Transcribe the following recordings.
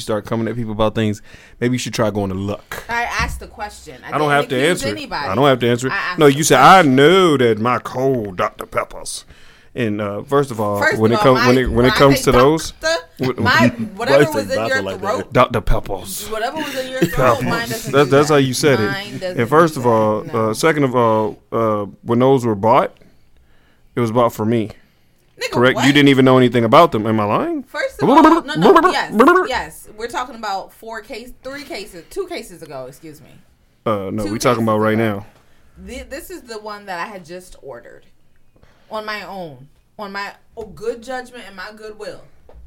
start coming at people about things, maybe you should try going to luck. I asked the question. I don't have to didn't answer it. Anybody. I don't have to answer it. No, you said I know that my cold Dr. Peppers. And uh, first of all, First when of it comes when it when it comes say to those, doctor, my whatever was in your like throat, Dr. Peppers. whatever was in your throat, mine doesn't. That, do that's that. how you said Mine it. And first of all. No. uh, second of all, uh, when those were bought, it was bought for me. Nigga, Correct? what? You didn't even know anything about them. Am I lying? First of all, no, no, yes, yes. We're talking about four case, three cases, two cases ago. Excuse me. Uh, no, we talking about right ago. now. Th- This is the one that I had just ordered on my own, on my oh, good judgment and my goodwill.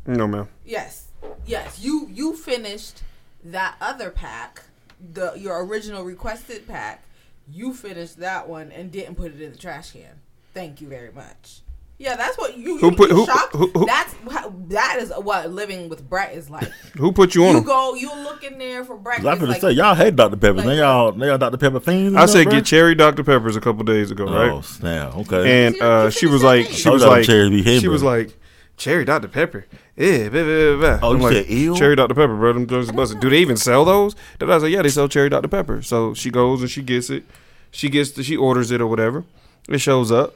No, ma'am. Yes, yes. You you finished that other pack, the your original requested pack. You finished that one and didn't put it in the trash can. Thank you very much. Yeah, that's what you. Who you put- you who- shocked? who- who- That's how, that is what living with Brett is like. Who put you on You them? go, you look in there for breakfast. I could like, say y'all hate Dr. Pepper. like- now y'all, now y'all Dr. Pepper fiends. I said get cherry Dr. Peppers a couple days ago, Oh right? snap! Okay. And uh, she was like, she thing. was Those are like, cherry be hidden, she was like, cherry Dr. Pepper. Yeah, blah, blah, blah, blah. Oh, I'm you like, said ew? cherry Dr. Pepper, bro. Them joints are busted. Do they even sell those? Then I was like, yeah, they sell cherry Dr. Pepper. So she goes and she gets it. She gets, the, she orders it or whatever. It shows up,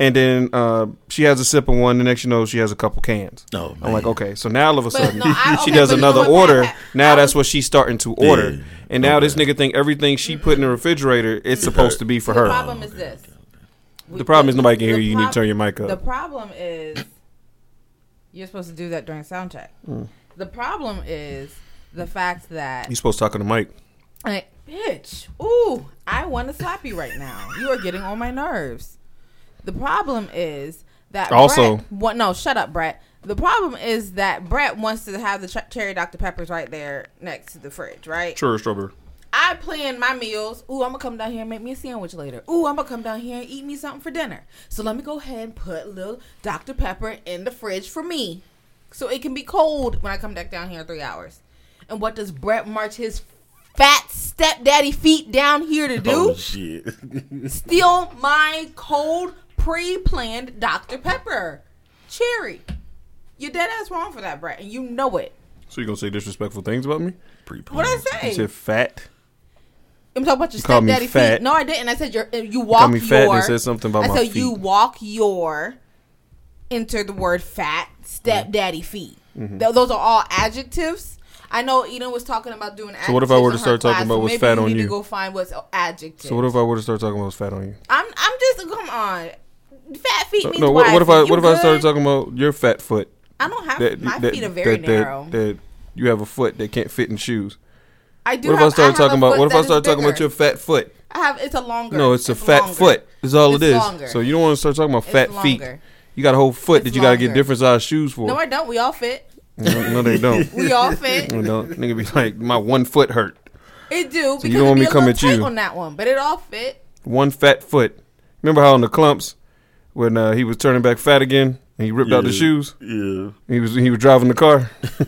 and then uh, she has a sip of one. The next you know, she has a couple cans. Oh, I'm like, okay, so now all of a sudden no, I- she does but you know another what, order. Pat, now I that's was- what she's starting to order, Yeah. and now Okay. this nigga think everything she put in the refrigerator it's supposed to be for the her. problem is this. The problem is nobody can hear the you. You need to turn your mic up. The problem is you're supposed to do that during sound check. The problem is the fact that you're supposed to talk on the mic. Like, bitch, ooh, I want to slap you right now. You are getting on my nerves. The problem is that Also- Brett, what? No, shut up, Brett. The problem is that Brett wants to have the ch- cherry Dr Peppers right there next to the fridge, right? Sure, strawberry. I plan my meals. Ooh, I'm gonna come down here and make me a sandwich later. Ooh, I'm gonna come down here and eat me something for dinner. So let me go ahead and put little Dr Pepper in the fridge for me, so it can be cold when I come back down here in three hours. And what does Brett march his fat stepdaddy feet down here to oh, do? Oh shit! Steal my cold, pre-planned Dr Pepper, cherry. You're dead ass wrong for that, Brett, and you know it. So you gonna say disrespectful things about me? What I say? You said fat. I'm talking about your me stepdaddy fat. feet. No, I didn't. I said your you walk me fat and said something about I my said you walk your. Enter the word fat stepdaddy feet. Mm-hmm. Th- those are all adjectives. I know Eden was talking about doing. So what if I were to start talking class, about what's fat you on need you? To go find what's adjective. So what if I were to start talking about what's fat on you? I'm I'm just come on. Fat feet means No, what, what if I what if You I started talking about your fat foot? I don't have That, my that, feet are very that, narrow. That, you have a foot that can't fit in shoes. I do. What if have, I started talking about what if I is started talking about your fat foot? I have. It's a longer. No, it's a fat longer. foot. That's all It's it is. longer. So you don't want to start talking about It's fat feet. You got a whole foot It's that you got to get different size shoes for. No, I don't. We all fit. no, no, they don't. We all fit. No, don't. Nigga be like, my one foot hurt. It do because you don't want me be a come little at you. on that one, but it all fit. One fat foot. Remember how on the Klumps when uh, he was turning back fat again and he ripped out the shoes? Yeah. He was he was driving the car.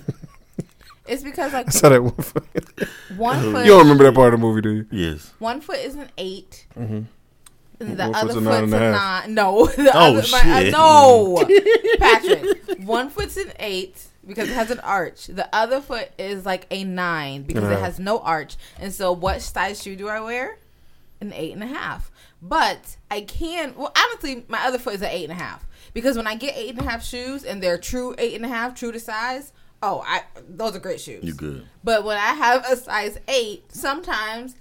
It's because like I saw that one. foot. one foot, you don't remember that part of the movie, do you? Yes. one foot is an 8 And the One other foot's foot's a a nine and a half. nine. No, the Oh, other, my- uh, shit. no, Patrick. One foot's an eight because it has an arch. The other foot is like a nine because Uh-huh. it has no arch. And so, what size shoe do I wear? An eight and a half. But I can. Well, honestly, my other foot is an eight and a half because when I get eight and a half shoes and they're true eight and a half, true to size. Oh, I those are great shoes. You good? But when I have a size eight, sometimes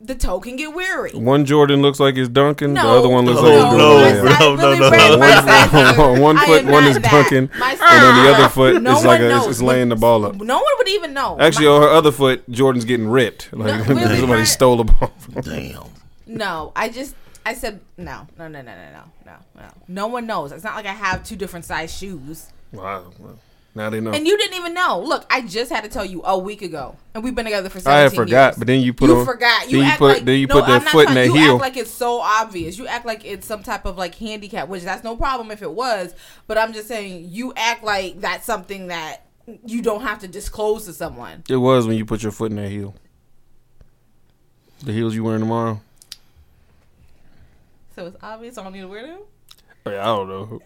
the toe can get weary. One Jordan looks like it's Duncan. No, the other one looks No, like it's no, Duncan. no, no, really no, ran no. my size. One foot, one is that. Duncan, My and then the other foot No is like one a, knows. is, is laying the ball up. No one would even know. Actually, My- on her other foot, Jordan's getting ripped. Like No, really, somebody my- stole the ball. from. Damn. no, I just I said no, no, no, no, no, no, no, no. No one knows. It's not like I have two different size shoes, Wow. Well, now they know. and you didn't even know. Look, I just had to tell you a week ago, and we've been together for. 17 I had forgot, years. but then you put you on. forgot. You then you act put like then you no, put that I'm foot in trying- that you heel. act like it's so obvious. You act like it's some type of like handicap, which that's no problem if it was. But I'm just saying, you act like that's something that you don't have to disclose to someone. it was when you put your foot in that heel. The heels you wearing tomorrow? So it's obvious. I don't need to wear them. Yeah, I don't know.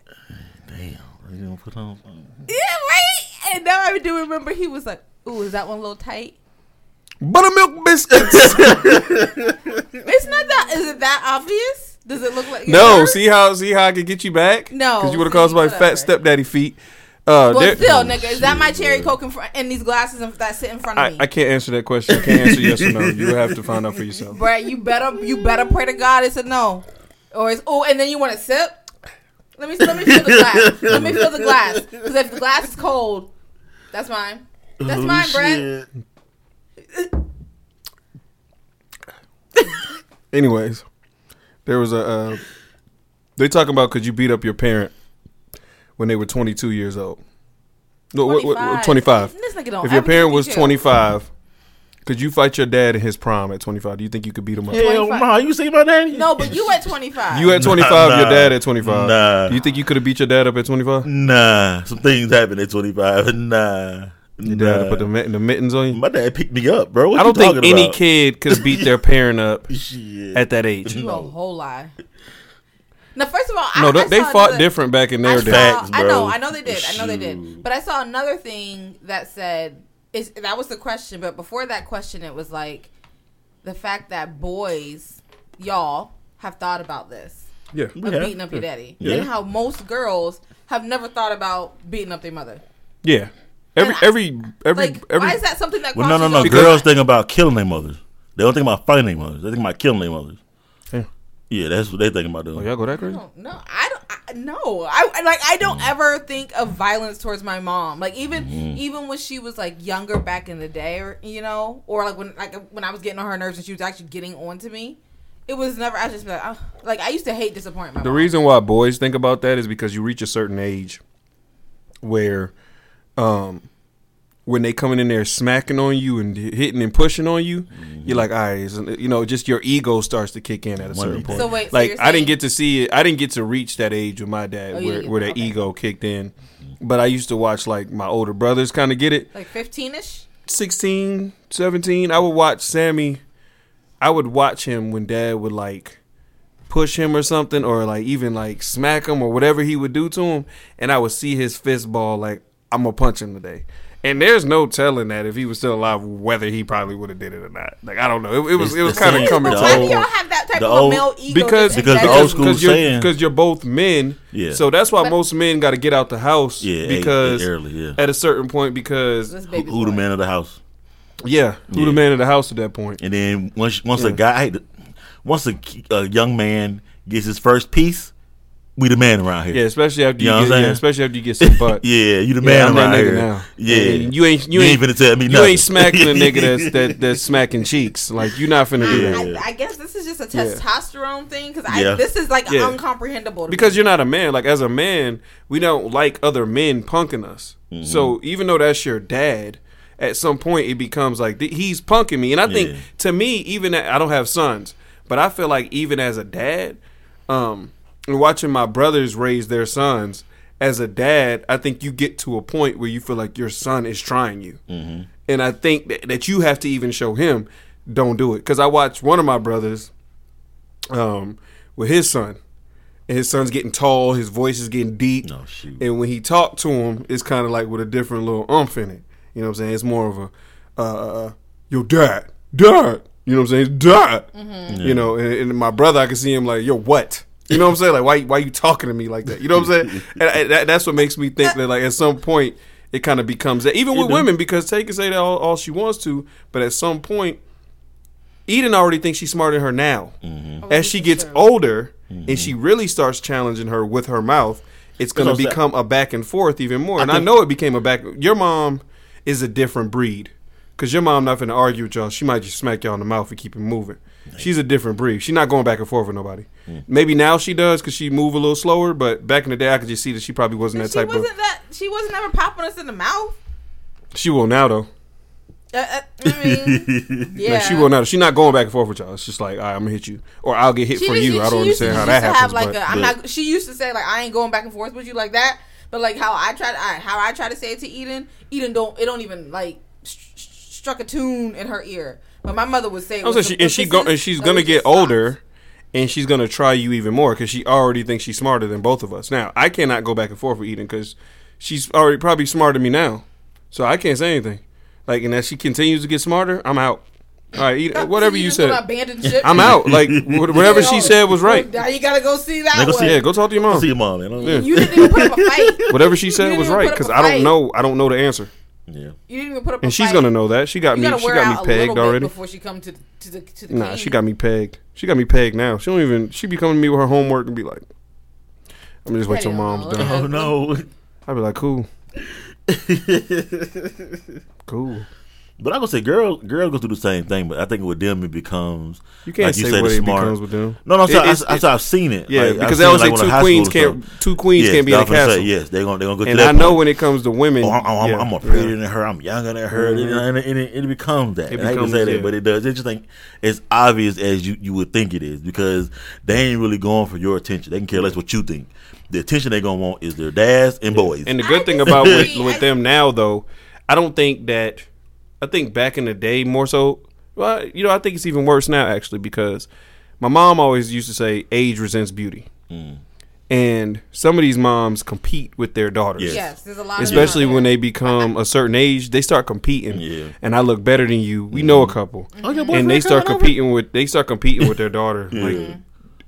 Damn. You gonna put on? Yeah, right. And now I do remember he was like, "Ooh, is that one a little tight?" Buttermilk biscuits. It's not that. Is it that obvious? Does it look like? no, Hurt? see how see how I can get you back? No, because you would have called somebody fat stepdaddy feet. Uh, Well, still, nigga, is that my cherry coke in front and these glasses that sit in front of I, me? I can't answer that question. I can't answer yes or no. You have to find out for yourself. Brad, you better you better pray to God it's a no, or it's oh, and then you want to sip. Let me let me feel the glass. let me feel the glass because if the glass is cold, that's mine. That's Oh, mine, Brad. shit. Anyways, there was a. Uh, they talking about could you beat up your parent when they were 22 years old? No, what, what, what, 25. This nigga don't If your parent was 25, could you fight your dad in his prime at 25? Do you think you could beat him up? Hell 25. no, you see my daddy? No, but you at twenty five. You at 25, Nah, your dad at 25. Nah. Do you think you could have beat your dad up at 25? Nah, some things happen at 25. Nah. Your dad nah. put the, mit- the mittens on you? My dad picked me up, bro. What I don't you think any about? kid could beat their parent up Shit. at that age. You a whole lie. Now, first of all, I, No, I they, they fought another- different back in I their saw, day. Facts, I know, I know they did. I know they did. But I saw another thing that said is that was the question. But before that question, it was like the fact that boys, y'all, have thought about this Yeah. Of have. beating up your daddy, Yeah. and how most girls have never thought about beating up their mother. Yeah. Every, And I- every, every, Like, every. why is that something that? Well, no, no, no. Girls think about killing their mothers. They don't think about fighting their mothers. They think about killing their mothers. Yeah. Yeah, that's what they think about doing. Oh, y'all go that crazy? No, no, I don't. I, no, I like. I don't ever think of violence towards my mom. Like even even when she was like younger back in the day, or you know, or like when like when I was getting on her nerves and she was actually getting on to me. It was never. I just like, oh. like I used to hate disappointing my The mom. reason why boys think about that is because you reach a certain age where, um, when they coming in there smacking on you and hitting and pushing on you, you're mm-hmm. like, all right, you know, just your ego starts to kick in at a certain point. So wait, so like you're I didn't get to see it. I didn't get to reach that age with my dad Oh, where didn't where that okay. ego kicked in. But I used to watch like my older brothers kind of get it. like fifteen ish. 16, 17, I would watch Sammy. I would watch him when dad would like push him or something, or like even like smack him or whatever he would do to him, and I would see his fist ball like I'm gonna punch him today. And there's no telling that if he was still alive, whether he probably would have did it or not. Like I don't know. It, it was It's it was kind of coming to Why a do old- y'all have that type the of a old- male ego? because because the embedded- old because school because you're saying- because you're both men. Yeah. So that's why But- most men got to get out the house Yeah, because early, yeah. at a certain point because Who, who the man of the house? yeah, who Yeah. the man of the house at that point. And then once once Yeah. a guy, once a, a uh, young man gets his first piece, we the man around here. Yeah, especially after You you, know what get, I'm yeah, saying? especially after you get some butt. Yeah, you the Yeah, man I'm that around nigga here. now. Yeah, And you ain't you, You ain't, ain't finna tell me you nothing. ain't smacking a nigga that's that, that's smacking cheeks. Like you're not finna do that Yeah. I, I guess this is just a Yeah. testosterone thing because I Yeah. this is like Yeah. uncomprehendable to because me. you're not a man. Like as a man, we don't like other men punking us. Mm-hmm. So even though that's your dad, at some point it becomes like th- he's punking me. And I think Yeah. to me, even at, I don't have sons, but I feel like even as a dad, um, and watching my brothers raise their sons. As a dad, I think you get to a point where you feel like your son is trying you. Mm-hmm. And I think that, that you have to even show him, don't do it. Because I watched one of my brothers um, with his son. And his son's getting tall, his voice is getting deep. No, shoot. And when he talked to him, it's kind of like with a different little umph in it. You know what I'm saying? It's more of a, uh, yo, dad, dad. You know what I'm saying? Dad. You know, and, and my brother, I can see him like, yo, what? You know what I'm saying? Like, why, why you talking to me like that? You know what I'm saying? and, and that, that's what makes me think that, like, at some point, it kind of becomes that. Even with do. women, because Tay can say that all, all she wants to, but at some point, Eden already thinks she's smarter than her now. Mm-hmm. As she gets older and she really starts challenging her with her mouth, it's going to what I'm saying. become a back and forth even more. and I think- know it became a back. Your mom is a different breed because your mom not going to argue with y'all. She might just smack y'all in the mouth and keep it moving. She's a different breed. She's not going back and forth with nobody. Mm. Maybe now she does because she move a little slower. But back in the day, I could just see that she probably wasn't that she type wasn't of. that she wasn't ever popping us in the mouth. She will now though. Uh, uh, I mean, yeah. Like she will now. She's not going back and forth with y'all. It's just like, all right, I'm gonna hit you, or I'll get hit She for just- you. she- I don't she used to- understand how she that happens. Have like but a, I'm but- not. She used to say like I ain't going back and forth with you like that. But like how I try to I, how I try to say it to Eden, Eden don't it don't even like st- st- struck a tune in her ear. But my mother would say, it I'm saying she, and she go, and she's so gonna get just stops. older, and she's gonna try you even more because she already thinks she's smarter than both of us. Now I cannot go back and forth with Eden because she's already probably smarter than me now. So I can't say anything. Like, and as she continues to get smarter, I'm out. All right, eat, whatever you just said. I'm out. Like whatever she said was right. Now you gotta go see that Now go one. see Yeah, go talk to your Go mom. see your mom, man. Yeah. You didn't even put up a fight. Whatever she said was right because I don't know. I don't know the answer, Yeah. You didn't even put up. and a she's fight. gonna know that. She got You me. She got me pegged already. before she come to the, to the to the. Nah, king. she got me pegged. She got me pegged now. She don't even. She be coming to me with her homework and be like, "I'm just wait till mom's on done." Oh no. I'd be like, "Cool, cool." But I'm gonna say, girls, girls go through the same thing. But I think with them, it becomes You can't like say the what it smart- becomes with them. No, no, I'm It- it's- I, I, I, I've seen it. Yeah, Like, because they always like, say two queens can't. Two queens Yes, can't be in a that's what I'm castle. saying, Yes, they're gonna they're gonna go to And that I know point. when it comes to women, Oh, I'm, I'm, yeah, I'm more yeah. prettier than her. I'm younger than her. Mhm. And, it, and it, it becomes that. It And I hate to becomes- say that, yeah. but it does. It's just like as obvious as you, you would think it is because they ain't really going for your attention. They can care less what you think. The attention they gonna want is their dads and boys. And the good thing about with them now, though, I don't think that. I think back in the day, more so. Well, you know, I think it's even worse now actually because my mom always used to say, "Age resents beauty," Mm. and some of these moms compete with their daughters. Yes. Yes, there's a lot. Especially of them when they become a certain age, they start competing. Yeah. And I look better than you. We know a couple. Oh, your and they start coming over? competing with they start competing with their daughter. Like,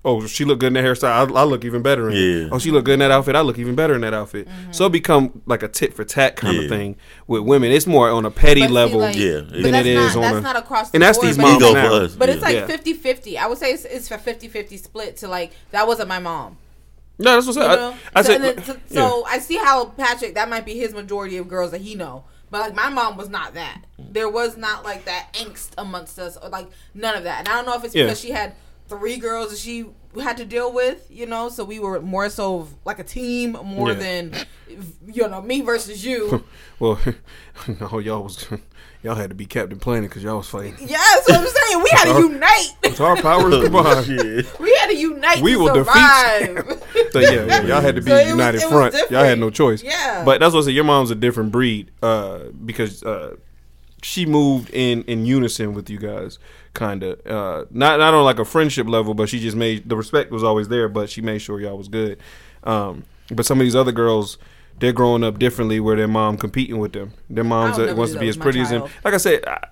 oh, she look good in that hairstyle. I, I look even better in it. Yeah. Oh, she look good in that outfit. I look even better in that outfit. So it mm-hmm. become like a tit for tat kind Yeah. of thing with women. It's more on a petty But see, level like- Yeah. Than it is not, on that's a. not across the and that's board, these but moms it's for us. But it's Yeah. like 50-50. I would say it's, it's a 50-50 split to like that wasn't my mom. No, that's what's You up. know? I, I so, said, then- so, yeah. so I see how Patrick that might be his majority of girls that he know. But like my mom was not that. There was not like that angst amongst us or like none of that. And I don't know if it's Yeah. because she had three girls that she had to deal with, you know, so we were more so like a team more Yeah. than you know, me versus you. well, no, y'all was y'all had to be Captain Planet because y'all was fighting. yeah, that's what I'm saying. We had to unite. It's our powers combined. Shit. We had to unite. We to will defeat. So yeah, yeah, y'all had to be So united was front. Y'all had no choice. Yeah. But that's what I said. Your mom's a different breed uh, because uh, she moved in in unison with you guys, kind of. Uh, not not on like a friendship level, but she just made the respect was always there, but she made sure y'all was good. Um, but some of these other girls. They're growing up differently, where their mom competing with them. Their moms I'll that wants to be as my pretty as them. Like I said, I,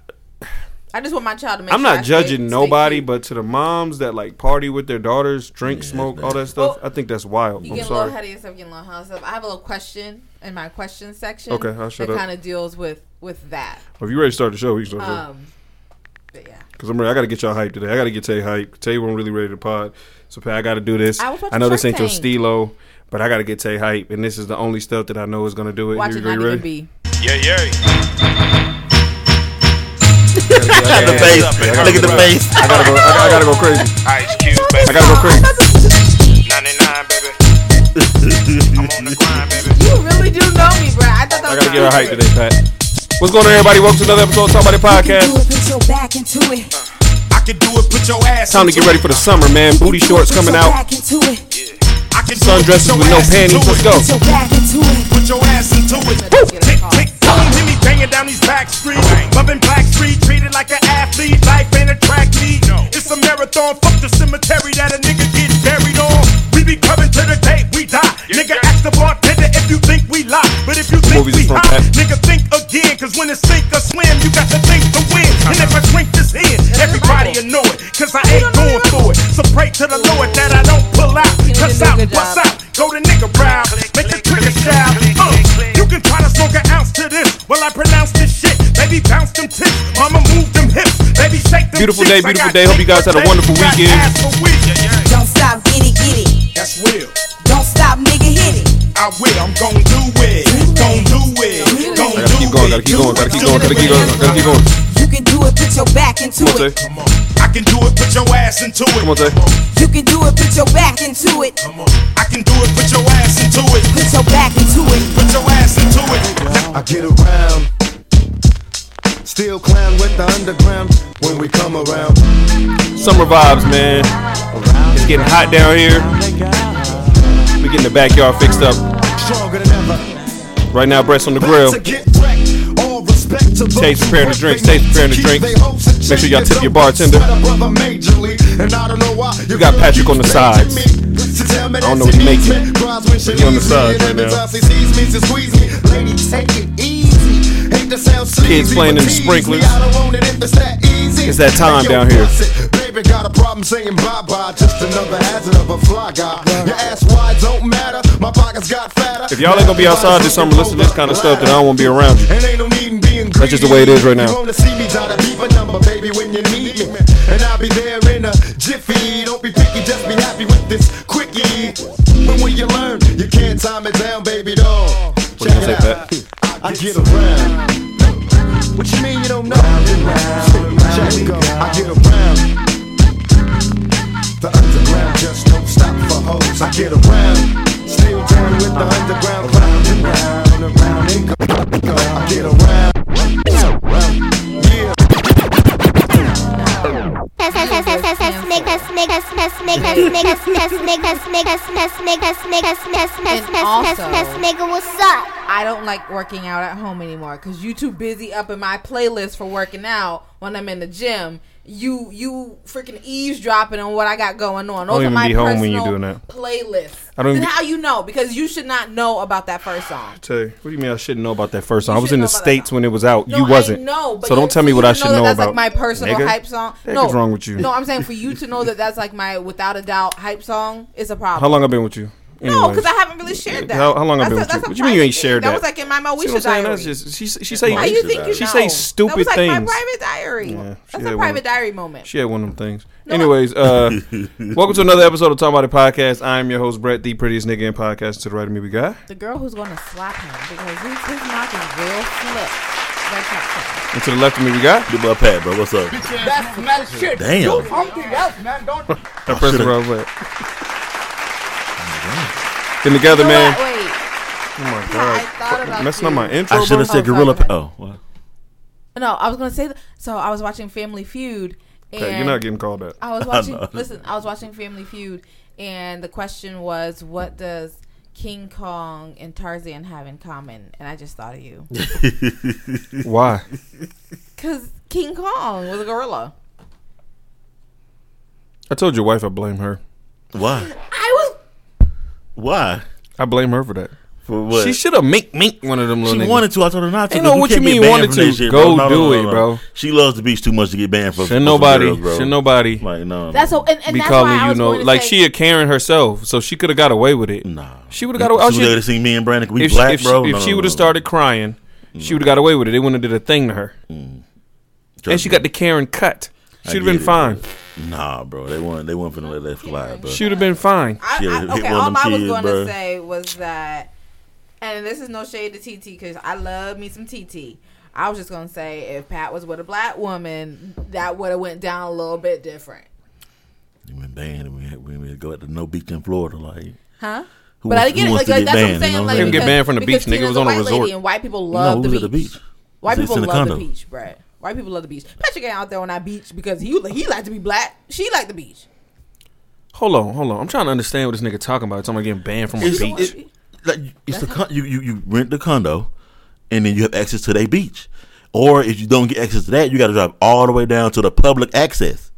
I just want my child to make I'm sure not stay- judging stay nobody, cute. but to the moms that like party with their daughters, drink, Yeah, smoke, all that stuff, Well, I think that's wild. You I'm get a little sorry. ahead of yourself, getting a little high stuff. I have a little question in my question section. Okay, I'll shut that kind of deals with with that. If you ready to start the show, we can start the show. Um, but yeah, Cause I'm ready. I gotta get y'all hyped today. I gotta get Tay hyped. Tay wasn't really ready to pod, so Pat, I gotta do this. I was watching know this ain't your Tank. stilo, but I gotta get Tay hyped, and this is the only stuff that I know is gonna do it. watch you, it not ready? even be. Yeah, yeah. I the gotta, face. gotta Look at go- the face. I gotta go. I, I gotta go crazy. Ice Cube, baby. I gotta go crazy. 99, baby. I'm on the grind, baby. You really do know me, bro. I thought that I was gotta get her hyped secret. today, Pat. What's going on, everybody? Welcome to another episode of Talk About It Podcast. it, put your back into it. Uh, I can do it, put your ass Time to get ready for the summer, man. Booty shorts coming out. Back into it. I can do it, Sundresses with no panties. Let's go. Put your back into it. Put your ass into it. Tick, tick, boom, hear me banging down these back streets. Loving Black Street, treated like an athlete. Life ain't a track meet. It's a marathon. Fuck the cemetery that a nigga get buried on. We be coming But if you think movies we is from hot, nigga, think again. Cause when it's sink or swim, you got to think to win. And if I drink this in, everybody will know it. Cause I ain't going through it. So pray to the Lord that I don't pull out. You Cuss out, bust out. Go to nigga round, make the trigger shout. Uh, you can try to smoke an ounce to this. Well, I pronounce this shit. Baby, bounce them tits. Mama, move them hips. Baby, shake them Beautiful day, beautiful day. Hope you guys had a wonderful weekend. ass for weeks. Don't stop, get it, get it. That's real. Don't stop, nigga, hit it. I will. I'm gon' do it. Gon' do it. Gon' I gotta keep going. Gotta keep going. Gotta keep going. Gotta keep going. Gotta keep going. You can do it, put your back into it. Tay. Come on. I can do it. Put your ass into it. Come on, You can do it, put your back into it. I can do it. Put your ass into it. Put your back into it. Put your ass into it. I get around. Still clown with the underground when we come around. Summer vibes, man. It's getting hot down here. Getting the backyard fixed up. Stronger than ever. Right now, breasts on the grill. To get wrecked. All respect to those Tate's preparing the drinks. Tate's preparing the drinks. they hopes in Make sure y'all tip your bartender. sweat a brother majorly. And I don't know why you got Patrick on the sides. me to tell me I don't know what she he needs making. me. Cries when she He on the sides right now. time she sees me, she squeeze me. Lady, take it easy. to Kids playing in the sprinklers. me, I don't want it if it's that easy. It's that time down here. Bust it. Baby got a problem saying bye bye. Just another hazard of a fly guy. Your ass wide don't matter. My pockets got fatter. If y'all ain't gonna be outside this summer, listen to this kind of stuff, then I don't wanna be around you. And ain't no need in being That's just the way it is right now. You wanna see me, try to keep a number, baby, when you need me. And I'll be there in a jiffy. Don't be picky, just be happy with this quickie. But when you learn, you can't time it down, baby doll. What you gonna say, Pat? I, I get around. What you mean you don't know? Check it go. I get around. I get around. Still down with the underground clown. Around, around, and go. go. I get around. Yeah. Make us, make us, make us, make us, make us, make us, make us, make us, test, test, And test, test, also- what's up? I don't like working out at home anymore because you too busy up in my playlist for working out when I'm in the gym. You you freaking eavesdropping on what I got going on. Those don't are even be home when you personal doing that. Playlists. I don't Then how you know? Because you should not know about that first song. Tell you, what do you mean I shouldn't know about that first song? You I was in the know about that states when it was out. No, you wasn't. No, but so don't tell me what I should know, know that that's about. like my personal nigga. hype song. Heck no, wrong with you? No, I'm saying for you to know that that's like my without a doubt hype song is a problem. How long I been with you? No, because I haven't really shared that. How- how long I That's been a- with you? that's a What you mean you ain't private thing. shared That that? was like in my See what Moesha I'm diary. That's just she. She say How you think you she know? say stupid that was like things. my private diary. Yeah, That's had a one. private diary moment. She had one of them things. Anyways, uh, welcome to another episode of Talking About It Podcast. I'm your host Brett, the prettiest nigga in podcast. To the right of me, we got. The girl who's going to slap him because his, his mouth is real flip. And to the left of me, we got. the boy, Pat, bro. What's up? That's mad shit. Damn. Do something else, man. Don't. Our first round play. Getting together, You know man. what? Wait. Oh my I god, thought about messing up my intro. I should have said Gorilla. Pa- oh, what? No, I was going to say that. So I was watching Family Feud. And Okay, you're not getting called that. I was watching. know. listen, I was watching Family Feud, and the question was, "What does King Kong and Tarzan have in common?" And I just thought of you Why? because King Kong was a gorilla. I told your wife I blame her. Why? I Why? I blame her for that. For what? She should have mink mink one of them little She niggas. wanted to. I told her not to. Ain't 'cause know what you mean banned wanted from to. shit, Go. No, no, do no, it, no, no. bro. She loves the beach too much to get banned from. Should from nobody, girls, bro. should nobody Like no, no. That's so, and, and be that's why calling I you was know going like say, she a Karen herself, so she could have got away with it. Nah. She would've got away- oh, She she- would have seen me and Brandon. We if black, she, bro. if no, she would have started crying, she would have got away with it. They wouldn't have did a thing to her, mm. and she got the Karen cut. She'd have been fine. Bro. Nah, bro. They weren't. They weren't finna let that fly, bro. She would have been fine. I, I, okay, all I was kids, going bro. to say was that, and this is no shade to TT because I love me some TT. I was just going to say if Pat was with a black woman, that would have went down a little bit different, You been banned. and We had, we had to go out to no beach in Florida, like. huh? Who but I wants- get who it. Like, like get that's what I'm banned, saying. you know like, I'm saying? Couldn't get banned from the beach, nigga. It Tina's was on a white resort. lady and white people love who the was beach. at the beach? White people in the love condo. the beach, Brett. White people love the beach. Patrick ain't out there on that beach because he he like to be black. She like the beach. Hold on, hold on. I'm trying to understand what this nigga talking about. Talking about getting banned from a It's, beach. it, like, it's the con- you, you you rent the condo, and then you have access to their beach. Or if you don't get access to that, you got to drive all the way down to the public access.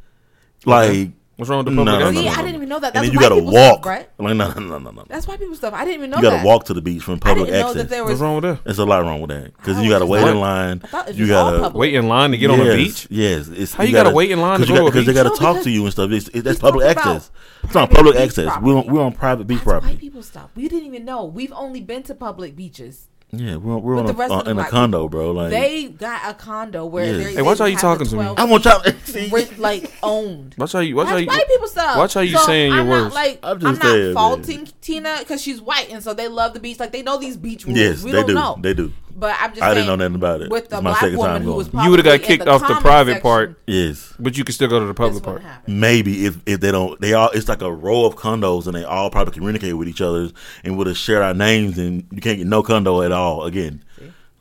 Like What's wrong with the no, public no, access? no, See, no, I no. didn't even know that. That's And That's then you got to walk. stuff, right? Like no, no, no, no, no. That's why people stuff. I didn't even know You got that. to walk to the beach from I public didn't know access. that there What's wrong with that? There's a lot wrong with that because you got to wait just in line. I thought it was You got to public. Wait in line to get on the beach. Yes, it's, How you gotta wait in line to go Because they got to No, talk to you and stuff. It's, it, that's public access. It's not public access. We're on, we're on private beach property. white people stuff. We didn't even know. We've only been to public beaches. Yeah, we're, we're on a, rest uh, of on, in a condo, bro. Like They got a condo where Yes. they're Hey, watch how you talking to me. 12 I want y'all. See, rent, like owned. Watch how you. Watch how you. white people stuff. Watch how you So saying your I'm words. Like I'm I'm, not saying, faulting Tina because she's white and so they love the beach. Like they know these beach rules. yes, we they don't do. know. They do. But I'm just. I didn't saying, know nothing about it. With the It's my black second woman time who was going. You would've got probably in kicked off the comment private section, part. Yes, But you could still go to the public part. happen. maybe if, if they don't, they all. It's like a row of condos, and they all probably communicate with each other, and would have shared our names, and you can't get no condo at all again.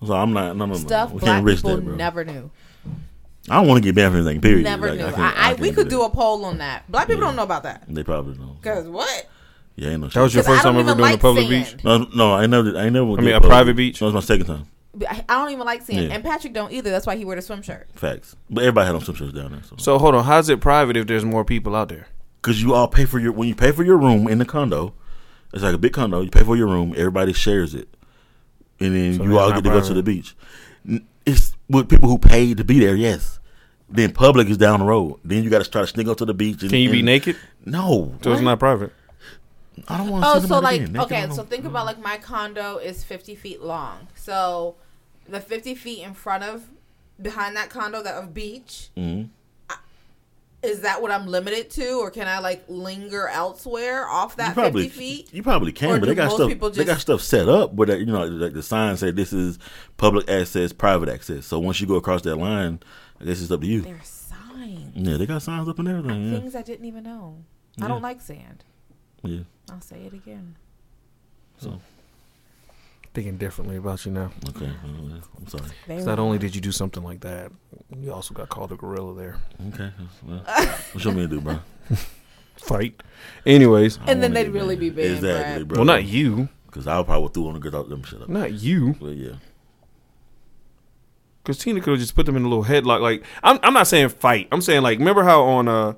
So I'm not. No, no, no. Stuff we black can't risk people that, bro. never knew. I don't want to get banned from anything. Period. Never Like, knew. can't- I, I, we could do that. a poll on that. Black people don't know about that. They probably don't. Cause what? Yeah, ain't no. That was shit. your 'Cause I first time ever even doing a public sand. beach. No, no, I never. I never. I mean, a private beach? That was my second time. I don't even like seeing. Yeah. And Patrick don't either. That's why he wore the swim shirt. Facts. But everybody had on swim shirts down there. So. So hold on. How's it private if there's more people out there? Because you all pay for your when you pay for your room in the condo, it's like a big condo. You pay for your room, everybody shares it, and then So you all get to go to the beach. It's with people who paid to be there. Yes. Then public is down the road. Then you got to try to sneak up to the beach. And, Can you be naked? No, So it's not private. I don't want to. Oh, so like okay, so think about like my condo is fifty feet long. So the fifty feet in front of behind that condo that of beach. Mhm. I- Is that what I'm limited to, or can I like linger elsewhere off that probably fifty feet? you probably Or can, but they got stuff. people They got stuff set up, but you know, like the sign say this is public access, private access. So once you go across that line, I guess it's up to you. There's signs, Yeah, they got signs up and everything. Yeah, things I didn't even know. Yeah. I don't like sand. Yeah. I'll say it again. So Thinking differently about you now. okay, I'm sorry. Very 'Cause not only did you do something like that, you also got called a gorilla there. Okay, well, what you want me to do, bro? Fight. Anyways, And then they'd really be banned, exactly, Brad. bro. well, not you, because I'll probably threw on the girl. Them shut up. not you, But yeah, because Tina could have just put them in a little headlock. Like I'm, I'm not saying fight. I'm saying like, remember how on uh,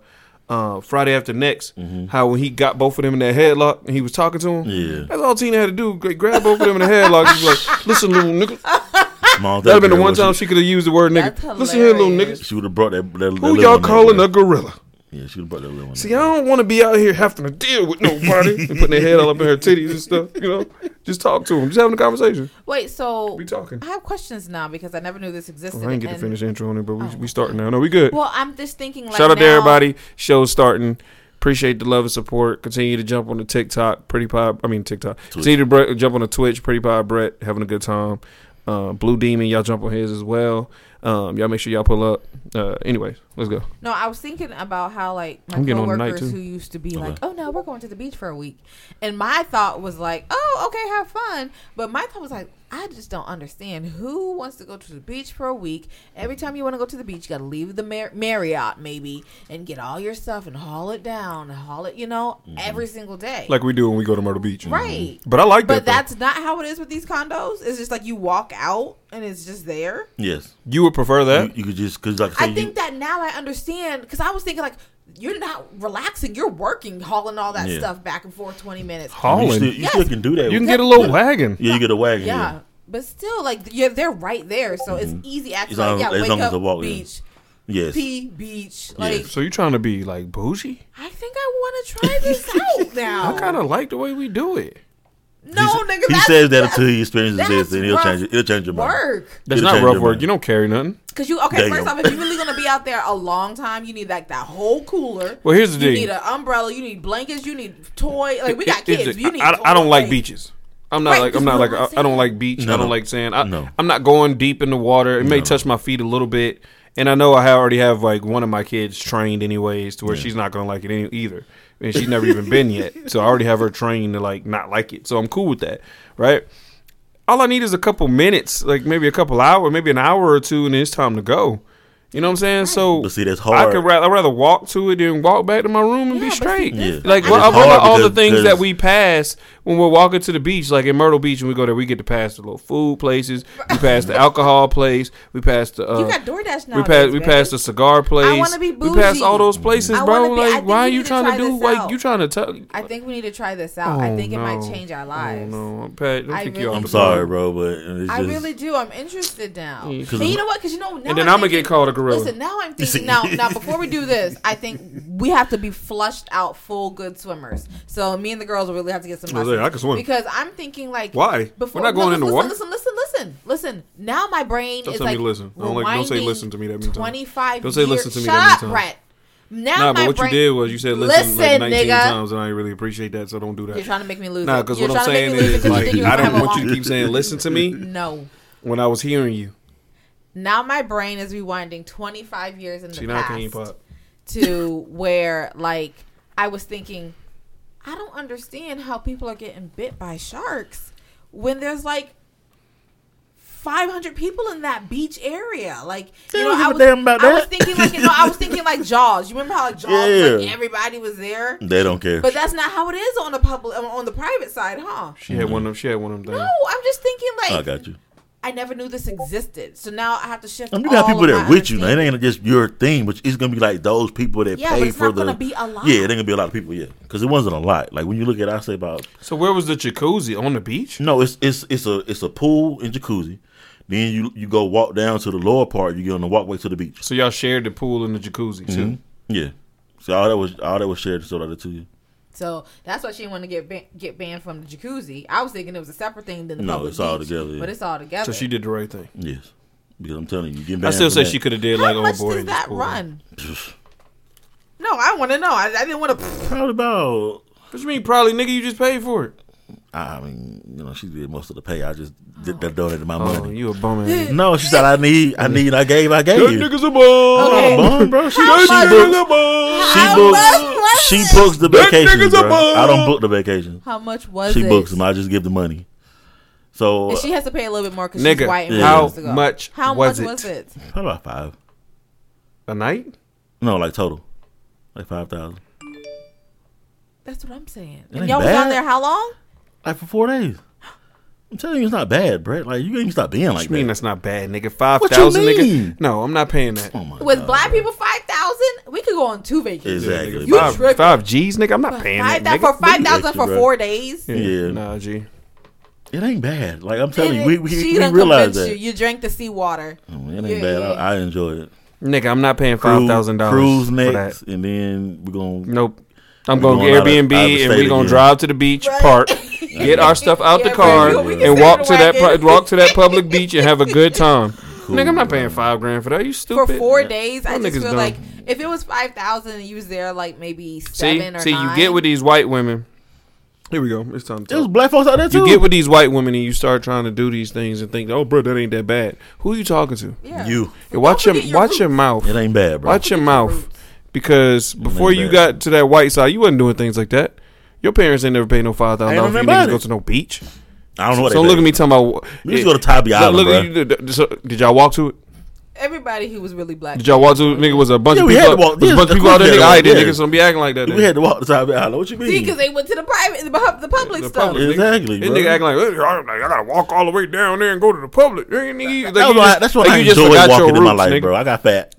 uh, Friday after next, how when he got both of them in that headlock and he was talking to him. Mm-hmm. yeah. That's all Tina had to do. Grab both of them in the headlock. She's like, "Listen, little nigga." Small That'd have been the one time she could have used the word nigga. Listen here, little hilarious. nigga. She would have brought that. that, that Who little y'all calling a gorilla? Yeah, she would have brought that little one. See, there. I don't want to be out here having to deal with nobody and putting their head all up in her titties and stuff. You know, just talk to them, just having a conversation. Wait, so We talking. I have questions now because I never knew this existed. Well, I didn't get to finish the intro on it, but we, Oh. we starting now. No, we good. Well, I'm just thinking like Shout out to everybody. Show's starting. Appreciate the love and support. Continue to jump on the TikTok, Pretty Pod. I mean TikTok. Continue to bre- jump on the Twitch, Pretty Pod Brett, having a good time. Uh, Blue Demon, y'all jump on his as well. Um, y'all make sure y'all pull up. Uh, anyways, let's go. No, I was thinking about how like my I'm getting on tonight, coworkers who used to be Okay. like, "Oh no, we're going to the beach for a week," and my thought was like, "Oh, okay, have fun," but my thought was like, I just don't understand who wants to go to the beach for a week. Every time you want to go to the beach, you got to leave the Mar- Marriott maybe and get all your stuff and haul it down and haul it, you know, mm-hmm. every single day. Like we do when we go to Myrtle Beach. Right. But I like but that. though. that's not how it is with these condos. It's just like you walk out and it's just there. Yes, you would prefer that? you, you could just because like I, I think you, that now I understand because I was thinking like you're not relaxing, you're working, hauling all that Yeah. stuff back and forth twenty minutes. you Hauling. still, you Yes. still can do that. You can get a little wagon. Yeah, you get a wagon. yeah. Yeah, but still, like you're, they're right there, so it's easy access. Mm-hmm. As long- Like, yeah, as wake long as up, I walk, yeah. beach, yes. pee, beach. Like So you trying to be like bougie? I think I want to try this out now. I kind of like the way we do it. No, he, nigga. he says that that's until he experiences this, and he'll rough change it. He'll change your mind. work. That's It'll not rough work. mind. You don't carry nothing. Cause you okay? There you first off, if you're really gonna be out there a long time, you need like that whole cooler. Well, here's the deal. you need an umbrella. You need blankets. You need toy. Like we got It- kids. the- you need. I, I don't like beaches. I'm not Right, like I'm not like I'm I, I don't like beach. No, I don't like sand. I, No. I'm not going deep in the water. It may touch my feet a little bit, and I know I already have like one of my kids trained anyways to where she's not gonna like it any, either, and she's never even been yet. So I already have her trained to like not like it. So I'm cool with that, right? All I need is a couple minutes, like maybe a couple hours, maybe an hour or two, and it's time to go. You know what I'm saying? So But see, that's I hard. could rather I'd rather walk to it than walk back to my room and Yeah, be but see, straight. Yeah. Like It's well, I hard all the things that we pass when we're walking to the beach, like in Myrtle Beach, when we go there, we get to pass the little food places, we pass the alcohol place, we pass the uh, You got DoorDash now. we pass we pass the cigar place. I wanna be bougie. We pass all those places, bro. be- like why are you trying to do this like out. you trying to tell? I think we need to try this out. I think it might change our lives. Oh, no, Pat, don't I really I'm sorry, bro, but it's I really do. I'm interested now. Yeah, And 'cause you know what? Because you know, now And then I'm I'm gonna get called a gorilla. Listen, now I'm thinking. Now, now before we do this, I think we have to be flushed out, full good swimmers. So me and the girls will really have to get some I was lessons. like, I can swim. because I'm thinking like Why? Before, We're not going no, in the listen, water? Listen, listen, listen, listen. Now my brain Don't is tell me like listen. Don't like- don't say listen to me that many times. 25 Don't say listen to me that many times. Brett. Now Nah, my but what brain, you did was you said listen, like 19 nigga. times, and I really appreciate that, so don't do that. You're trying to make me lose. Nah, because what I'm saying make me lose it is like I don't want you to keep saying listen to me No. when I was hearing you. Now my brain is rewinding 25 years in the past can't eat pop. to where like I was thinking, I don't understand how people are getting bit by sharks when there's like 500 people in that beach area. Like, you know, don't give was, damn about I was thinking like, you know, I was thinking like Jaws. You remember how like Jaws, like everybody was there? they don't care. But that's not how it is on the public, on the private side, huh? She had one of them. She had one of them things. No, I'm just thinking like I got you. I never knew this existed. So now I have to shift. I'm gonna have people that are with you. Now. It ain't just your thing, but it's gonna be like those people that yeah, pay for the. Yeah, it ain't gonna be a lot of people. Yeah, because it wasn't a lot. Like when you look at, I say about. So where was the jacuzzi on the beach? No, it's it's it's a it's a pool and jacuzzi. Then you you go walk down to the lower part. You get on the walkway to the beach. So y'all shared the pool and the jacuzzi too. Mm-hmm. Yeah. So all that was all that was shared. So that to you. So that's why she didn't want to get ban- get banned from the jacuzzi. I was thinking it was a separate thing than the no, it's all together. Yeah. But it's all together. So she did the right thing. Yes, because I'm telling you, you get banned. I still say that. she could have did How like old boy. How much does that run? no, I want to know. I, I didn't want to. What about? What you mean, probably, nigga? You just paid for it. I mean, you know, she did most of the pay. I just did, oh. donated my oh, money. You a bum? No, she said I need, I need, I gave, I gave. That nigga's a bum. Okay. Bum, bro. She, how she much, books, books she books, she books the vacation, bro. I don't book the vacations. How much was she it? She books them. I just give the money. So and she has to pay a little bit more because she's white. And yeah. How much? How was much it? was it? Probably about five. A night? No, like total, like five thousand. That's what I'm saying. y'all bad. was on there how long? Like for four days. I'm telling you, it's not bad, Brett. Like you can even stop being like. What you mean that's not bad, nigga? Five thousand, nigga. No, I'm not paying that. Oh With God, black bro. people, five thousand, we could go on two vacations. Exactly. You five, five G's, nigga. I'm not paying five, that, for five thousand for bro. four days. Yeah. yeah, nah, G. It ain't bad. Like I'm telling it, you, we, we, she we realize that you. you drank the seawater. Oh, it ain't yeah, bad. Yeah. I, I enjoy it. Nigga, I'm not paying five thousand dollars. Cruise next, and then we're gonna. Nope. I'm gonna, gonna Airbnb, and we're gonna drive to the beach, park get our stuff out yeah, the car and walk to that pu- walk to that public beach and have a good time. Cool. Nigga, I'm not paying five grand for that. Are you stupid? For four yeah. days, I just feel dumb. like if it was five thousand and you was there like maybe seven see, or see, nine. you get with these white women. Here we go. It's time. To There's black folks out there too. You get with these white women and you start trying to do these things and think, oh, bro, that ain't that bad. Who are you talking to? Yeah. You. Watch your, your watch your mouth. It ain't bad, bro. Watch your mouth, because before you got to that white side, you wasn't doing things like that. Your parents ain't never paid no five thousand dollars for you niggas to go to no beach. I don't know. So, what so look at me talking about. We just go to Tybee Island. Look, look so, did y'all walk to it? Everybody who was really black. Did y'all walk to it? Nigga was a bunch yeah, of people. to walk, was a bunch of people out there. Nigga, I did. niggas don't be acting like that. We had to walk to Tybee Island. What you mean? See, because they went to the private, the, the public stuff. Public, exactly. This nigga acting like I gotta walk all the way down there and go to the public. That's what I enjoy walking in my life, bro. I got fat.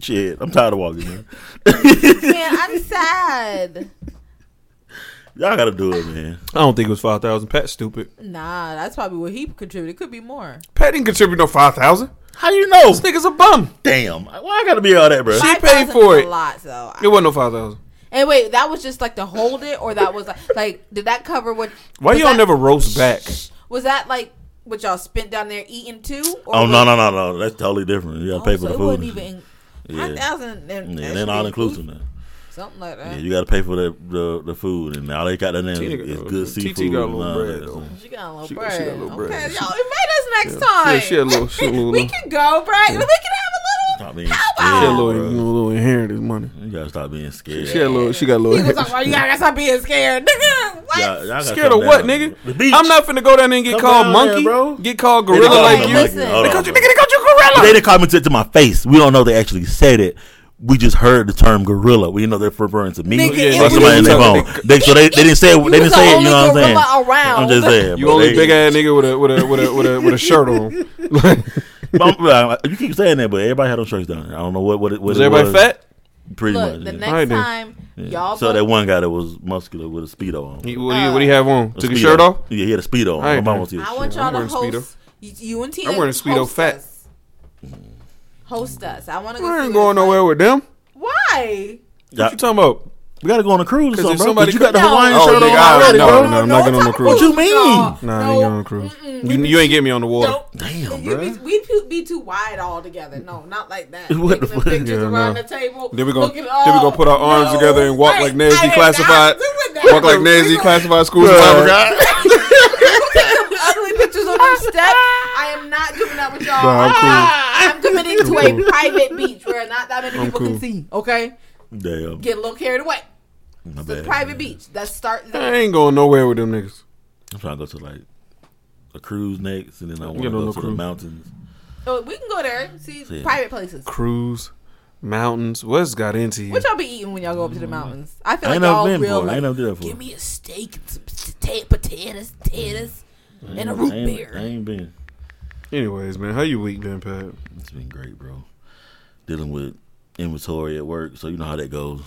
Shit, I'm tired of walking, man. man, I'm sad. Y'all gotta do it, man. I don't think it was five thousand. Pat, stupid. Nah, that's probably what he contributed. Could be more. Pat didn't contribute no five thousand. How you know? This nigga's a bum. Damn. Why I gotta be all that, bro? She paid 5,000 for is it. A lot, though. It wasn't no five thousand. And wait, that was just like to hold it, or that was like, like did that cover what? Why y'all that- never roast back? Was that like what y'all spent down there eating too? Or Oh no no no no! That's totally different. You gotta oh, pay for so the it food. wasn't even. Yeah. 5,000 and then all inclusive now. Something like that. Yeah, you got to pay for the, the, the food, and all they got that name is, good seafood. TT bread. She got a little bread. She got a little bread. Okay, y'all invite us next time. She a little. A little we can go, right? We can have being scared. She a little, you a little inherited money. You gotta stop being scared. She had a little. She got a little. He was like, you gotta stop being scared, nigga. Like, y'all, y'all scared of what, nigga? I'm not finna go down there and get come called monkey, there, bro. Get called gorilla like you. Listen. They called you, nigga. They called you gorilla. They didn't comment it to my face. We don't know they actually said it, we just heard the term gorilla. We you know they're referring to me nigga, or somebody in their Phone. They, so they, they didn't say it. They didn't say it. You know what I'm saying? Around. I'm just saying. You only they, big ass nigga with a with a with a with a, with a shirt on. Uh, you keep saying that, but everybody had on shirts down. There. I don't know what what it was. Was everybody was. fat? Pretty Look, much. The yeah. next time yeah. y'all. So that one guy that was muscular with a speedo on. He, what, uh, what do have on? Took his shirt off. Yeah, he had a speedo on. I, I want y'all to host. You and T. I'm wearing a speedo fat host us. I want to. I ain't going nowhere with them. Why? What you talking about? We gotta go on a cruise or something, bro. Somebody you got the Hawaiian no. shirt oh, nigga, already, no, bro. No, no, I'm not going on a cruise. What you mean? Nah, no, I ain't getting on a cruise. You, you, ain't getting me on the water. Nope. Damn, bro. Be, we'd be too wide all together. No, not like that. what the fuck? Pictures yeah, around no. the table. Then we gonna then we gonna put our arms together and walk like Nazi classified. Walk like Nazi classified school survivor guy two step. I am not doing that with y'all. I'm, cool. I'm, committing I'm to cool. a private beach where not that many I'm people cool. can see. Okay. Damn. Get a little carried away. My it's bad, a private beach. Let's start. I ain't going nowhere with them niggas. I'm trying to go to like a cruise next, and then I want to go to cruise. the mountains. Oh, we can go there. See private places. Cruise. Mountains. What's got into you? What y'all be eating when y'all go up to the mm. mountains? I feel I like y'all real. Like, I ain't no that for. Give me a steak, and some potatoes, potatoes and a root I beer. I ain't been. Anyways, man, how you week been, Pat? It's been great, bro. Dealing with inventory at work, so you know how that goes.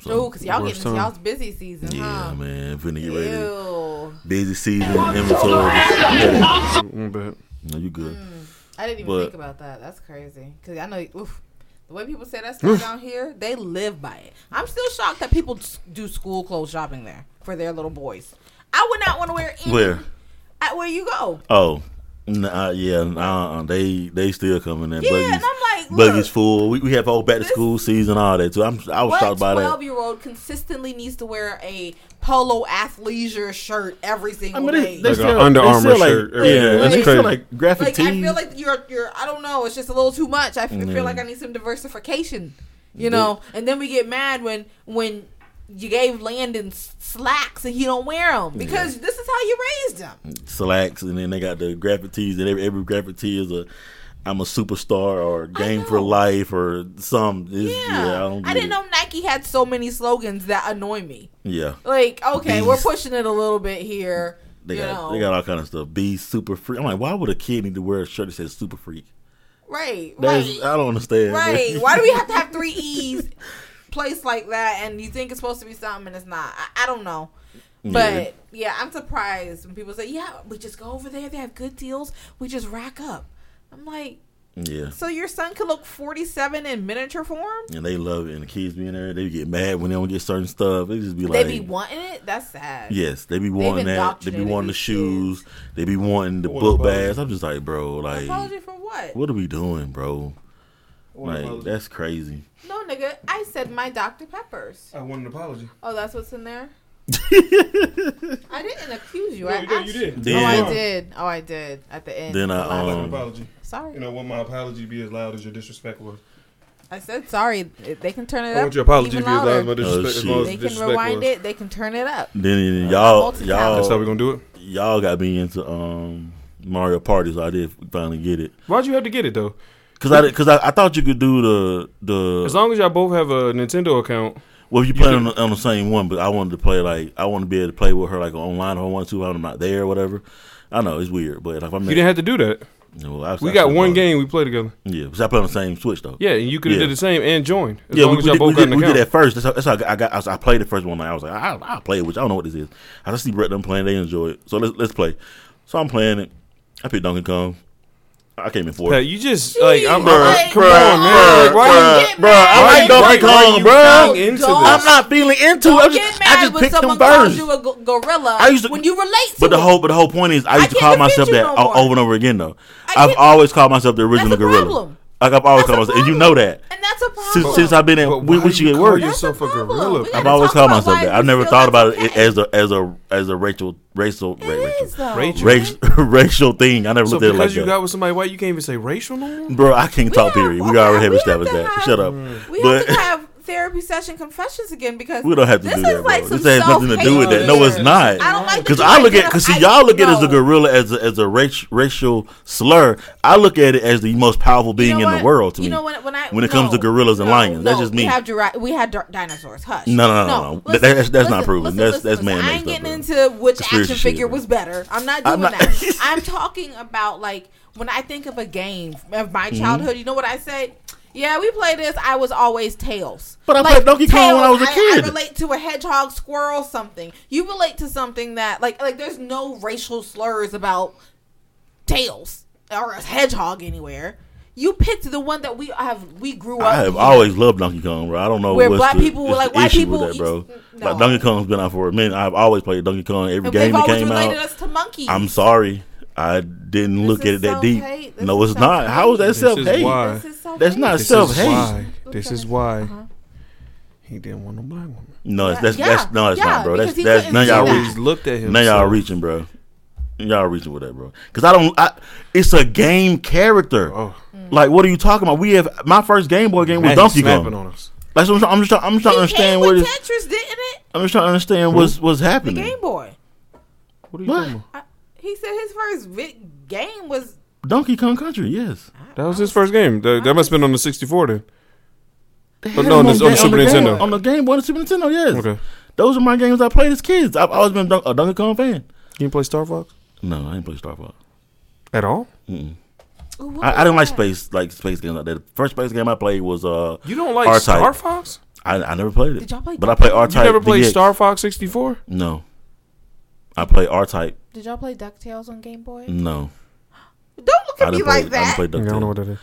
So, cause y'all getting y'all's busy season. Yeah, huh? man, finna get ready. Busy season inventory. Mm, mm, yeah. No, you good. Mm, I didn't even but, think about that. That's crazy. Cause I know oof, the way people say that stuff down here, they live by it. I'm still shocked that people do school clothes shopping there for their little boys. I would not want to wear any. Where? At where you go. Oh, nah, uh, yeah, nah, they they still coming in. Yeah, buggies, and I'm like, buggies look, full. We, we have whole back to school season, all that too. I'm I was talking about by that. 12 year old consistently needs to wear a polo athleisure shirt every single I mean, day? they, they Like a still, Under Armour still like, shirt every Yeah, day. and they still crazy. like graphic like tees. I feel like you're you're I don't know, it's just a little too much. I f- Yeah. feel like I need some diversification. You know, and then we get mad when when you gave Landon slacks and he don't wear them because this is how you raised him. slacks, and then they got the graphic tees, and every, every graphic tee is a I'm a superstar or game for life or some. Yeah, yeah, I, I didn't it. know Nike had so many slogans that annoy me. Yeah, Like, okay, we're pushing it a little bit here. they got know, they got all kind of stuff. Be super freak. I'm like, why would a kid need to wear a shirt that says super freak? right, right. I don't understand. Right. Why do we have to have three E's placed like that and you think it's supposed to be something and it's not? I, I don't know. But yeah, I'm surprised when people say, yeah, we just go over there. They have good deals. We just rack up. I'm like, yeah. so your son could look 47 in miniature form? And they love it, and the kids be in there. They get mad when they don't get certain stuff. They just be like, They be wanting it? That's sad. Yes, they be wanting that. They be wanting the these shoes. They be wanting the What book bags. I'm just like, bro, like, Apology for what? what are we doing, bro? What Like, apology? that's crazy. No, nigga. I said my Dr. Peppers. I want an apology. Oh, that's what's in there? I didn't accuse you. No, I you did, you did. Then- Oh, I did. Oh, I did. At the end. Then I, Last- I'd like an Um, apology. sorry. You know, want my apology to be as loud as your disrespect was. I said sorry. They can turn it I up. want your apology to even be as loud as my disrespect, Oh, as as They can rewind was. it. They can turn it up. then y'all, y'all. That's how y'all, we gonna do it. y'all got me into um Mario Party, so I did finally get it. Why'd you have to get it though? Cause I, cause I, I thought you could do the the As long as y'all both have a Nintendo account, well, if you play on the, on the same one, but I wanted to play like I want to be able to play with her like online if I want to. I'm not there or whatever. I know it's weird, but if I'm you didn't have to do that. well, I, We I got one game we play together. Yeah, because I play on the same Switch though. Yeah, and you could have Yeah. did the same and joined. As yeah, long we, as we, y'all did, both we, got did, we did account. at first. That's how, that's how I got. I, got I, was- I played it first one night. I was like, I, I'll play it, which I don't know what this is. I just see Brett them playing. They enjoy it, so let's let's play. So I'm playing it. I picked Donkey Kong. I came in fourth. Pat, you just like I'm Bruh, like, come bruh, on, man. Like, why you Get I Why like Donkey why- why Kong, you bruh. feeling into this? I'm not feeling into it. Don't I get just, mad I just when picked someone them calls first. you a gorilla I used to- when you relate to But the whole, but the whole point is, I used to call myself that no over and over again. Though I I've always called myself the original That's a gorilla. Problem. Like I've always That's called myself, and you know that And that's a problem. since, since I've been in, But when, why when you get call work. yourself That's a the problem. gorilla? We I've always talk called myself that. I've never thought about it as a as a as a racial racial ra- It racial is, racial, racial thing. I never So looked at it like that. because you that. got with somebody white, you can't even say racial no. Bro, I can't talk. have- Period. We okay, already have we have established that. Shut up. We But- have to have therapy session confessions again because We don't have to do that, like. This has nothing to do with that. No, it's not. I don't like Because I look at, because see, y'all look at it as a gorilla as a, as a rac- racial slur. I look at it as the most powerful being You know in the world to you me. know when, when I when it comes to gorillas and no, lions. That's just me. We have we had di- dinosaurs. Hush. No, no, no, no, no. listen, That's- that's not listen, proven. listen, That's- that's man-made I ain't getting into which action figure was better. I'm not doing not- that. I'm talking about like when I think of a game of my Mm-hmm. childhood. You know what I say? Yeah, we play this. I was always Tails. But I played Donkey Kong when I was a kid. I, relate to a hedgehog, squirrel, something. You relate to something that like like there's no racial slurs about Tails or a hedgehog anywhere. You picked the one that we have. We grew up. I have with. always loved Donkey Kong, bro. I don't know Where what's black the, people were like, white issue people with that, bro. eat- Like. Donkey Kong's been out for a minute. I've always played Donkey Kong every And game they've that always came related out. us to monkeys. I'm sorry, I didn't look at it that deep. No, it's not. How is that This self is hate? Why. This is self-hate. That's not This self is hate. why. This is why Uh-huh. he didn't want no black woman. No, it's, Yeah, that's yeah, that's no, it's yeah, not, bro. That's because that's couldn't none y'all that. reach. Always looked at him. Now y'all reaching, bro. Y'all reaching with that, bro. Because I don't. I, it's a game character. Oh. Like, what are you talking about? We have my first Game Boy game was Donkey snapping Kong. on us. Like, so I'm, I'm just trying. I'm just trying to understand came what with is. Didn't it? I'm just trying to understand what's what's The happening. Game Boy. What are you What? talking about? I, he said his first game was. Donkey Kong Country, yes. That was his first game. That, that must have been on the 64 then. They But had no, them on the- on the ga- Super game- Nintendo. On the Game Boy and Super Nintendo, yes. Okay. Those are my games I played as kids. I've always been a Donkey Kong fan. You didn't play Star Fox No, I didn't play Star Fox. at all? Mm-mm. Ooh, what I, I didn't like space like space games like that. The first space game I played was uh You don't like R-Type. Star Fox? I, I never played it. Did y'all play But I played R Type. You Type. never played DX. Star Fox 64? No. I played R Type. Did y'all play Ducktales on Game Boy? No. Don't look I at me didn't play. like I didn't that. play Yeah, I don't know what that is.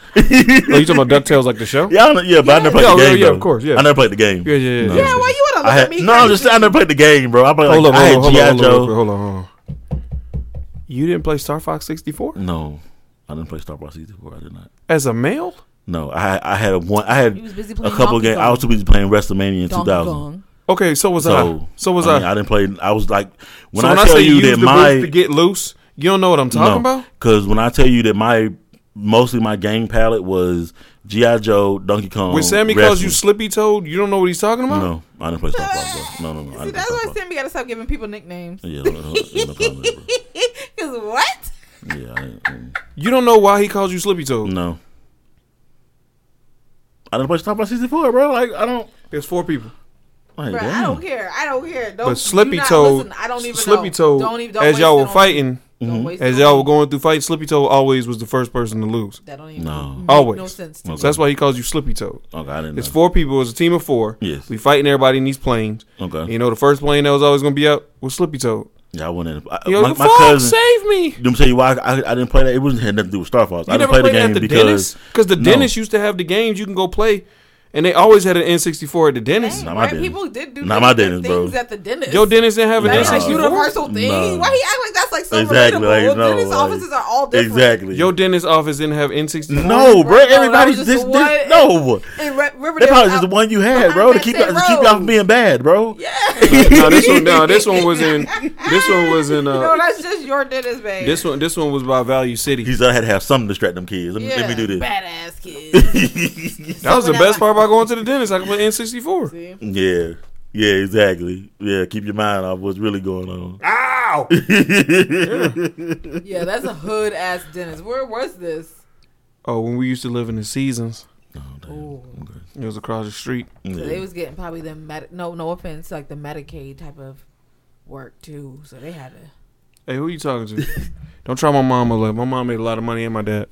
oh, you talking about Ducktales like the show? Yeah, I know, yeah, but I never played Yeah, the yeah, game. yeah, though. of course, yeah. I never played the game. Yeah, yeah, yeah. No. yeah. Yeah, why you wanna look I at had, me? no, I'm just saying I never played the game, bro. I played like Hold on, I hold had on, hold GI on, hold on, Joe. hold on, hold on, hold on. You didn't play Star Fox 64 No, I didn't play Star Wars 64. I did not. as a male? No, I had, I had a one. I had He was busy a playing couple Donkey games. I Kong. was too busy playing WrestleMania in Donkey 2000. Kong. Okay, so was So I. So was I. I. Mean, I didn't play. I was like when so I when I tell say you use that the my to get loose, you don't know what I'm talking about? because when I tell you that my mostly my game palette was GI Joe, Donkey Kong. When Sammy calls you. Slippy Toad, you don't know what he's talking about? no, I didn't play Star Fox. Bro. No, no, no. See, that's why Sammy gotta stop giving people nicknames. Yeah, no, no, no, no problem there, bro. Cause what? Yeah, I didn't, mm, You don't know why he calls you Slippy Toad. no. I didn't play Star Fox 64, bro. Like I don't. There's four people. Like, Bruh, I don't care. I don't care. Don't, But do Slippy Toad, listen, I don't even Slippy know. Toad, Don't even, don't as y'all were on me. fighting, Don't mm-hmm. waste it as y'all were going through fights, Slippy Toad always was the first person to lose. That don't even No. make Always. no sense to Okay. So that's why he calls you Slippy Toad. Okay, I didn't. It's know. four people. It's a team of four. Yes. We fighting everybody in these planes. Okay. You know, the first plane that was always going to be up was Slippy Toad. Yeah, I went in. I, Yo, my, my Fox, cousin. save me. Let me tell you why I, I didn't play that. It wasn't had nothing to do with Star Fox. You I never didn't play played the it game at the because? Because the No. dentist used to have the games you can go play. And they always had an N64 at the dentist. Dang, Not my right? dentist. People did do Not my different dentist, bro. things at the dentist. Your dentist didn't have an That's a N64? universal thing. No. Why he act like that's like so Exactly, relatable? like, no, dentist like- offices are all different. exactly. Your dentist office didn't have N64? no, bro. Right, Everybody's was this, just this, no. In Re- Riverdale, That probably just the one you had, bro, to keep to keep y'all from being bad, bro. Yeah. no, this one, no, this one was in, this one was in, no, uh, that's just your dentist, babe. this one, this one was by Value City. He said I had to have something to distract them kids. Let me, yeah, let me do this. Badass kids. That was the best part about going to the dentist. I could play N64. See? Yeah. Yeah, exactly. Yeah, keep your mind off what's really going on. Ow! Yeah, that's a hood ass dentist. Where was this? Oh, when we used to live in the Seasons, oh, Ooh. it was across the street. So Yeah. they was getting probably the med- no no offense like the Medicaid type of work too. So they had to. Hey, who are you talking to? Don't try my mama. Like my mom made a lot of money and my dad.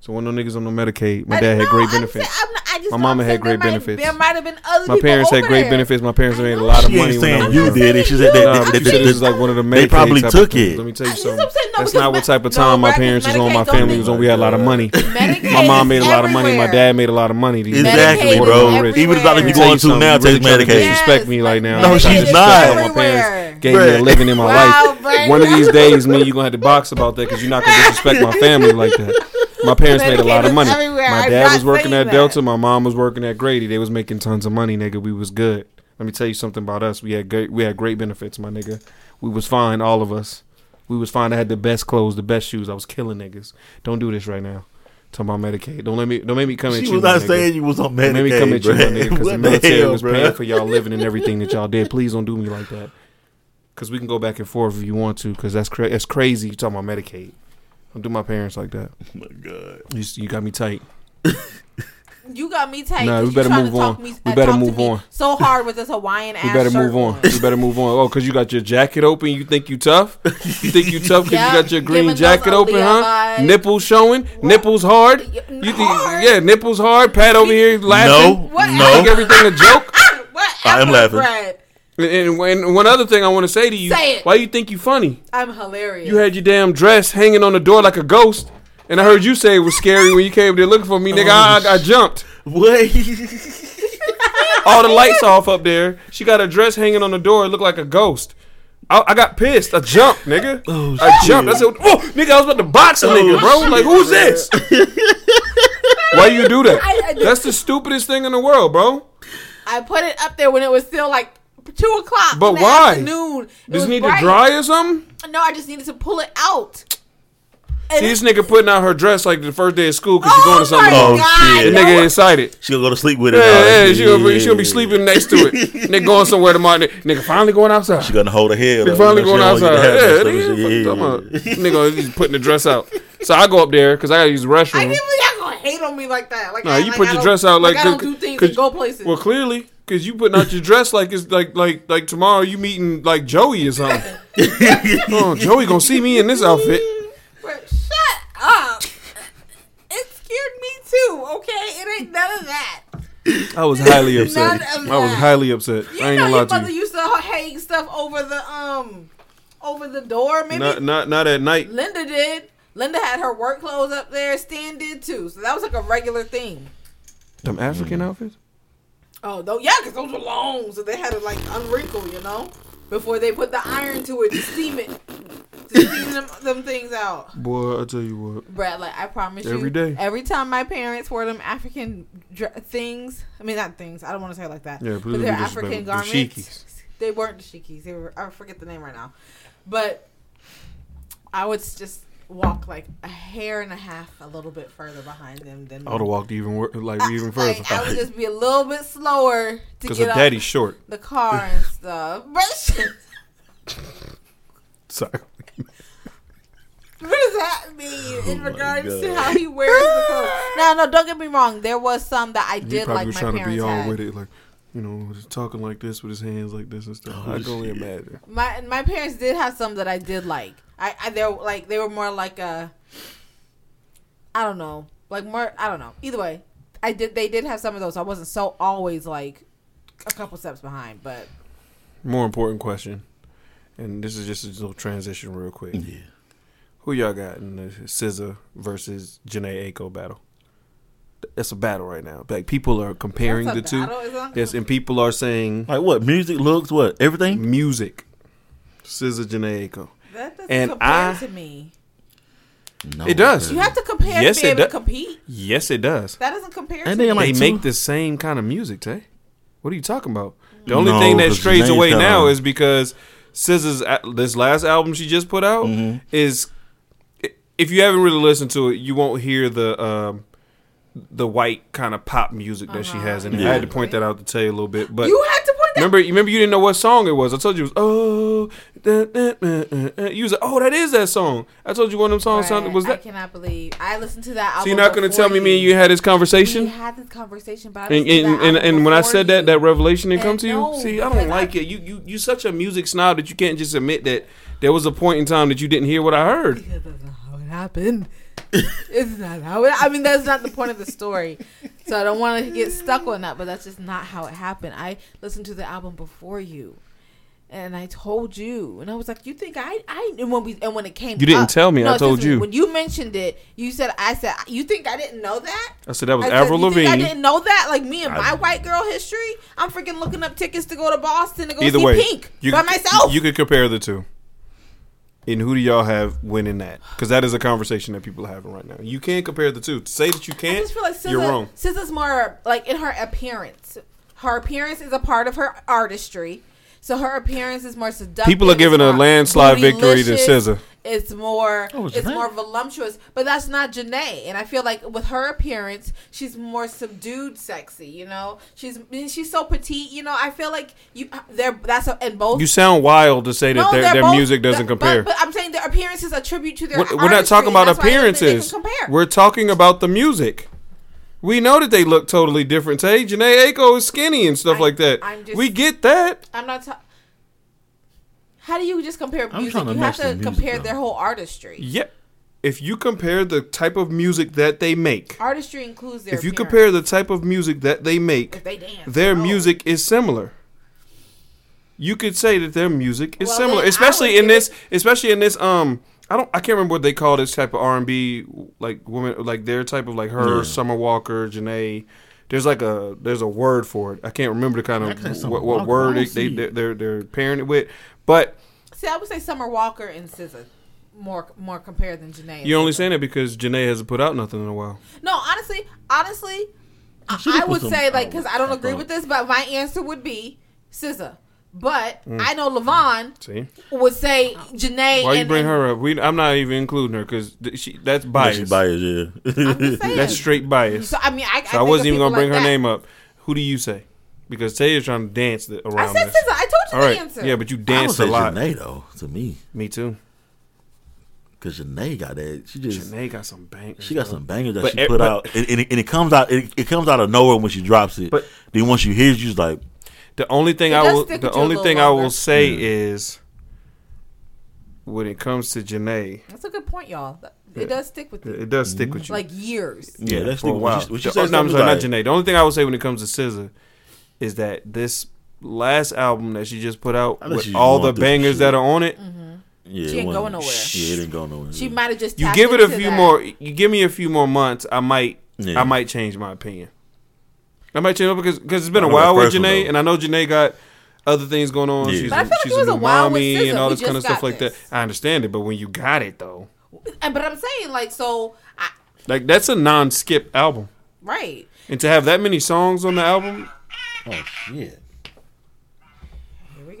So when no niggas on the Medicaid, my I- dad had no, great benefits. saying- I'm not- I just My mama had great might- benefits. There might have been other My people parents had over great there. benefits. My parents made a lot of She money ain't when I saying you did it. She said that, but that, that, this is like one of the Medicaid they probably type took it. Let me tell you something. that's what I'm saying. No, That's because not what type of time my parents was on. My family was on. We had a lot of money. My mom made a lot of money. My dad made a lot of money. Exactly, bro. Even the doctor you Let me going to now You takes trying to Medicaid. disrespect me like now. No, You trying to she's not. My parents gave me a living in my life. One of these days, me, you gonna have to box about that because you're not gonna disrespect my family like that. My parents made a lot of money. everywhere. My dad was working at that. Delta. My mom was working at Grady. They was making tons of money, nigga. We was good. Let me tell you something about us. We had great. We had great benefits, my nigga. We was fine, all of us. We was fine. I had the best clothes, the best shoes. I was killing niggas. Don't do this right now. Talking about Medicaid. Don't let me. Don't make me come at you. She you. was not nigga. saying you was on Medicaid. Don't Medicaid, Make me come at you, my nigga, because the What military hell, was bruh? paying for y'all living and everything that y'all did. Please don't do me like that. Because we can go back and forth if you want to. Because that's cra- that's crazy. You talking about Medicaid? Don't do my parents like that. Oh my God. You, you got me tight. You got me tight. Nah, 'cause we better move on. Me, We uh, better move on. So hard with this Hawaiian ass We better shirt move on. on. We better move on. Oh, because you got your jacket open. You think you tough? You think you tough because Yeah, you got your green giving jacket open, huh? Aaliyah vibes. Nipples showing. Nipples hard. Y- You think? hard? Yeah, nipples hard. Pat over here No, laughing. What? no. Think everything a joke. What? I am laughing. Brad. And, and, and one other thing I want to say to you, Say it. why you think you funny? I'm hilarious. You had your damn dress hanging on the door like a ghost, and I heard you say it was scary when you came there looking for me, nigga. I, I, I jumped. What? All the lights off up there. She got her dress hanging on the door. It looked like a ghost. I, I got pissed. I jumped, nigga. Oh, I jumped. I said, "Oh, nigga, I was about to box a oh, nigga, bro. Like, who's this? Why you do that? I- I- That's the stupidest thing in the world, bro. I put it up there when it was still like two o'clock. But in the why? Afternoon. It Does it need bright. to dry or something? No, I just needed to pull it out. And See, this nigga putting out her dress like the first day of school because she's oh going to something. my Oh, God, shit. The no. nigga excited. She gonna go to sleep with it. Yeah, now. yeah, she gonna, be, she gonna be sleeping next to it. nigga going somewhere tomorrow. Nigga finally going outside. She gonna hold her head. Nigga finally going outside. to Yeah, no nigga, sleep. fuck you talking Yeah. nigga he's putting the dress out. So I go up there because I gotta use the I restroom. can't believe y'all gonna hate on me like that. Like, Nah, I, you like put I your dress out like, I don't do things and go places. Well, clearly, because you putting out your dress like it's like like like tomorrow you meeting like Joey or something. oh, Joey gonna see me in this outfit. But shut up. It scared me too. Okay, it ain't none of that. I was highly upset. None of I was that. highly upset. You I ain't know gonna your lie to mother you. used to hang stuff over the um over the door. Maybe Not not not at night. Linda did. Linda had her work clothes up there. Stan did too. So that was like a regular thing. Them African outfits. Oh, though, yeah, because those were long, so they had to like unwrinkle, you know, before they put the iron to it to steam it, to steam them, them things out. Boy, I tell you what. Brad, like I promise you, Every day. every time my parents wore them African dr- things, I mean not things, I don't want to say it like that, Yeah, but they're. African garments. shikis. They weren't the shikis. They were. I forget the name right now, but I would just walk like a hair and a half, a little bit further behind them than. I would have walked even wor- like even further Like, I would just be a little bit slower to because get her up daddy's short. the car and stuff. But Sorry. what does that mean oh in regards to how he wears the clothes? No, no, don't get me wrong. There was some that I He did probably like was my trying to be all had. with it, like you know, just talking like this with his hands like this and stuff. Oh, I can only shit. imagine. My my parents did have some that I did like. I, I they were like they were more like a I don't know. Like more I don't know. Either way, I did they did have some of those. I wasn't so always like a couple steps behind, but More important question, and this is just a little transition real quick. Yeah. Who y'all got in the SZA versus Jhené Aiko battle? That's a battle right now. Like people are comparing the two. battle? Is Yes, and people are saying Like what? Music, looks, what? Everything? music. SZA Jhené Aiko. That doesn't And compare I- to me. No. It does. You have to compare Yes, to be it able to compete. Yes, it does. That doesn't compare And to then, me. like, they make the same kind of music, Tay. What are you talking about? The only No, thing that strays away kinda- now is because SZA's a- this last album she just put out Mm-hmm. is. If you haven't really listened to it, you won't hear the um, the white kind of pop music that she has in it. I had to point that out to tell you a little bit, but you had to point that remember, you remember you didn't know what song it was. I told you it was oh, da, da, da, you was like, oh, that is that song. I told you one of them songs sounded was that. I cannot believe I listened to that album. So you're not going to tell me me and you had this conversation. We had this conversation, but I And, and, and, and when I said that, that revelation didn't come to you. no, See, I don't like I- it. You, you, you such a music snob that you can't just admit that there was a point in time that you didn't hear what I heard. Because that's not how it happened. It's not how it. I mean, that's not the point of the story. So I don't want to get stuck on that. But that's just not how it happened. I listened to the album before you, and I told you, and I was like, "You think I? I?" And when we and when it came, You didn't up- tell me, I told you. When you mentioned it, you said, "I said you think I didn't know that." I said that was I said, Avril you think I didn't know that. Like me and my white girl history, I'm freaking looking up tickets to go to Boston to go see way, Pink you by myself. You could compare the two. And who do y'all have winning that? Because that is a conversation that people are having right now. You can't compare the two. To say that you can't, just feel like SZA, you're wrong. SZA's more like in her appearance. Her appearance is a part of her artistry. So her appearance is more seductive. People are it's giving a landslide victory to bootylicious, SZA. It's more, Oh, it's it's more voluptuous, but that's not Jhené. And I feel like with her appearance, she's more subdued, sexy. You know, she's she's so petite. You know, I feel like you they're that's a, and both. You sound wild to say that No, their, their both- music doesn't but- compare. But, I'm saying their appearances attribute to their. We're, we're not talking about that's why I don't think they can appearances. We're talking about the music. We know that they look totally different. Tay Jhené Aiko is skinny and stuff I- like that. I'm just- we get that. I'm not. Ta- How do you just compare I'm music? trying to You have match the to music, compare though. their whole artistry. Yeah. If you compare the type of music that they make, Artistry includes their. if you appearance. compare the type of music that they make, if they dance, their no. music is similar. You could say that their music is Well, similar, especially in give this, especially in this. Um, I don't, I can't remember what they call this type of R and B, like women, like their type of like her, Yeah. Summer Walker, Jhené. There's like a there's a word for it. I can't remember the kind I can of Summer what, what Walker. I word don't they, see they it. they're they're pairing it with, but See, I would say Summer Walker and SZA more more compared than Jhené. and you're only SZA. saying that because Jhené hasn't put out nothing in a while. No, honestly, honestly, I, She did I put would some say like because I don't I agree thought. with this, but my answer would be SZA. But Mm. I know Levon See, would say Jhené. why you bring and- her up? We, I'm not even including her because she that's bias. biased. she biased, yeah. I'm just saying. That's straight bias. So I mean, I, So I, wasn't even gonna bring her name up. Who do you say? Because Tay is trying to dance the, I around said this. SZA. I told you All the right, answer. yeah, but you I would danced say a lot. Jhené, though, to me. Me too. Because Jhené got that. She just. Jhené got some bangers. She got bro. some bangers that But she put but- out, and, and, it, and it comes out. It, it comes out of nowhere when she drops it. But- then once you hear it, you just like, The only thing It I will, the with you a only little thing I will say Yeah. is, when it comes to Jhené, That's a good point, y'all. It does stick with you, it does stick with you. like years. yeah, that's for a while. When she, when she The- oh, no, I'm something sorry, not like, Jhené. The only thing I will say when it comes to SZA is that this last album that she just put out with all the going through some bangers that are on it, mm-hmm. Yeah, She ain't going nowhere. Yeah, it didn't go nowhere. She might have just. You give it a few that. more. You give me a few more months. I might. Yeah. I might change my opinion. I might change it because because it's been a while with first Jhené, though. and I know Jhené got other things going on. Yeah. She's, But I feel like she's it was a a new while mommy SZA. and all this kind of stuff got like that. I understand it, but when you got it though, And but I'm saying like so. I, like that's a non-skip album, right. and to have that many songs on the album, Oh shit.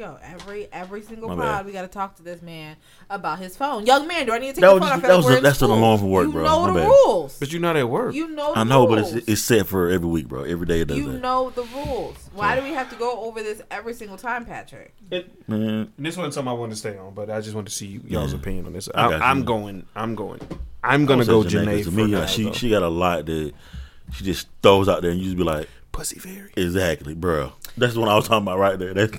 Here we go. Every every single My pod, bad. we got to talk to this man about his phone. Young man, do I need to take That your was phone? I just- that like was we're a- that's an school. alarm for work, you bro. know My the bad. rules. but you're not at work. You know. I the know, but it's, it's set for every week, bro. Every day it does you that. know the rules. Why do we have to go over this every single time, Patrick? Man, This wasn't something I wanted to stay on, but I just wanted to see y'all's Yeah. opinion on this. I, I I'm going. I'm going. I'm gonna go would say to me. now, she though. she got a lot that she just throws out there, and you just be like, pussy fairy. exactly, bro. That's what I was talking about right there. That's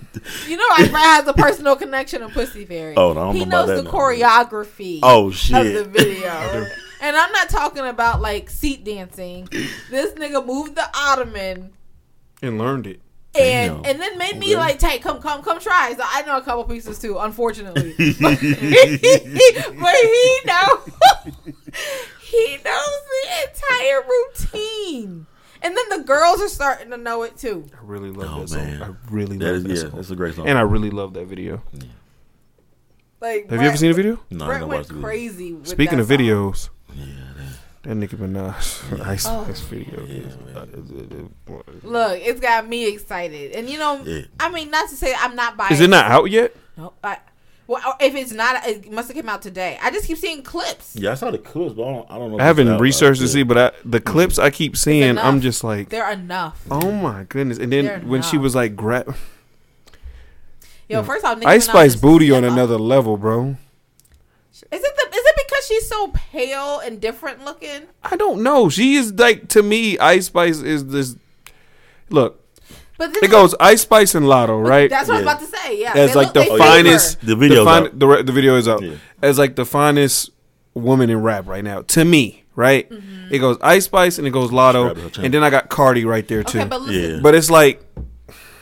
You know, Brad has a personal connection with Pussy Fairy. Oh, no, I don't he knows the now. choreography. Oh, shit, Of shit. the video, and I'm not talking about like seat dancing. This nigga moved the ottoman and learned it. and Damn. and then made me Okay. like, "Take, come, come, come, try." So I know a couple pieces too, unfortunately. but he knows he knows the entire routine, and then the girls are starting to know it too. I really love Oh, that song. man. I really that love is that yeah. song. That's a great song. and I really love that video. Yeah. Like, Have you ever seen the video? no, I Brett don't went watch crazy. With Speaking that of song. videos, Yeah, that Nicki Minaj Ice Oh. Spice video. Yeah, is- uh, uh, Look, it's got me excited, and you know, Yeah. I mean, not to say I'm not biased. Is it not out yet? No, I, well, oh, if it's not, it must have came out today. I just keep seeing clips. yeah. I saw the clips, but I don't. I don't know. I haven't researched to see, but I, the clips I keep seeing. I'm just like, They're enough. oh my goodness! And They're then when she was like, grab Yo, first off, Nicki Ice Spice booty on step up. another level, bro. Is it the? Is it because she's so pale and different looking? I don't know. She is like to me, Ice Spice is this. Look, But then it goes Ice Spice and Latto, right? That's what Yeah. I was about to say. Yeah, as they like look- the they favor. finest. The video's the, out. the, re- the video is out Yeah. as like the finest woman in rap right now to me. Right? Mm-hmm. It goes Ice Spice and it goes Latto, Describe her channel. and then I got Cardi right there too. Okay, but listen, Yeah. but it's like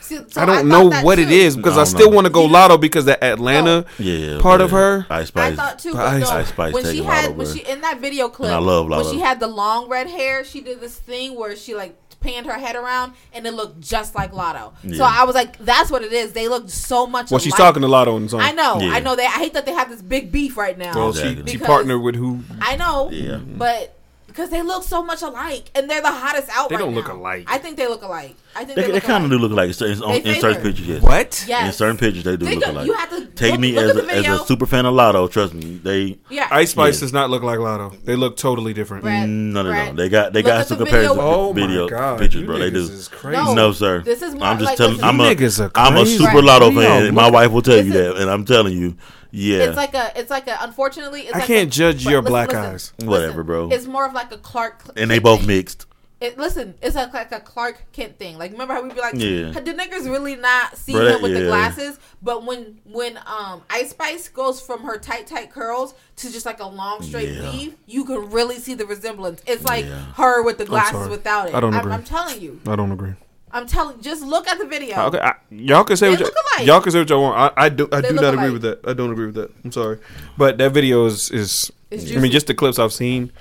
see, so I don't thought know that what too. it is because I I, don't still know. want to go Latto because that Atlanta Yeah, part but of her. Ice I Spice. thought too, But but Ice- no, Ice Spice when she taking had Latto, when bro. she in that video clip, I love when she had the long red hair, she did this thing where she like panned her head around and it looked just like Latto. So I was like, that's what it is. They look so much. Well, she's talking to Latto in the song. I know, Yeah. I know. They, I hate that they have this big beef right now. Well, Exactly. she she partnered with who? I know, Yeah. but because they look so much alike, and they're the hottest out. They right don't look now. alike. I think they look alike. I think They, they, they kind of do look like in certain, on, in certain pictures. Yes. What? Yes. In certain pictures, they do Think look of- alike. you have to Take look- me look as a, as a super fan of Latto. Trust me, they Yeah, Ice Spice Yeah. does not look like Latto. They look totally different. Brad, no, no, no. They got they look got some the comparison video. Oh video God, pictures, bro. They do. niggas is crazy. No. No, sir. This is more I'm just like telling. I'm is- a You niggas are I'm a super Right. Latto fan. My wife will tell you that, and I'm telling you, yeah. It's like a, it's like a. Unfortunately, it's I like can't a, judge your listen, black listen, eyes. Whatever, bro. It's more of like a Clark. Kent and they both thing. mixed. It, listen, it's like, like a Clark Kent thing. Like, remember how we'd be like, Yeah. the niggas really not see Bro, him with the glasses?" But when when um Ice Spice goes from her tight tight curls to just like a long straight Yeah. weave, you can really see the resemblance. It's like Yeah. her with the glasses without it. I don't I'm, agree. I'm telling you. I don't agree. I'm telling. Just look at the video. Okay, I, y'all can say They what y'all, alike. y'all can say what y'all want. I, I do I They do look not agree alike. with that. I don't agree with that. I'm sorry, but that video is is. I mean, just the clips I've seen,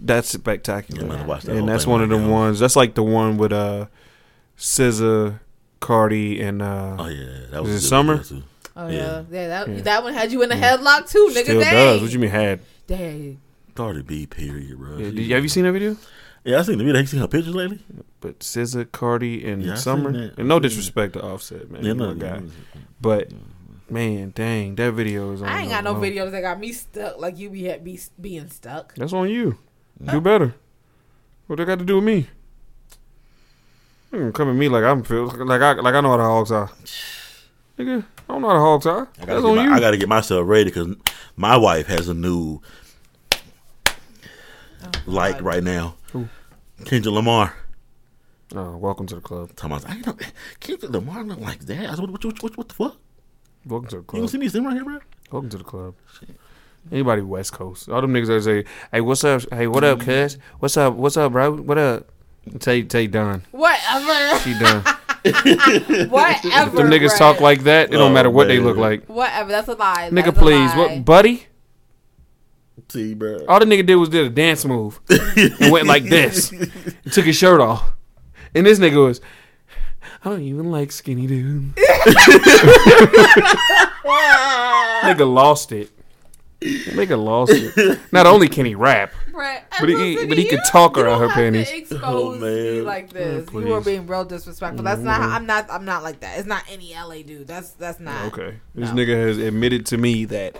that's spectacular. Yeah, I'm gonna watch that and that's one right of the now. ones. That's like the one with uh, SZA, Cardi, and uh, Oh yeah, that was it summer? Oh Yeah. yeah, yeah. That Yeah. that one had you in a headlock too, nigga. still Dang. does. What you mean had? Dang. Cardi B, period, bro. Yeah, did- have you seen that video? Yeah, I seen the video. Have you seen her pictures lately? But SZA, Cardi, and Yeah, Summer. And no I seen disrespect to Offset, man. Yeah, you no, my guy. But man, dang, that video is. On I ain't got no low. videos that got me stuck like you be had be being stuck. That's on you. Do better. What they got to do with me? You come at me like I'm feel like I like I know how the hogs are. Nigga, I don't know how the hogs are. I gotta, on get you. my, I gotta get myself ready because my wife has a new oh, like God. right now. Who? Kendrick Lamar. oh, welcome to the club. Thomas, I don't know Kendrick Lamar look like that. I said, what, what, what, what the fuck? Welcome to the club. You club. don't see me sitting right here, bro? Welcome to the club. Anybody West Coast, all them niggas that say, "Hey, what's up? Hey, what up, cuz? What's up? What's up, bro? What up?" Tell you, tell done. Whatever. She done. Whatever. Them niggas Brett. talk like that. It don't Oh, matter what they look like. Whatever. That's a lie. Nigga, That's please, lie. what, buddy? See, bro. All the nigga did was did a dance move and went like this, and took his shirt off, and this nigga was. I don't even like skinny dude. nigga lost it. Nigga lost it. Not only can he rap, Brett, But he- listen, but he you could talk you around her have panties. Expose Oh, me man. like this. Oh, you are being real disrespectful. That's not. How, mm-hmm. I'm not. I'm not like that. It's not any LA dude. That's that's not. okay, this No. nigga has admitted to me that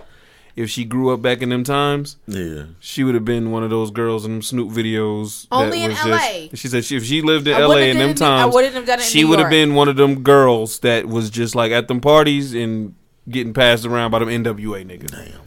if she grew up back in them times, Yeah. she would have been one of those girls in them Snoop videos. Only that in was just- LA. she said she, if she lived in I LA in them done it in- I times, wouldn't have done it she would have been one of them girls that was just like at them parties and getting passed around by them NWA niggas. Damn.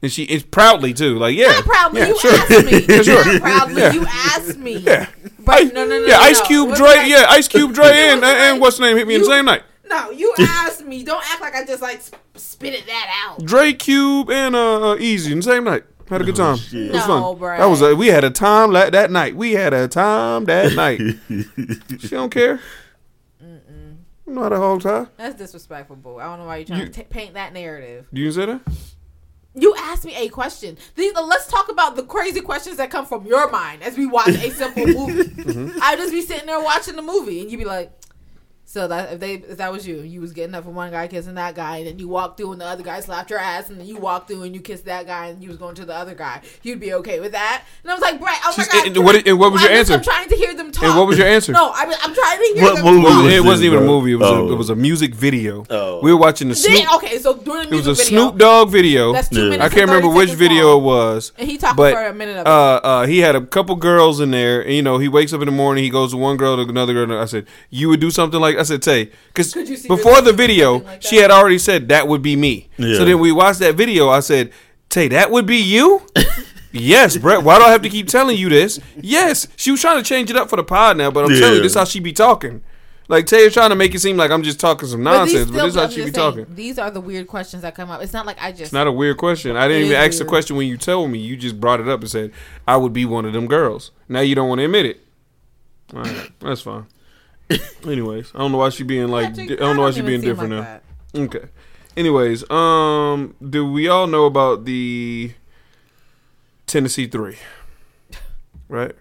And she it's proudly too. Like yeah, Not proudly. yeah, you sure. asked me. Sure. Not proudly. Yeah. You asked me. Yeah. But no, no, no. yeah, no, Ice no. Cube, What's Dre, that? yeah, Ice Cube, Dre, and What's and what's the name hit me in the same night. No, you asked me. Don't act like I just like sp- spitted that out. Dre Cube and uh, uh, Eazy in the same night. Had a good time. shit. It was No, fun. Brad. That was a, we had a time la- that night. We had a time that night. she don't care. You know how to hold tie. That's disrespectful, boo. I don't know why you're trying You- to t- paint that narrative. Do you say that? You asked me a question. These, uh, let's talk about the crazy questions that come from your mind as we watch a simple movie. Mm-hmm. I'd just be sitting there watching the movie, and you'd be like, "So that if they if that was you, you was getting up for one guy kissing that guy, and then you walked through and the other guy slapped your ass, and then you walked through and you kissed that guy, and you was going to the other guy, you'd be okay with that?" And I was like, "Brett, oh my She's- god!" and what- and what was your I'm answer? I'm trying to hear them talk. And what was your answer? No, I mean, I'm trying to hear What them. movie Well, was it wasn't this, even a movie. It was, Oh. a, it was a music video. Oh. We were watching the Snoop. Then, okay, so during the music It was a video, Snoop Dogg video. That's two Yeah. minutes. I can't remember which video long. it was. And he talking but, for a minute of uh, uh, he had a couple girls in there. And, you know, he wakes up in the morning. He goes to one girl to another girl. And I said, "You would do something like?" I said, "Tay," because Could you see before the video, like she had already said that would be me. Yeah. So then we watched that video. I said, "Tay, that would be you." yes, Brett. Why do I have to keep telling you this? Yes, she was trying to change it up for the pod now, but I'm telling you, this is how she be talking. Like Tay is trying to make it seem like I'm just talking some nonsense, but, still- this is how she be saying, talking. These are the weird questions that come up. It's not like I just. It's not a weird question. I didn't even is ask the question when you told me. You just brought it up and said I would be one of them girls. Now you don't want to admit it. All right, that's fine. Anyways, I don't know why she being like. Patrick, I don't know why she even being seem different like now. that. Okay. Anyways, um, do we all know about the Tennessee Three? Right?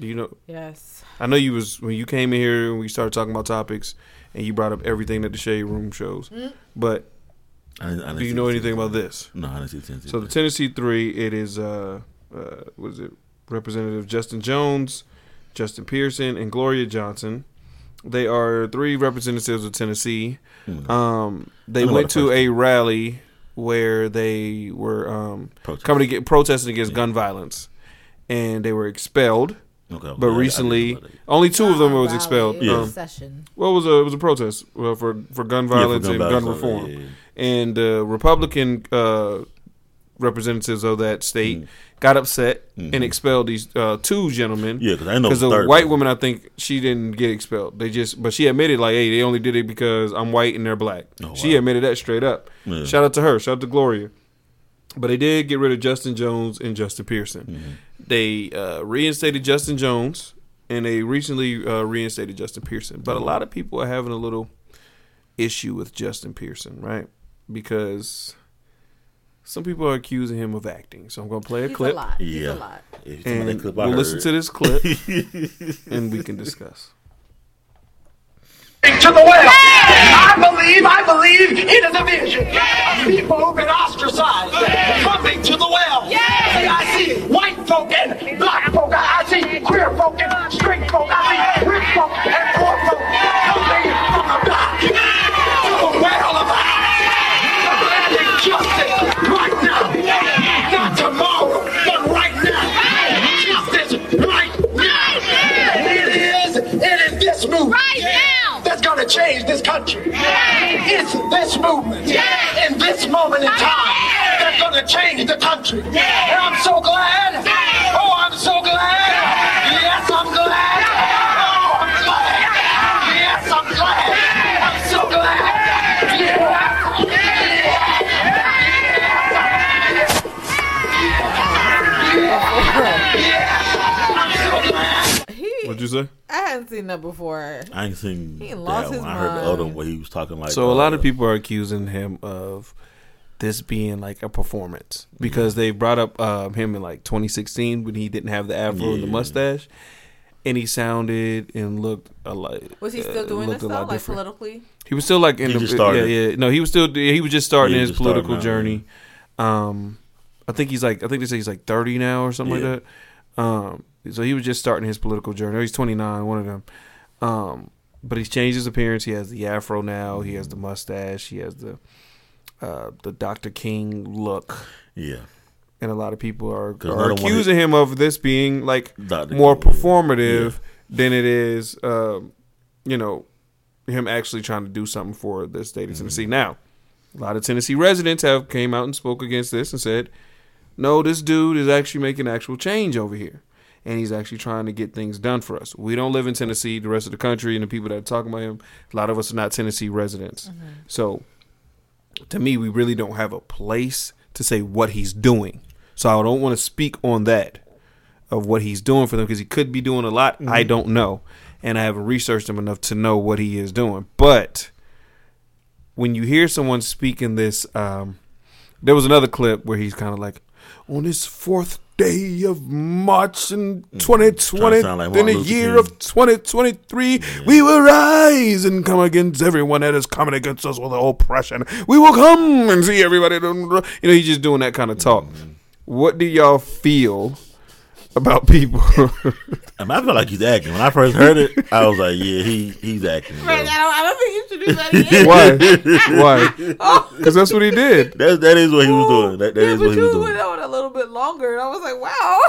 Do you know? Yes. I know you was when you came in here and we started talking about topics, and you brought up everything that the Shade Room shows. Mm. But I didn't- I do you know anything about this? No, I didn't see the Tennessee. So the. Tennessee three, it is uh, uh what is it? Representative Justin Jones, Justin Pearson, and Gloria Johnson. They are three representatives of Tennessee. Hmm. Um, they went to a rally where they were um, coming to get protesting against gun violence, and they were expelled. Okay, But I- I recently, know that. only two of them was Rally, expelled. it was Um, Session. well, it was a it was a protest uh, for for gun Yeah, for violence gun and gun reform, yeah, yeah. and the Republican uh, representatives of that state got upset and expelled these uh, two gentlemen. Yeah, Yeah, 'cause I know because the white one. woman, I think she didn't get expelled. They just, but she admitted like, hey, they only did it because I'm white and they're black. Oh, She wow. admitted that straight up. Yeah. Shout out to her. Shout out to Gloria. But they did get rid of Justin Jones and Justin Pearson. Mm-hmm. They uh, reinstated Justin Jones, and they recently uh, reinstated Justin Pearson. But a lot of people are having a little issue with Justin Pearson, right? Because some people are accusing him of acting. So I'm going to play a He's clip, a lot. He's Yeah. a lot. If you talking about and that clip we'll listen to this clip, and we can discuss. to the well. I believe, I believe it is a vision. Of people who've been ostracized coming to the well. See, I see white folk and black folk. I I see queer folk and straight folk. I see rich folk and poor folk this movement Right now. that's going to change this country. It's this movement in this moment in time that's going to change the country. And I'm so glad. Oh, I'm so glad. Yes, I'm glad. Oh, I'm glad. Yes, I'm glad. I'm so glad. Yes. Yes. I'm glad. He, What'd you say? I had hadn't seen that before. I ain't seen He that lost one. his I heard the other one where he was talking like. So a lot of uh, people are accusing him of this being like a performance because they brought up um, him in like 2016 when he didn't have the afro and the mustache, and he sounded and looked a lot. Was he still uh, doing this though, like different. politically? He was still like in He the just started. yeah yeah no he was still he was just starting Yeah, his just starting political out, journey. Um, I think he's like I think they say he's like 30 now or something Yeah. like that. Um, so he was just starting his political journey. He's 29, one of them. Um, but he's changed his appearance. He has the afro now. He has the mustache. He has the uh, the Dr. King look. Yeah. And a lot of people are, are accusing him of this being like Dr. more King, performative Yeah. than it is, um, you know, him actually trying to do something for the state of Mm-hmm. Tennessee. Now, a lot of Tennessee residents have came out and spoke against this and said, "No, this dude is actually making actual change over here, and he's actually trying to get things done for us. We don't live in Tennessee. The rest of the country and the people that are talking about him, a lot of us are not Tennessee residents. So, to me, we really don't have a place to say what he's doing. So I don't want to speak on that." Of what he's doing for them because he could be doing a lot. I don't know, and I haven't researched him enough to know what he is doing. But when you hear someone speaking this, um, there was another clip where he's kind of like, on this fourth day of March in 2020, Mm. like in the year King. of 2023, we will rise and come against everyone that is coming against us with oppression. We will come and see everybody. You know, he's just doing that kind of talk. Mm-hmm. What do y'all feel about people? I, mean, I feel like he's acting. When I first heard it, I was like, yeah, he he's acting. bro. Right, I don't, I don't think you should do that. Why? Why? Oh. Because that's what he did. That that is what he was doing. That, that yeah, is what he was you doing. went on a little bit longer, and I was like, wow.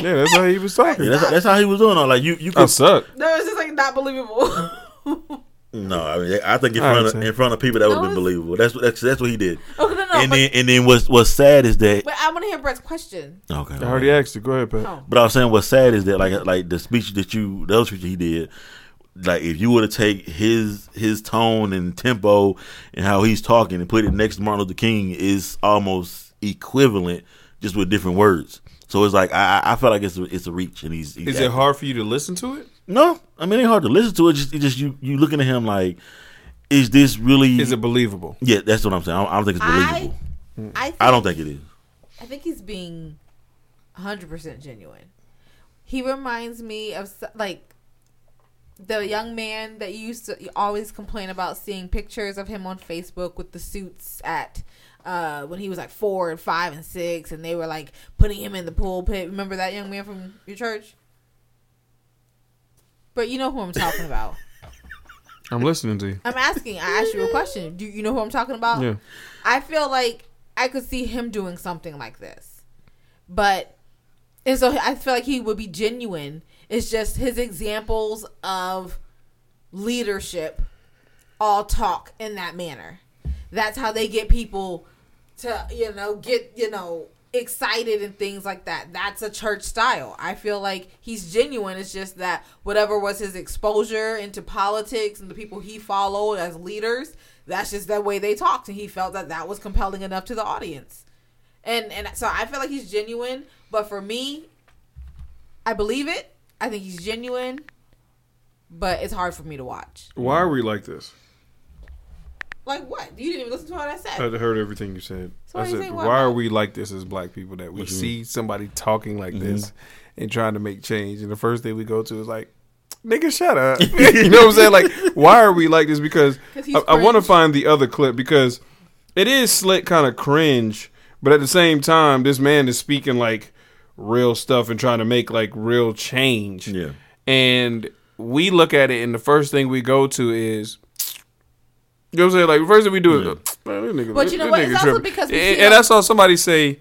Yeah, that's how he was talking. Yeah, that's, that's how he was doing. it. Like you, you I suck. no, it's just like not believable. no. I mean, I think in front of in front of people that would have No, been believable. That's what that's that's what he did. okay, no, no. and but, then and then what's what's sad is that but I want to hear Brett's question. okay. I already asked you. Go ahead, Pat. Oh. But I was saying what's sad is that like like the speech that you the other speech he did, like if you were to take his his tone and tempo and how he's talking and put it next to Martin Luther King is almost equivalent, just with different words. So it's like I I I feel like it's a, it's a reach and he's, he's Is it hard for you to listen to it? No, I mean it ain't hard to listen to it. Just it just you you looking at him like, is this really? Is it believable? Yeah, that's what I'm saying. I don't, I don't think it's believable. I, think, I, don't think it is. I think he's being 100% genuine. He reminds me of like the young man that you used to always complain about seeing pictures of him on Facebook with the suits at uh, when he was like four and five and six, and they were like putting him in the pulpit. Remember that young man from your church? But you know who I'm talking about. I'm listening to you. I'm asking. I asked you a question. Do you know who I'm talking about? Yeah. I feel like I could see him doing something like this, but and so I feel like he would be genuine. It's just his examples of leadership all talk in that manner. That's how they get people to you know get you know excited and things like that. That's a church style. I feel like he's genuine. It's just that whatever was his exposure into politics and the people he followed as leaders, that's just the way they talked, and he felt that that was compelling enough to the audience. And and so I feel like he's genuine. But for me, I believe it. I think he's genuine, but it's hard for me to watch. Why are we like this? Like what? You didn't even listen to what I said. I heard everything you said. So I said, saying what why are we like this as black people that we What you see somebody talking like Mm-hmm. this and trying to make change, and the first thing we go to is like, nigga, shut up. you know what I'm saying? Like, why are we like this? Because I, I want to find the other clip because it is slick, kind of cringe, but at the same time, this man is speaking like real stuff and trying to make like real change. Yeah. And we look at it, and the first thing we go to is, you know what I'm saying? Like, the first thing we do is, man, this nigga, But this- you know what? nigga It's also tripping." because we and, see and a- I saw somebody say,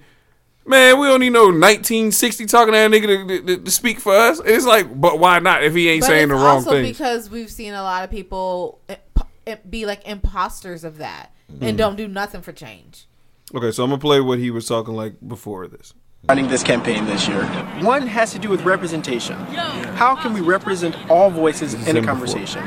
man, we don't need no 1960 talking to that nigga to, to, to speak for us. It's like, but why not if he ain't But saying the it's wrong also thing? because we've seen a lot of people imp- imp- be like imposters of that Mm-hmm. and don't do nothing for change. Okay, so I'm gonna play what he was talking like before this. running this campaign this year. One has to do with representation. How can we represent all voices in a December conversation?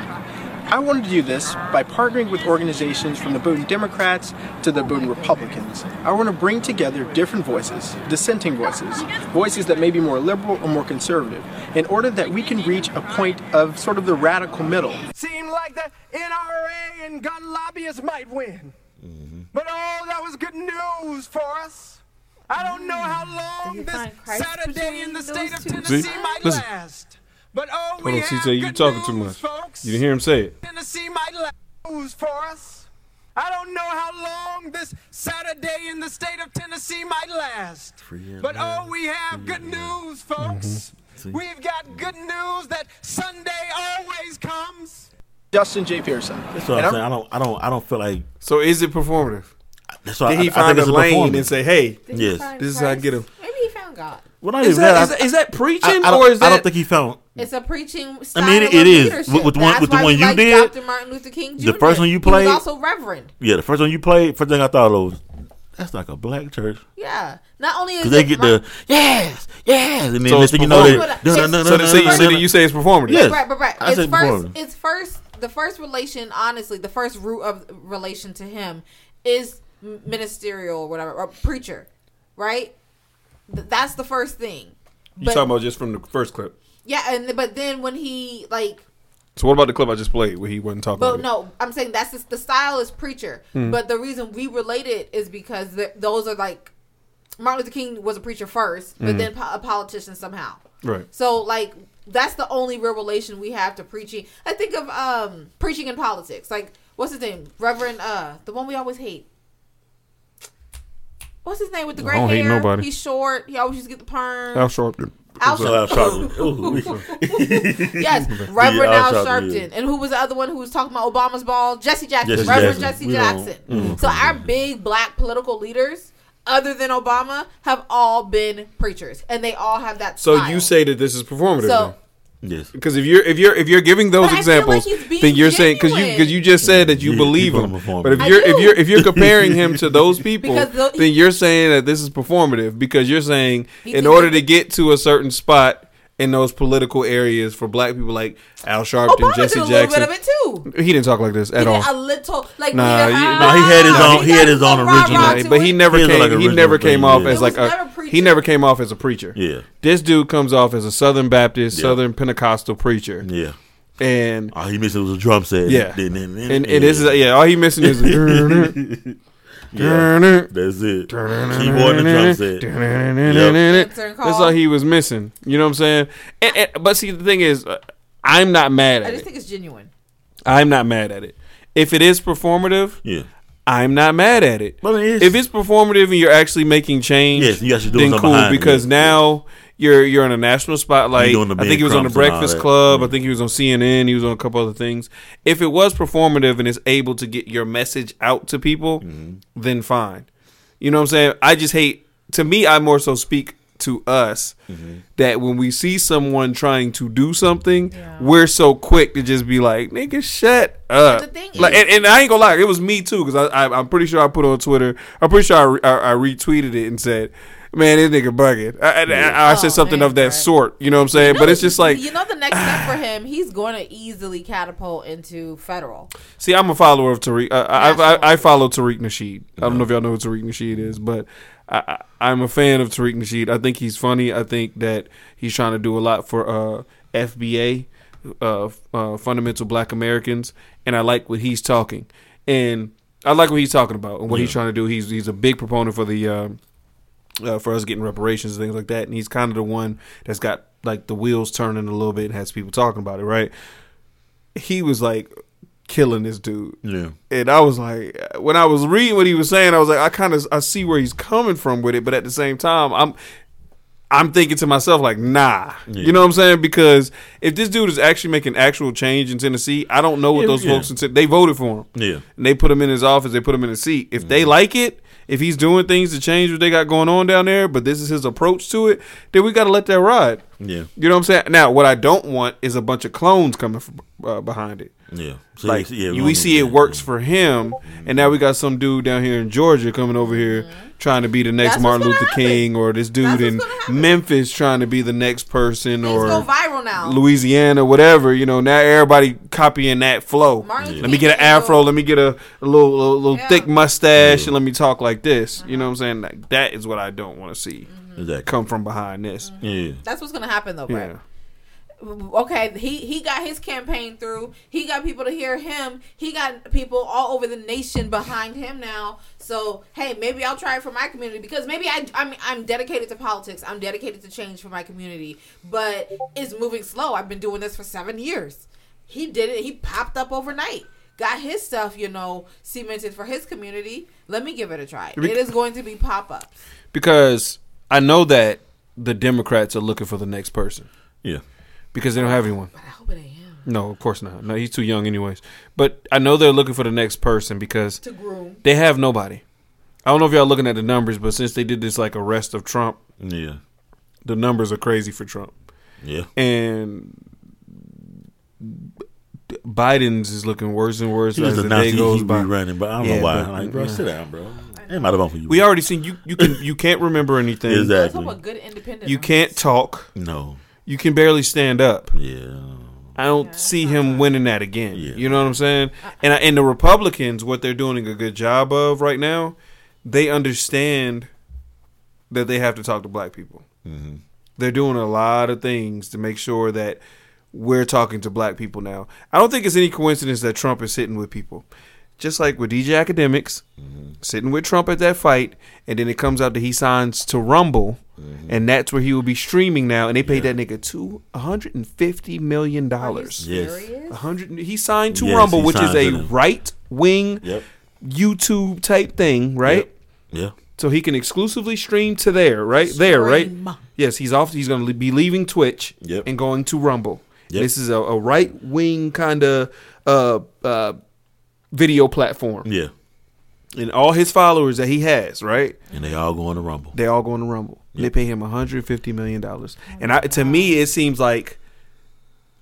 I wanted to do this by partnering with organizations from the Bowdoin Democrats to the Bowdoin Republicans. I want to bring together different voices, dissenting voices, voices that may be more liberal or more conservative, in order that we can reach a point of sort of the radical middle. Seemed like the NRA and gun lobbyists might win. Mm-hmm. But oh, that was good news for us. I don't know how long this Saturday in the state of? Tennessee See? might Listen. last. But oh, Hold we on, have CJ, you good talking too much. folks. You didn't hear him say it. Tennessee might lose for us. I don't know how long this Saturday in the state of Tennessee might last. But oh, we have good news, folks. Mm-hmm. See? We've got good news that Sunday always comes. Justin J. Pearson. That's what And I'm saying. I don't. I don't. I don't feel like. So is it performative? That's why Did I, he I find think a a lane and say, "Hey, Did Yes. This is how I get him. Maybe he found God. Well, not is even that, that. is, I- that, is that preaching I, I or is that?" I don't think he found It's a preaching style I mean, it- of it is. leadership. With- with the one- That's with the why one we you like did, Dr. Martin Luther King Jr. the first one you He played- was also reverend. Yeah, the first one you played, first thing I thought of was that's like a black church. Yeah. Not only is they it get Mar- the yes, yes, and then So next it's thing you know, they so, so, you, so you say it's performative? Yes. Right, but right. I It's said first. It's first. The first relation, honestly, the first root of relation to him is ministerial or whatever, or preacher, right? Th- That's the first thing. You talking about just from the first clip? Yeah, and but then when he like So what about the clip I just played where he wasn't talking? But no, I'm saying that's just, the style is preacher. Hmm. But the reason we relate it is because th- those are like Martin Luther King was a preacher first, but Hmm. then po- a politician somehow. Right. So like that's the only real relation we have to preaching. I think of um preaching in politics. Like what's his name? Reverend uh the one we always hate. What's his name with the I gray don't hate hair? nobody. He's short. He always used to get the perm. Al Sharpton. Al So Al Sharpton. Sharpton. Yes, Reverend Yeah, Al Al Sharpton, Sharpton. And who was the other one who was talking about Obama's ball? Jesse Jackson. Jesse Reverend Jackson. Jesse Jackson. mm. So our big black political leaders, other than Obama, have all been preachers. And they all have that So style. you say that this is performative? So yes. because if you're if you're if you're giving those But I feel like examples, then you're saying because you because you just said that you Yeah, believe him. But if I you're if you're if you're comparing him to those people, Because then you're saying that this is performative because you're saying in order to get to a certain spot in those political areas for black people like Al Sharpton, Obama Jesse did a little Jackson. bit of it too. He didn't talk like this He at did all. a little, like Nah, we you- did- nah, he had his own- he had his own got original- rah-rah Right, to but he never came. like he never came off as like a. never preacher. He never came off as a preacher. Yeah. This dude comes off as a Southern Baptist, Yeah. Southern Pentecostal preacher, Yeah. and All he missing was a drum set. yeah, Then- then- then- and, and this is yeah. All he missing is yeah. That's it. Keyboard and drum set. Answering That's all he was missing. You know what I'm saying? And, and, but see, the thing is, uh, I'm not mad at. I just it. think it's genuine. I'm not mad at it. If it is performative, Yeah. I'm not mad at it. Well, it is. if it's performative and you're actually making change, Yes, you actually doing then cool behind it, because yes, now you're you're in a national spotlight. Doing the I think he was on the Crumps and all Breakfast that. Club. Yeah. I think he was on CNN. He was on a couple other things. If it was performative and it's able to get your message out to people, Mm-hmm. then fine. You know what I'm saying? I just hate. To me, I more so speak to us Mm-hmm. that when we see someone trying to do something, Yeah. we're so quick to just be like, "Nigga, shut up." the thing like, is- and, and I ain't gonna lie, it was me too because I, I I'm pretty sure I put on Twitter. I'm pretty sure I, re- I, I retweeted it and said, "Man, this nigga bugging." I, I- I, I said Oh, something man, of that right. sort. You know what I'm saying? You but it's just like, you know the next step for him, he's going to easily catapult into federal. see, I'm a follower of Tariq. Uh, I, I, I I follow Tariq Nasheed. I don't know if y'all know who Tariq Nasheed is, but I, I'm a fan of Tariq Nasheed. I think he's funny. I think that he's trying to do a lot for uh, FBA, uh, uh, fundamental Black Americans, and I like what he's talking. And I like what he's talking about and what he's trying to do. He's he's a big proponent for the um, uh, for us getting reparations and things like that. And he's kind of the one that's got like the wheels turning a little bit and has people talking about it. Right? He was like killing this dude. Yeah. And I was like, when I was reading what he was saying, I was like, I kind of I see where he's coming from with it, but at the same time, I'm I'm thinking to myself like, nah, you know what I'm saying? Because if this dude is actually making actual change in Tennessee, I don't know what Yeah, those yeah. folks in Ten- they voted for him. Yeah. and they put him in his office, they put him in a seat. If they like it, if he's doing things to change what they got going on down there, but this is his approach to it, then we got to let that ride. Yeah, You know what I'm saying? Now, what I don't want is a bunch of clones coming from, uh, behind it. Yeah. So, Like yeah, we see it works for him, and now we got some dude down here in Georgia coming over here mm-hmm. trying to be the next That's Martin Luther gonna King, or this dude That's in. Memphis trying to be the next person, Things or go viral now. Louisiana, whatever. You know, now everybody copying that flow. Martin Luther Let me get an afro. Let me get a, a little, little, little Yeah. thick mustache, and let me talk like this. You uh-huh. know what I'm saying? Like, that is what I don't want to see mm-hmm. exactly. come from behind this. Yeah, That's what's gonna happen though, Brett. Yeah. okay he he got his campaign through. He got people to hear him. He got people all over the nation behind him now. So hey maybe i'll try it for my community because maybe i i'm, I'm dedicated to politics. I'm dedicated to change for my community. But it's moving slow. I've been doing this for seven years. He did it. He popped up overnight. Got his stuff you know cemented for his community. Let me give it a try. It is going to be pop-ups. Because I know that the Democrats are looking for the next person. Yeah. Because they don't have anyone. but i hope it ain't him No, of course not. No, he's too young, anyways. But I know they're looking for the next person because to groom they have nobody. I don't know if y'all looking at the numbers, but since they did this like arrest of Trump, Yeah, the numbers are crazy for Trump. yeah. And Biden's is looking worse and worse He as just the announced day he, goes he by. be running, but I don't Yeah, know why. but- like, bro, yeah. sit down, bro. It might have been for you. We already seen you. You can you can't remember anything. exactly. a good independent You can't talk. No. You can barely stand up. Yeah. I don't see him winning that again. Yeah. You know what I'm saying? And I, and the Republicans, what they're doing a good job of right now, they understand that they have to talk to black people. Mm-hmm. They're doing a lot of things to make sure that we're talking to black people now. I don't think it's any coincidence that Trump is sitting with people. Just like with DJ Akademiks, sitting with Trump at that fight, and then it comes out that he signs to Rumble, and that's where he will be streaming now. And they paid that nigga two hundred and fifty million dollars. Yes. Hundred. He signed to Yes, Rumble, which is a right wing Yep. YouTube type thing, right? Yeah. So he can exclusively stream to there, right there, right? Yes, he's off. He's going to be leaving Twitch Yep. and going to Rumble. Yep. This is a, a right wing kind of uh, uh, video platform, Yeah. And all his followers that he has, right? And they all going to Rumble. They all going to Rumble. They pay him 150 million dollars, and I, to me, it seems like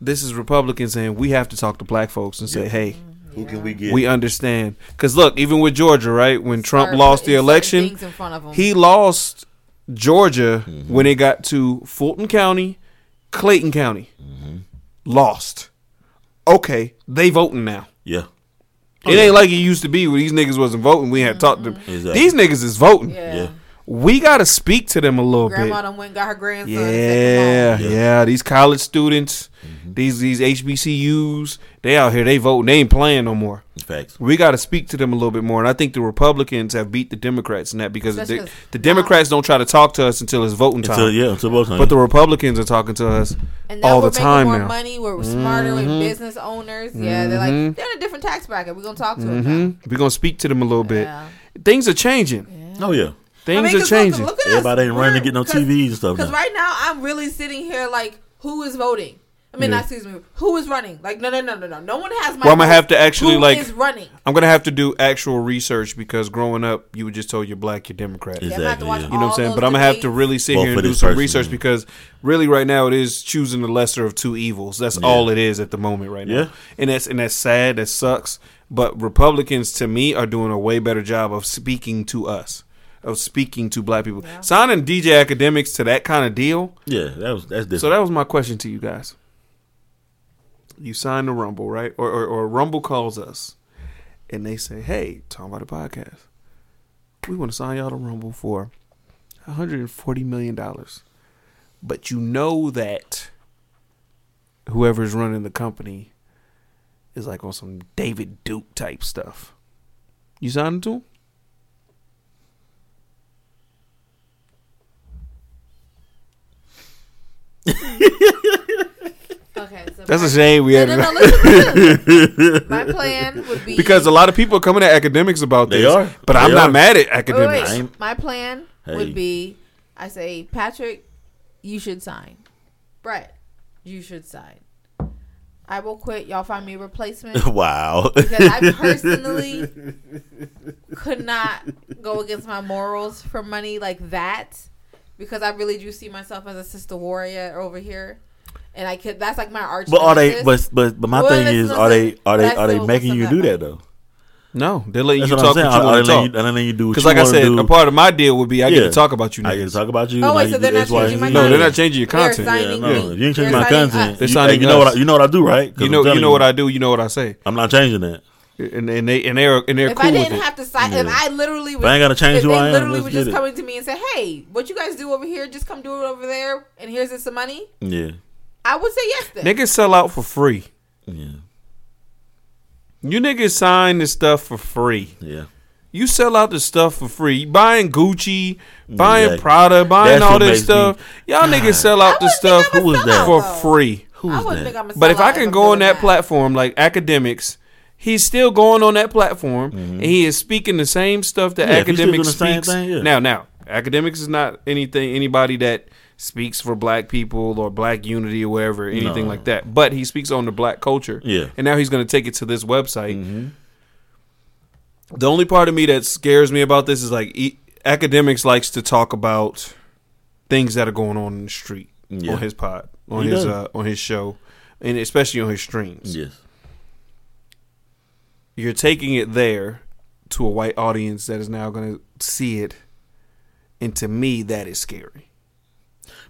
this is Republicans saying we have to talk to black folks and say, hey. Who can we get? We understand, because look, even with Georgia, right? When Trump Start lost the election, things in front of 'em. he lost Georgia Mm-hmm. when it got to Fulton County, Clayton County. Mm-hmm. Lost. Okay, they voting now. yeah. It ain't like it used to be where these niggas wasn't voting. We had talked to them. Exactly. These niggas is voting. yeah. Yeah. We got to speak to them a little bit. Grandma bit. done went and got her grandson. Yeah, and took him yeah. These college students, Mm-hmm. these these HBCUs, they out here. They voting. They ain't playing no more. Facts. We got to speak to them a little bit more, and I think the Republicans have beat the Democrats in that because Especially the, 'cause the Democrats don't try to talk to us until it's voting time. Until yeah, until both times. But the Republicans are talking to us And now all we're the time making more now. money. We're smarter with business owners. Yeah, they're like they're in a different tax bracket. We're gonna talk to them. hmm We're gonna speak to them a little bit. Yeah. Things are changing. oh yeah. Things are changing. Everybody ain't running to get no TVs and stuff Because right now I'm really sitting here like, who is voting? I mean, Yeah. not excuse me. Who is running? Like, no, no, no, no, no. No one has my. Well, I'm gonna have to actually Who like. is running. I'm gonna have to do actual research because growing up, you were just told you're black, you're Democrat. Exactly. I'm gonna watch yeah. You know what I'm saying? But I'm gonna have to really sit Vote here and do some person, research yeah. because really right now it is choosing the lesser of two evils. That's all it is at the moment right now. Yeah. And that's and that's sad, that sucks. But Republicans to me are doing a way better job of speaking to us. Of speaking to black people. Signing DJ Akademiks to that kind of deal. Yeah, that was that's different. So that was my question to you guys. You sign the Rumble, right? Or, or, or Rumble calls us and they say, hey, talking about the podcast. We want to sign y'all to Rumble for $140 million. But you know that whoever's running the company is like on some David Duke type stuff. You signing to him? Okay, so That's my, a shame we No, had no, it. no, listen, listen. My plan would be because a lot of people are coming at Akademiks about They this. are. But They I'm not mad at Akademiks. wait. I'm- My plan Hey. would be I say, Patrick, you should sign. Brett, you should sign. I will quit. Y'all find me a replacement. wow. because I personally could not go against my morals for money like that. because I really do see myself as a sister warrior over here, and I could. That's like my arch. But are they? But but but my Well, thing is, are they are they are they making you do that that though? No, they're letting That's you what talk I'm saying. what you Are want they to talk. you, are they letting you do Because like I said, do? a part of my deal would be I get to talk about you. I get to talk about you. Oh, wait, so they're not changing my Z. No, they're not changing your content. signing Yeah, no, if you ain't They're changing my signing content, us. They're signing hey, you know what I, you know what I do, right? 'Cause You know, you know what I do. You know what I say, I'm not changing that. and and they and they're and they're If cool I didn't it. have to sign, if I literally was, I ain't gotta change who I am, literally let's were just it. coming to me and say, "Hey, what you guys do over here? Just come do it over there, and here's some money." Yeah, I would say yes. Then Niggas sell out for free. yeah, You niggas sign this stuff for free. yeah. You sell out the stuff for free. Buying Gucci, buying Exactly. Prada, buying That's all this stuff. me- Y'all niggas sell out the stuff I'm Who was that? for free. Who I that? think I'm a But if I can I'm go on doing that platform like Akademiks, he's still going on that platform and he is speaking the same stuff that Mm-hmm. Yeah, if he's still Akademiks doing speaks. thing, yeah. Now, now, Akademiks is not anything anybody that speaks for black people or black unity or whatever, anything No. like that. But he speaks on the black culture. Yeah. And now he's going to take it to this website. Mm-hmm. The only part of me that scares me about this is like e- Akademiks likes to talk about things that are going on in the street Yeah. on his pod, on He his uh, on his show, and especially on his streams. Yes. You're taking it there to a white audience that is now going to see it, and to me, that is scary.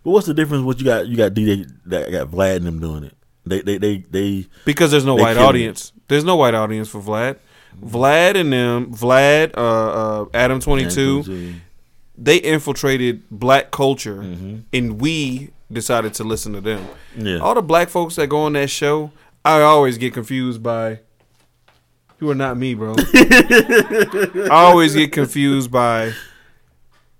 But what's the difference? What you got? You got DJ that got Vlad and them doing it. They they they they. Because there's no white audience. There's no white audience for Vlad. Vlad and them, Vlad, uh, uh, Adam Twenty Two, they infiltrated black culture, and we decided to listen to them. Yeah. All the black folks that go on that show, I always get confused by. You are not me, bro. I always get confused by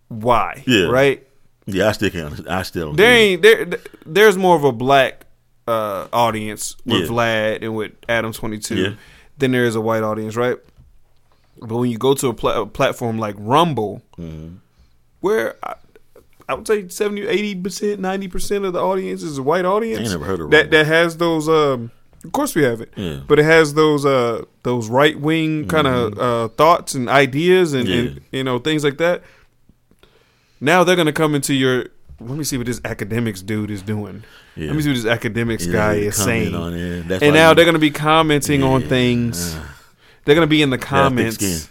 why. Yeah. Right. Yeah, I still can't. I still don't. There ain't there. There's more of a black uh, audience with Yeah. Vlad and with Adam Twenty Two Yeah. than there is a white audience, right? But when you go to a, pla- a platform like Rumble, Mm-hmm. where I, I would say 70, 80 percent, ninety percent of the audience is a white audience. I ain't never heard of that. Rumble. That has those. Um, of course, we have it. Yeah. But it has those uh, those right wing kind of uh, thoughts and ideas and, and Mm-hmm. You know things like that. Now they're gonna come into your. Let me see what this Akademiks dude is doing. Yeah. Let me see what this Akademiks Yeah, guy is saying. on. And now you- they're gonna be commenting on Yeah. things. They're gonna be in the They have thick comments.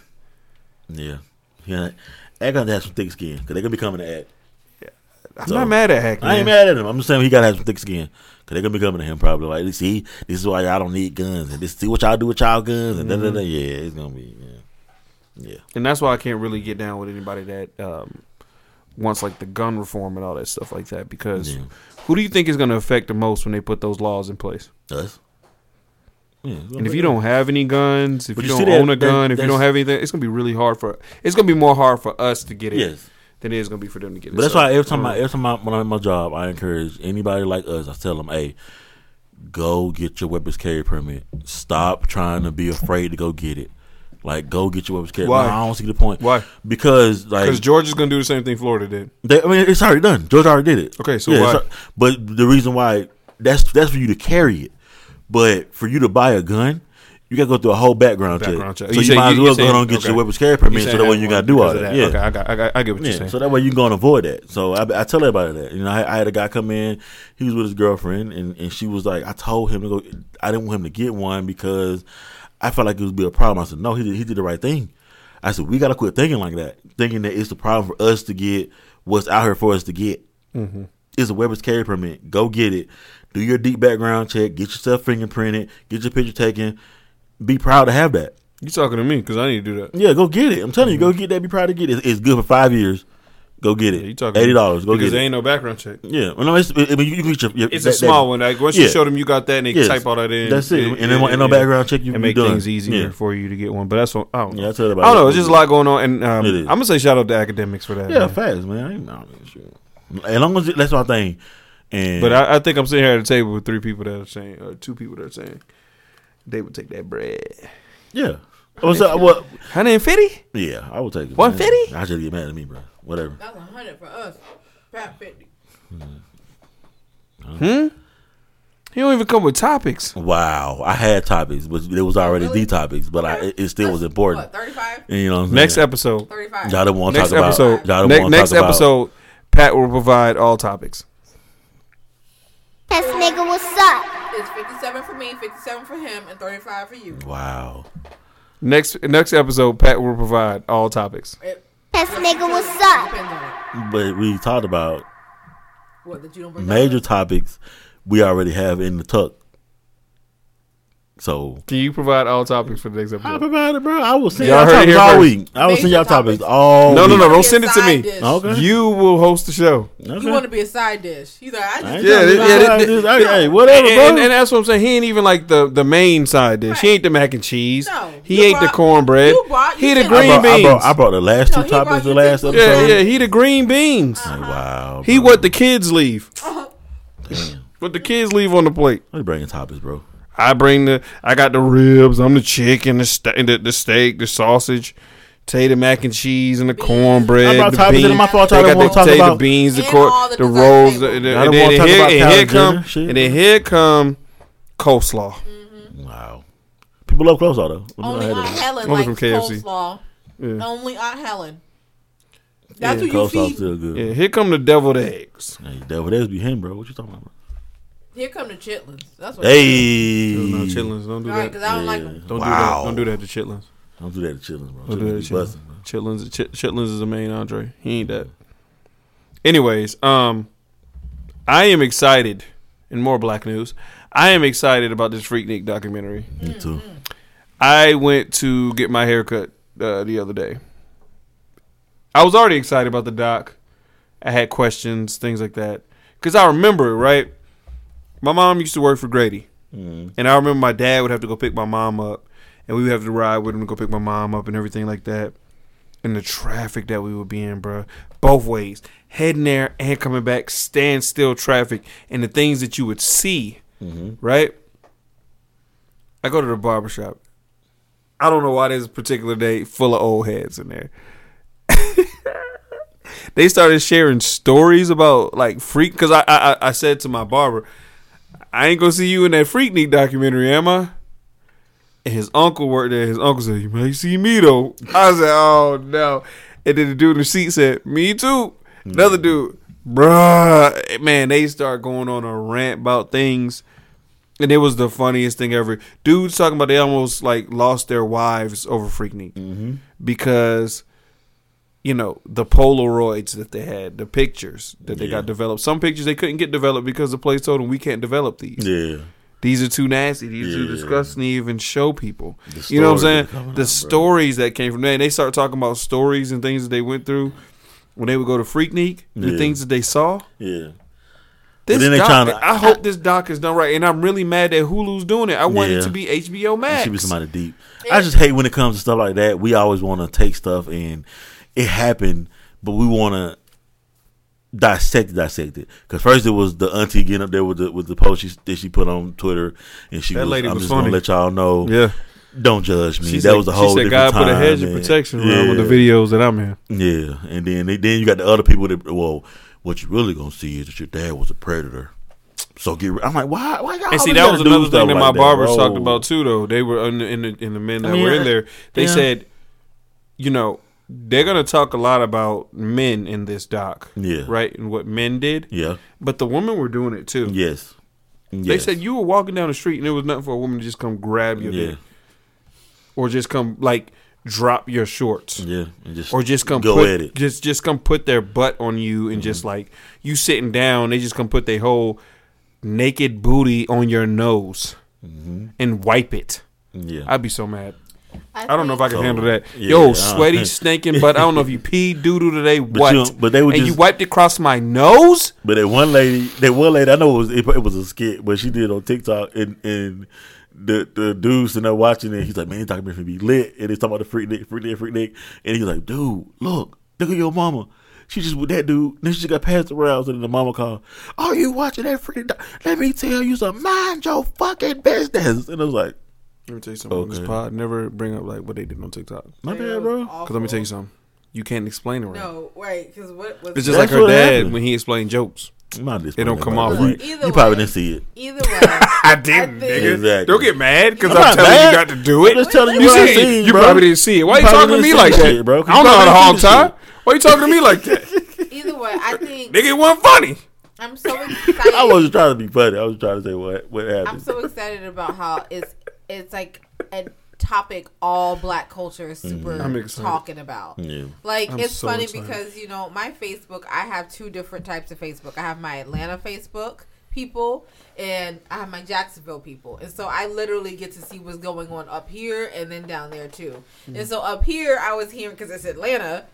Yeah, yeah. Act to have some thick skin because they're gonna be coming to act. I'm So, not mad at Hack. I ain't mad at him. I'm just saying he gotta have some thick skin because they're gonna be coming to him probably like, see, this is why y'all don't need guns and this see what y'all do with y'all guns and da da da. Mm-hmm. Yeah, it's gonna be. Yeah, yeah. and that's why I can't really get down with anybody that um, wants like the gun reform and all that stuff like that. Because Yeah. who do you think is going to affect the most when they put those laws in place? Us. Yeah, And if you don't have any guns, if you, you don't see that- own a that- gun, if you don't have anything, it's gonna be really hard for. It's gonna be more hard for us to get it Yes. than it is gonna be for them to get it. But that's So, why every time I every time I, when I'm at my job, I encourage anybody like us. I tell them, "Hey, go get your weapons carry permit. Stop trying to be afraid to go get it. Like, go get your weapons carry. Why? No, I don't see the point. Why? Because like because Georgia's gonna do the same thing Florida did. They, I mean, it's already done. Georgia already did it. Okay, so Yeah, why- but the reason why that's that's for you to carry it, but for you to buy a gun, you got to go through a whole background, Background check. check. So You you, might you- as well go on and get okay. your weapons carry permit, so that way you got to do all that. that. Yeah. Okay, I got, I got, I get what you're saying. so that way you can go and avoid that. So I, I tell everybody that. You know, I, I had a guy come in. He was with his girlfriend, and, and she was like, I told him to go. I didn't want him to get one because I felt like it would be a problem. I said, no, he did, he did the right thing. I said, we got to quit thinking like that, thinking that it's the problem for us to get what's out here for us to get. Mm-hmm. It's a weapons carry permit. Go get it. Do your deep background check. Get yourself fingerprinted. Get your picture taken. Be proud to have that. You talking to me because I need to do that. Yeah, go get it. I'm telling you, go get that. Be proud to get it. It's good for five years. Go get it. You talking Eighty dollars. Go because get there ain't no background check. Yeah, well, no, it's, I mean, you, you get your, your It's that- a small that- one. Like once Yeah. you show them you got that, and they Yes. type all that in. That's it. And then and no background check, you and make done. things easier Yeah. for you to get one. But that's what I don't know. Yeah, I tell I don't know. It's just a lot going on, and um, I'm gonna say shout out to Akademiks for that. Yeah, man. fast man. I ain't, I mean, sure. As long as it, that's my thing. And But I, I think I'm sitting here at a table with three people that are saying, or two people that are saying, they would take that bread. yeah, what's up? What? Hundred and fifty. Yeah, I would take it. 150? I should get mad at me, bro. Whatever. That's a hundred for us. Pat fifty. Hmm. He don't even come with topics. Wow, I had topics, but it was already the topics, but I it, it still was important. Thirty-five. You know, what I'm Next episode. Thirty-five. y'all don't want to Next talk about. Y'all don't Ne- want to next talk about. episode. Pat will provide all topics. Test nigga, what's up? It's 57 for me, 57 for him, and 35 for you. Wow. Next next episode, Pat will provide all topics. It Test nigga, what's up? depends on it. But we talked about What, that you don't major up? topics we already have in the tuck. So Can you provide all topics for the next I episode? provided, bro. I will send Y'all y'all topics all first. week. I will send y'all topics topics. all No, no, week. no! Don't send it to me. dish. Okay. You will host the show. Okay. You want to be a side dish. He's like, I just I Yeah, yeah, be yeah, yeah, yeah. Hey, hey, whatever, and, bro. and, and that's what I'm saying. He ain't even like the, the main side dish. He ain't the mac and cheese. No, he you ain't the cornbread. you brought- he you the did- I green brought, I, beans. brought, I brought the last No, two topics the last two- yeah, yeah. He the green beans. Wow. He what the kids leave. Damn. What the kids leave on the plate. What you bringing topics, bro? I bring the. I got the ribs. I'm the chicken, the sta- the, the steak, the sausage, tater mac and cheese, and the cornbread. I brought the topics in beans. my fault. They I got the wanna talk about- beans, the And cor- the the rolls, the, the, I and didn't then wanna talk here, about and here come shit. and then here come coleslaw. Mm-hmm. Wow. People love coleslaw though. Let me Only Aunt Helen Only likes from KFC. coleslaw. Yeah. Only Aunt Helen. That's Yeah, who you coleslaw feed. still good. Yeah, here come the deviled eggs. Hey, devil, that's be him, bro. What you talking about? Bro? Here come the chitlins. That's what. Hey, No, chitlins. Don't do All right, that. because I don't like them. Don't Wow. do that. Don't do that to chitlins. Don't do that to chitlins, bro. Don't do that Chitlins to be chitlins. busting, bro. Chitlins, Ch- chitlins is the main Andre. He ain't that. Anyways, um, I am excited. And more black news. I am excited about this Freaknik documentary. Me too. I went to get my haircut uh, the other day. I was already excited about the doc. I had questions, things like that. Because I remember, it right? My mom used to work for Grady. Mm. And I remember my dad would have to go pick my mom up. And we would have to ride with him to go pick my mom up and everything like that. And the traffic that we would be in, bro. Both ways. Heading there and coming back. Standstill traffic. And the things that you would see. Mm-hmm. Right? I go to the barbershop. I don't know why there's a particular day full of old heads in there. they started sharing stories about like freak because I, I I said to my barber, I ain't gonna see you in that Freaknik documentary, am I? And his uncle worked there. His uncle said, "You may see me though." I said, "Oh no!" And then the dude in the seat said, "Me too." Another mm. dude, bruh, man, they start going on a rant about things. And it was the funniest thing ever. Dudes talking about they almost like lost their wives over Freaknik mm-hmm. because you know the Polaroids that they had, the pictures that they Yeah. got developed. Some pictures they couldn't get developed because the place told them we can't develop these. Yeah. These are too nasty. These are Yeah. disgusting to even show people. You know what I'm saying? that are coming The out, bro. stories that came from there. And they start talking about stories and things that they went through when they would go to Freaknik, the things that they saw. Yeah. This then they doc, tryna- I hope this doc is done right, and I'm really mad that Hulu's doing it. I want it to be HBO It Max. should be somebody deep. I just hate when it comes to stuff like that. We always want to take stuff and it happened, but we want to dissect it, dissect it. Because first it was the auntie getting up there with the with the post she, that she put on Twitter, and she That was, lady "I'm was just funny. gonna let y'all know, Yeah, don't judge me." she that said, was a whole She said different God put a hedge of and- protection around with the videos that I'm in. Yeah, and then then you got the other people that well, what you really gonna see is that your dad was a predator. So get. ri- I'm like, why? Why y'all? And see, that was do another stuff thing that my barbers bro? talked about too. Though they were in the in the, in the men that I mean, were in there, they yeah. said, you know, they're gonna talk a lot about men in this doc, Yeah. right, and what men did. Yeah. But the women were doing it too. Yes. They Yes. said you were walking down the street and there was nothing for a woman to just come grab your Yeah. dick or just come like drop your shorts. Yeah. And just Or just come go put, at it. just just come put their butt on you and mm-hmm. just like you sitting down, they just come put their whole naked booty on your nose mm-hmm. and wipe it. Yeah. I'd be so mad. I don't know if I can So, handle that. yeah, Yo, I- sweaty, stinking butt. I don't know if you peed doo doo today. What? you- but they would and you wiped it across my nose. But that one lady, that one lady, I know it was it, it was a skit, but she did it on TikTok, and and the the dudes sitting there watching it, he's like, man, this documentary be lit, and he's talking about the Freaknik, freak Nick, Freaknik, and he's like, dude, look, look at your mama. She just with that dude. Then she just got passed around, and then the mama called. Are you watching that freaking? doc- Let me tell you some. Mind your fucking business. And I was like, Let me tell you something. On this pod, never bring up like what they did on TikTok. my bad, bro. Because let me tell you something. You can't explain it right. No, right? Because what was It's just That's like her what dad happened. when he explained jokes. I'm not It don't come off You, right. Either you probably way. didn't see it. either way? I didn't, think- nigga. Exactly. Don't get mad because I'm I'm, not telling mad. you got to do it. I'm just telling you you what I see, seen, you bro. probably didn't see it. Why You you, probably talking to me didn't like the that? shit, bro. 'Cause I don't you know how to probably hog didn't see tie. Why you talking to me like that? Either way, I think Nigga, it wasn't funny. I'm so excited. I wasn't trying to be funny. I was trying to say what what happened. I'm so excited about how it's it's like a topic all black culture is super I'm talking about. Yeah. Like I'm it's so funny excited. because you know my Facebook. I have two different types of Facebook. I have my Atlanta Facebook people and I have my Jacksonville people, and so I literally get to see what's going on up here and then down there too. Mm. And so up here, I was hearing because it's Atlanta.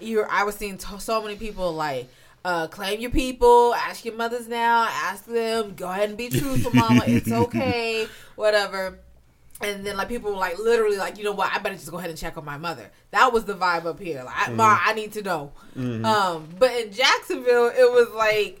You, I was seeing to so many people like. Uh, claim your people, ask your mothers now, ask them, go ahead and be truthful, mama. It's okay, whatever. And then like people were like literally like, you know what, I better just go ahead and check on my mother. That was the vibe up here. Like, I, Ma, I need to know. Um, but in Jacksonville, it was like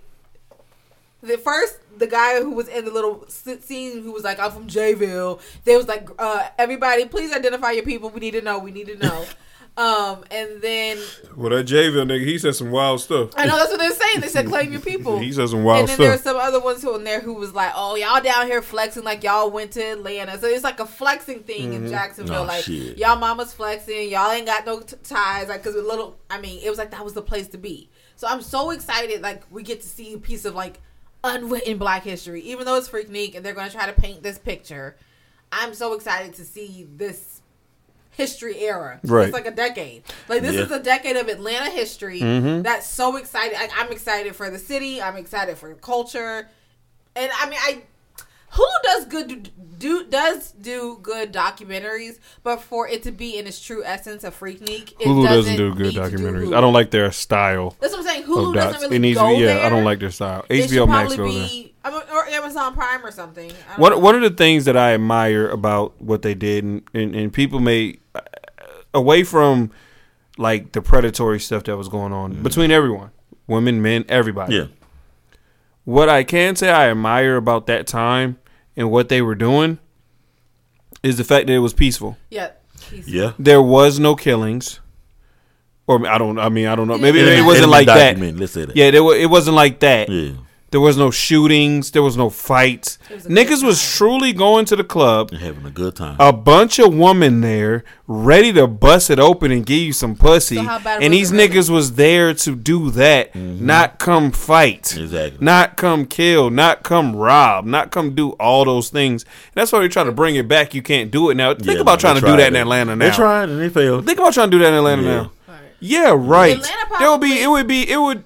the first the guy who was in the little scene who was like, I'm from Jayville. They was like, uh, everybody, please identify your people. We need to know. We need to know. um, and then Well, that Jayville nigga, he said some wild stuff. I know that's what they're saying. They said claim your people. He said some wild stuff. and then there's stuff. some other ones who in there who was like, "Oh, y'all down here flexing like y'all went to Atlanta." So it's like a flexing thing Mm-hmm. in Jacksonville. Oh, like shit. y'all mamas flexing, y'all ain't got no t- ties. Like, cause a little, I mean, it was like that was the place to be. So I'm so excited. Like we get to see a piece of like unwritten Black history, even though it's Freaknik and they're going to try to paint this picture. I'm so excited to see this history era. Right. It's like a decade. Like this Yeah. is a decade of Atlanta history. Mm-hmm. That's so exciting. I, I'm excited for the city. I'm excited for culture. And I mean, I Hulu does good do does do good documentaries, but for it to be in its true essence a Freaknik, it Hulu doesn't do good documentaries. Hulu. I don't like their style That's what I'm saying. Hulu doesn't really it needs go to be, yeah, there. I don't like their style. HBO Max goes there. be, mean, or Amazon Prime or something. One know. one of the things that I admire about what they did, and, and, and people may away from like the predatory stuff that was going on between everyone, women, men, everybody. yeah. What I can say I admire about that time and what they were doing is the fact that it was peaceful. yeah. he's- Yeah. There was no killings, or I don't. I mean, I don't know. Maybe Enemy- it wasn't like that. document, Let's say that. Yeah, there, it wasn't like that. Yeah. There was no shootings. There was no fights. was Niggas was truly going to the club. And having a good time. A bunch of women there, ready to bust it open and give you some pussy. So how bad and these it really? niggas was there to do that, mm-hmm. not come fight, Exactly. not come kill, not come rob, not come do all those things. that's why they try to bring it back. You can't do it now. Think Yeah, about trying to do tried that in Atlanta now. They now. tried and they failed. Think about trying to do that in Atlanta Yeah. now. Yeah, right. Atlanta there would be. It would be. It would.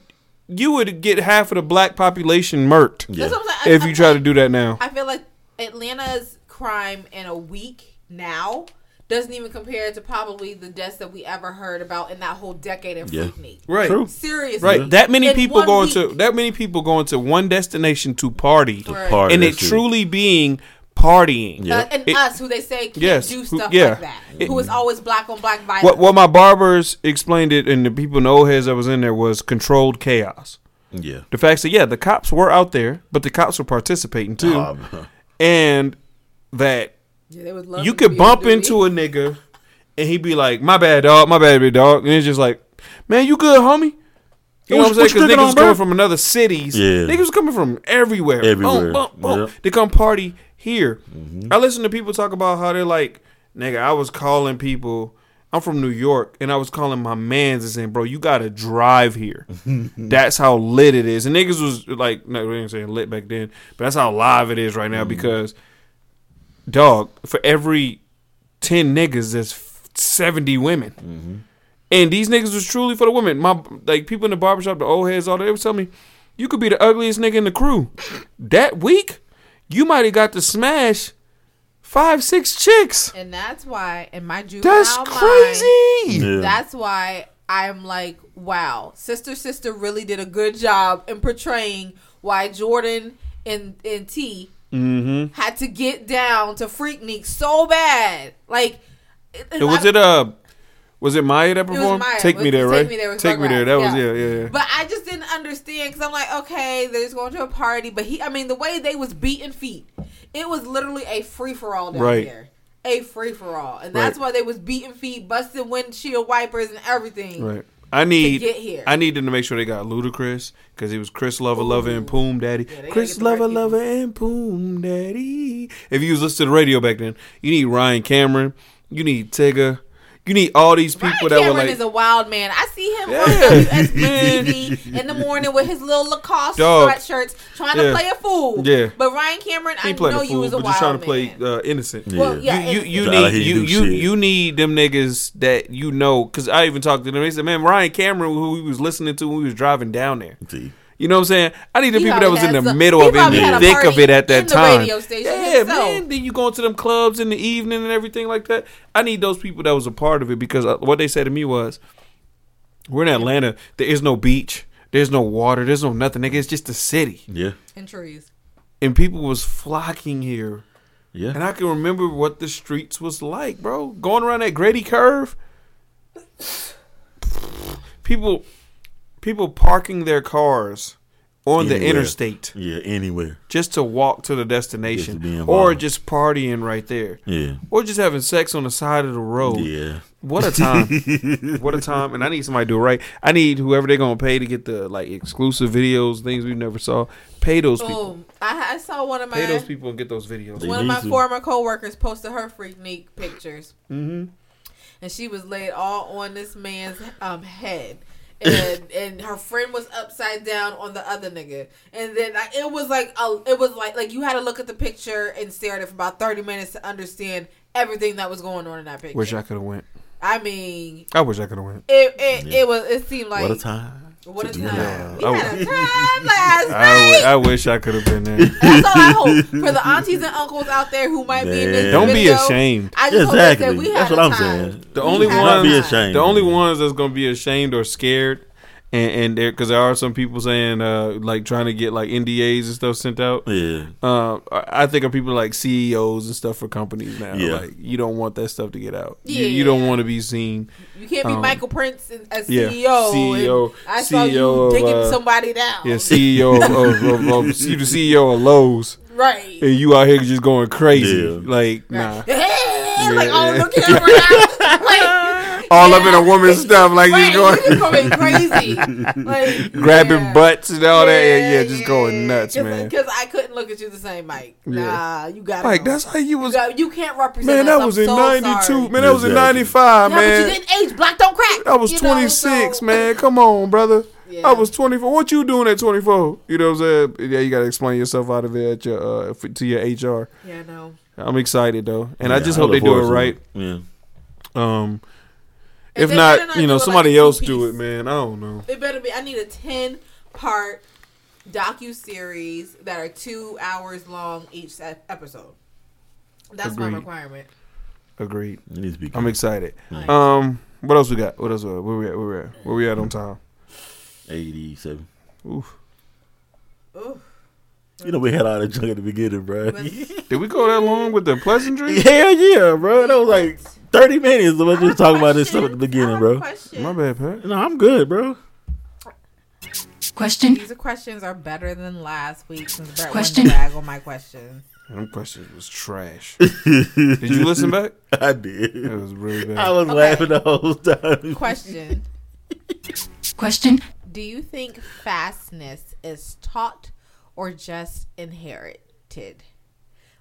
You would get half of the black population murked Yeah. That's what I'm saying. if you try to do that now. I feel like Atlanta's crime in a week now doesn't even compare to probably the deaths that we ever heard about in that whole decade of Yeah. Freaknik. Right. True. Seriously. Right. That many In people one going week. to that many people going to one destination to party, Right. Party, and it that's it. truly being partying. Yeah. Uh, and It- us, who they say can't Yes, do who- stuff yeah. like that, It- who is always black on black violence. What what my barbers explained it, and the people in the old heads that was in there was controlled chaos. Yeah. The fact that yeah, the cops were out there, but the cops were participating too, Um, and that Yeah, they would love you could bump into a nigga, and he'd be like, "My bad, dog. My bad, big dog," and it's just like, "Man, you good, homie." You know what, What I'm saying? Because niggas on, coming from another cities. Yeah. Niggas coming from everywhere. Everywhere. Boom, boom, boom. Yep. They come party here. Mm-hmm. I listen to people talk about how they're like, nigga, I was calling people. I'm from New York, and I was calling my mans and saying, bro, you got to drive here. that's how lit it is. And niggas was like, no, we ain't saying lit back then, but that's how live it is right Mm-hmm. now because, dog, for every 10 niggas, there's 70 women. Mm-hmm. And these niggas was truly for the women. My like people in the barbershop, the old heads, all that, they was tell me, you could be the ugliest nigga in the crew. That week, you might have got to smash five, six chicks. and that's why in my juvenile That's mind, crazy. Yeah. That's why I'm like, wow, Sister Sister really did a good job in portraying why Jordan and, and T Mm-hmm. had to get down to freak Freaknik so bad. Like, And was it uh was it Mya that performed? Mya. Take me there, Take right? Me There was Take me there. That was yeah. yeah, yeah, yeah. But I just didn't understand because I'm like, okay, they're just going to a party. But he, I mean, the way they was beating feet, it was literally a free for all down Right. there. A free for all, and that's Right. why they was beating feet, busting windshield wipers, and everything. Right. I need get here. I need them to make sure they got Ludacris because he was Chris Lova Lova and Poon Daddy. gotta Chris right Lover people. Lover and Poon Daddy. If you was listening to the radio back then, you need Ryan Cameron, you need Tigger, You need all these Ryan people that were Cameron like, is a wild man. I see him Yeah. on WSBTV in the morning with his little Lacoste Dog. sweatshirts, trying Yeah. to play a fool. Yeah. But Ryan Cameron, he I know a you fool, was a but wild just trying to play man. uh, innocent. Well, yeah, you you, you Trying need hear you you do you, shit. you need them niggas that you know because I even talked to them. They said, "Man, Ryan Cameron, who we was listening to when we was driving down there." See, You know what I'm saying? I need the He people that was in the some- middle of it, probably in the thick of it at that in the time. radio station yeah, himself. man. Then you go into them clubs in the evening and everything like that. I need those people that was a part of it because uh, what they said to me was, "We're in Atlanta. There is no beach. There's no water. There's no nothing. Nigga, it's just a city." yeah, And trees. and people was flocking here. yeah. And I can remember what the streets was like, bro. Going around that Grady curve. People people parking their cars on the interstate yeah, anywhere. just to walk to the Just to destination or just partying right there. Yeah, Or just having sex on the side of the road. yeah. What a time. what a time. And I need somebody to do it right. I need whoever they're gonna pay to get the like exclusive videos, things we never saw. Pay those people. Boom. I, I saw one of my Pay those people and get those videos. They one of my to. former coworkers posted her freak pictures, Mm-hmm. and she was laid all on this man's um head. And and her friend was upside down on the other nigga, and then like, it was like a, it was like like you had to look at the picture and stare at it for about thirty minutes to understand everything that was going on in that picture. Wish I could have went. I mean, I wish I could have went. it it, Yeah. it was it seemed like what a time. What a time. alive. We I had a time last I, w- night. I wish I could have been there. That's all I hope for the aunties and uncles out there who might be in this Man. Don't be ashamed. I just hope they Exactly. said we had That's what a I'm time. saying. The We only ones, be ashamed. the only ones that's gonna be ashamed or scared, and and there because there are some people saying uh like trying to get like NDAs and stuff sent out. Yeah, Uh, I I think of people like CEOs and stuff for companies now. Yeah. Like you don't want that stuff to get out. You, you don't want to be seen. You can't be Um, Michael Prince as- as yeah, CEO. CEO I saw CEO you of, digging uh, somebody down. Yeah, CEO of, of, of, of you the CEO of Lowe's, right. and you out here just going crazy. Yeah. Like nah, Hey, like Yeah, all yeah. the camera. like, all up in a woman's stuff. Like right, you going. you just going crazy. Like grabbing yeah. butts and all that. Yeah, yeah, just going nuts, man. Because I couldn't look at you the same, Mike. Nah, you got Like that's how you You, was. got, you can't represent. Man, us. that I'm was in so '92. sorry. Man, that was in '95, Yeah, but you man. didn't age. Black don't crack. I was you know, 26, so- man. Come on, brother. Yeah. I was 24. What you doing at 24? You know what I'm saying? Yeah, you got to explain yourself out of it at your uh, f- to your HR. Yeah, no. I'm excited though, and I Yeah, just hope look they do it forward to right. Yeah, Um, And if not, not you know, it like somebody a else do it, man. I don't know. It better be. I need a ten part docu series that are two hours long each episode. That's my requirement. Agreed. it needs to be. I'm excited. Nice. Um, what else we got? What else? uh, Where we at? Where we at? Where we at on time? Eighty-seven. Oof. Ooh. You know we had all that junk at the beginning, bro. Did we go that long with the pleasantry? Hell yeah, bro. That was like thirty minutes of us just talking about this stuff at the beginning, bro. Question. My bad, Pat. No, I'm good, bro. Question. These questions are better than last week since Brett Question. went drag on my questions. Them questions was trash. Did you listen back? I did. It was really bad. I was Okay. laughing the whole time. Question: Question. Do you think fastness is taught or just inherited?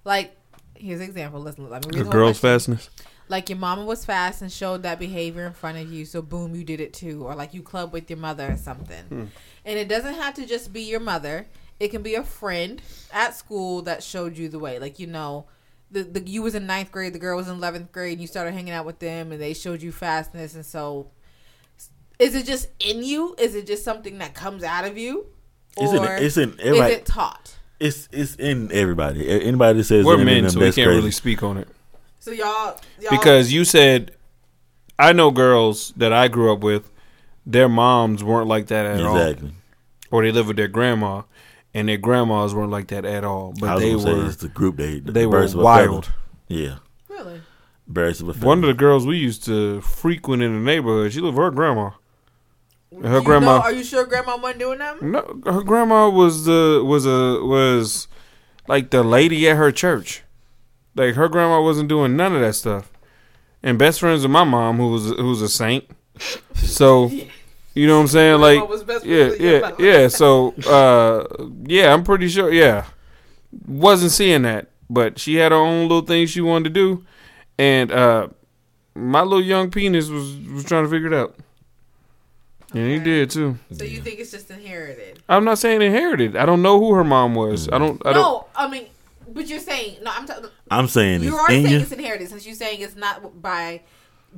Like, here's an example. Listen, let me read The girl's fastness. Like your mama was fast and showed that behavior in front of you, so boom, you did it too. Or like you club with your mother or something. Hmm. And it doesn't have to just be your mother. It can be a friend at school that showed you the way. Like you know, the, the you was in ninth grade, the girl was in eleventh grade, and you started hanging out with them, and they showed you fastness. And so, is it just in you? Is it just something that comes out of you, It's in- or it's in is everybody- it taught? It's it's in everybody. Anybody that says We're it men, them, so we can't crazy. really speak on it. So y'all, y'all Because you said, I know girls that I grew up with, their moms weren't like that at all. Exactly. Or they live with their grandma, and their grandmas weren't like that at all. I But was they gonna say were, it's the group they they were birds of a wild. Yeah, really. birds of a feather. One of the girls we used to frequent in the neighborhood, she lived with her grandma. Her grandma, know- are you sure grandma wasn't doing that? no, her grandma was the was a was like the lady at her church. Like her grandma wasn't doing none of that stuff. And best friends with my mom, who was who's a saint. So, you know what I'm saying? Like, yeah, friends with your yeah, yeah. So, uh, yeah, I'm pretty sure. Yeah, wasn't seeing that, but she had her own little thing she wanted to do, and uh, my little young penis was was trying to figure it out, and he did too. So you think it's just inherited? I'm not saying inherited. I don't know who her mom was. I don't. I don't. No, I mean, but you're saying no. I'm talking. I'm saying You it's are saying you. it's inherited since you're saying it's not by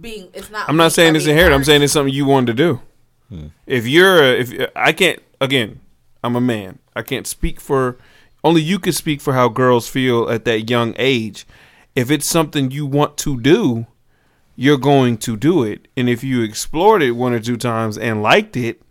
being. It's not. I'm not saying it's being inherited. I'm saying it's something you wanted to do. Hmm. If you're, a, if I can't, again, I'm a man. I can't speak for. Only you can speak for how girls feel at that young age. If it's something you want to do, you're going to do it. And if you explored it one or two times and liked it,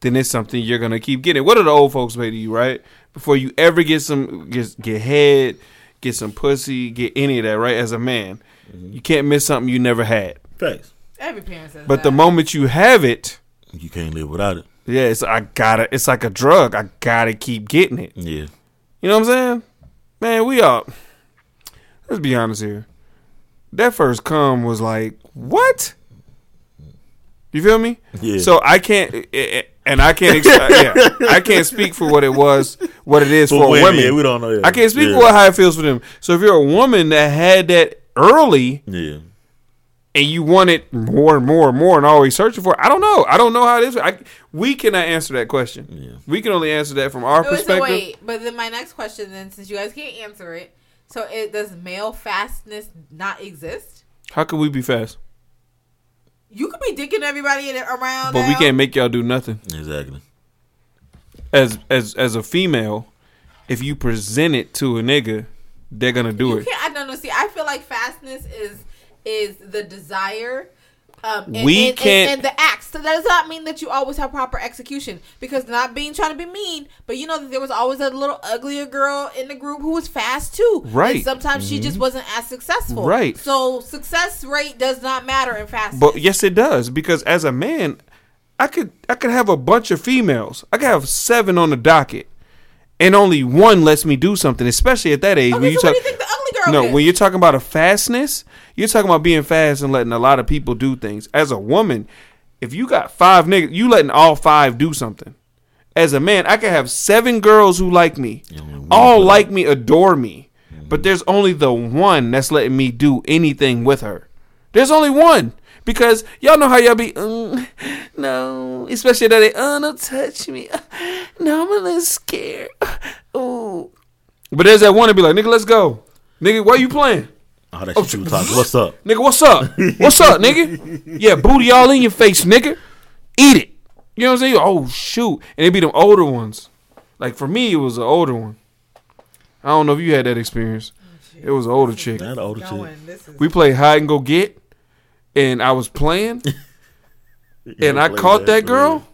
then it's something you're gonna keep getting. What do the old folks say to you, right? Before you ever get some get get head, get some pussy, get any of that, right? As a man, mm-hmm. you can't miss something you never had. Facts. Every parent says that. But that. the moment you have it, You can't live without it. yeah, it's I gotta. It's like a drug. I gotta keep getting it. Yeah. You know what I'm saying? Man, we all. Let's be honest here. That first come was like what? You feel me? Yeah. So I can't, eh, eh, and I can't. Ex- yeah, I can't speak for what it was, what it is For for, women, women. yeah, we don't know, yeah. I can't speak Yeah. for what, how it feels for them. So if you're a woman that had that early, Yeah. and you want it more and more and more and always searching for it, I don't know. I don't know how it is. I, we cannot answer that question. Yeah. We can only answer that from our Wait, so perspective. wait, but then my next question, then, since you guys can't answer it, so it does male fastness not exist? How can we be fast? You could be dicking everybody in, around, But we can't make y'all do nothing. Exactly. As as as a female, if you present it to a nigga, they're gonna do You it. I don't know. See, I feel like fastness is is the desire. Um, and, We and, can't- and, and the acts. So that does not mean that you always have proper execution. Because not being trying to be mean, but you know that there was always a little uglier girl in the group who was fast too. Right. And sometimes she just wasn't as successful. Right. So success rate does not matter in fastness. But yes, it does because as a man, I could I could have a bunch of females. I could have seven on the docket, and only one lets me do something. Especially at that age, Okay, when you so talk. Do you think the ugly girl no, is? when you're talking about a fastness, you're talking about being fast and letting a lot of people do things. As a woman, if you got five niggas, you letting all five do something. As a man, I could have seven girls who like me, all like me, adore me, but there's only the one that's letting me do anything with her. There's only one because y'all know how y'all be. "Mm, no, especially that they uh, don't touch me. No, I'm a little scared. Oh, But there's that one to be like, nigga, let's go. Nigga, why you playing? Oh, that shit you was talking. What's up? Nigga, what's up? What's up, nigga? Yeah, booty all in your face, nigga. Eat it. You know what I'm saying? Oh shoot. And it be them older ones. Like for me, it was an older one. I don't know if you had that experience. It was an older chick. That older chick. Going, this We played hide and go get, and I was playing, and I play caught that for girl.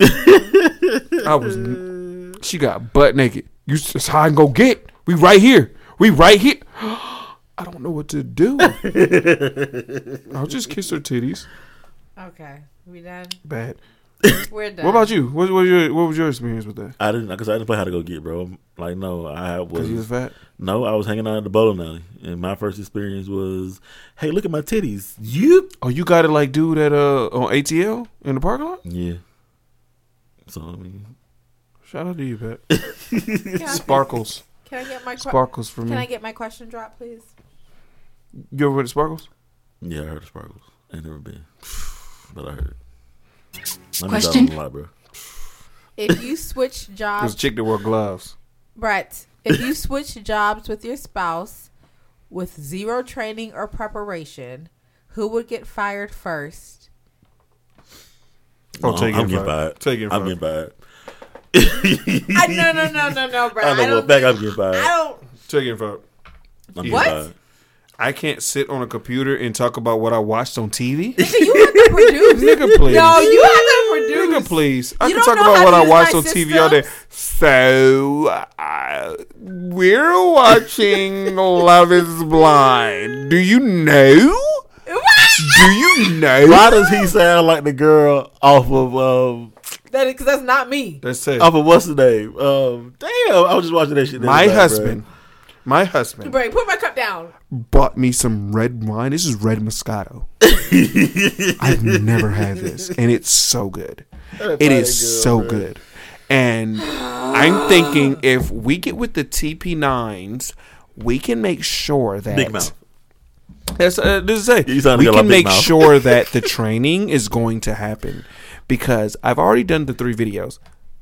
I was. She got butt naked. You just hide and go get. We right here. We right here. I don't know what to do. I'll just kiss her titties. okay. We done. Bad. We're done. What about you? What, was your What was your experience with that? I didn't because I didn't play how to go get, bro. Like no, I was, Because you was fat. no, I was hanging out at the bowling alley, and my first experience was, hey, look at my titties. You? Oh, you got it like dude at uh on ATL in the parking lot. Yeah. So I mean, Shout out to you, Pat. Sparkles, Can I get my que- sparkles for me? Can. I get my question dropped, please? you ever with the sparkles? yeah, I heard of sparkles. Ain't never been, but I heard. I Question? Miss out a lot, bro. If you switch There's jobs, a chick that wore gloves. Brett, if you switch jobs with your spouse with zero training or preparation, who would get fired first? Oh, No, take I'm getting fired. fired. Take it I'm fired. getting fired. I, no, no, no, no, no, bro. I know I don't. back I'm think- getting fired. I don't. Take it fired. I'm What? fired. I can't sit on a computer and talk about what I watched on TV. You have to produce. Nigga, please. No, you have to produce. Nigga, please. I You can talk about what I use watched my on TV all day. So, uh, we're watching Love is Blind. Do you know? Do you know? Why does he sound like the girl off of um That because that's not me. That's it. off of what's the name? Um, damn, I was just watching that shit. the My other night, husband, my husband Brett, put my cup down. bought me some red wine. This is red Moscato. I've never had this, and it's so good. It is so good. And I'm thinking if we get with the TP9s, we can make sure that Big mouth. That's uh, this is say You sound we can make mouth. sure that the training is going to happen because I've already done the three videos.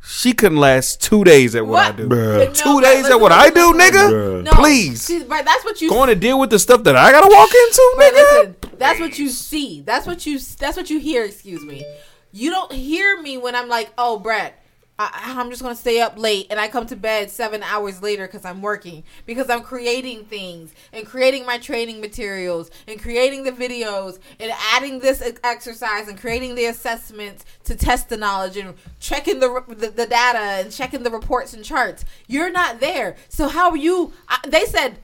She couldn't last two days at what, I do. Bruh. No, Two but days listen, at what I do, listen, nigga. No, Please. see, but that's what you Going to deal with the stuff that I gotta walk into, But nigga. listen, that's what you see. That's what you. That's what you hear. Excuse me. You don't hear me when I'm like, "Oh, Brett, I, I'm just gonna stay up late," and I come to bed seven hours later because I'm working because I'm creating things and creating my training materials and creating the videos and adding this exercise and creating the assessments to test the knowledge and checking the the, the data and checking the reports and charts. You're not there, so how are you? I, they said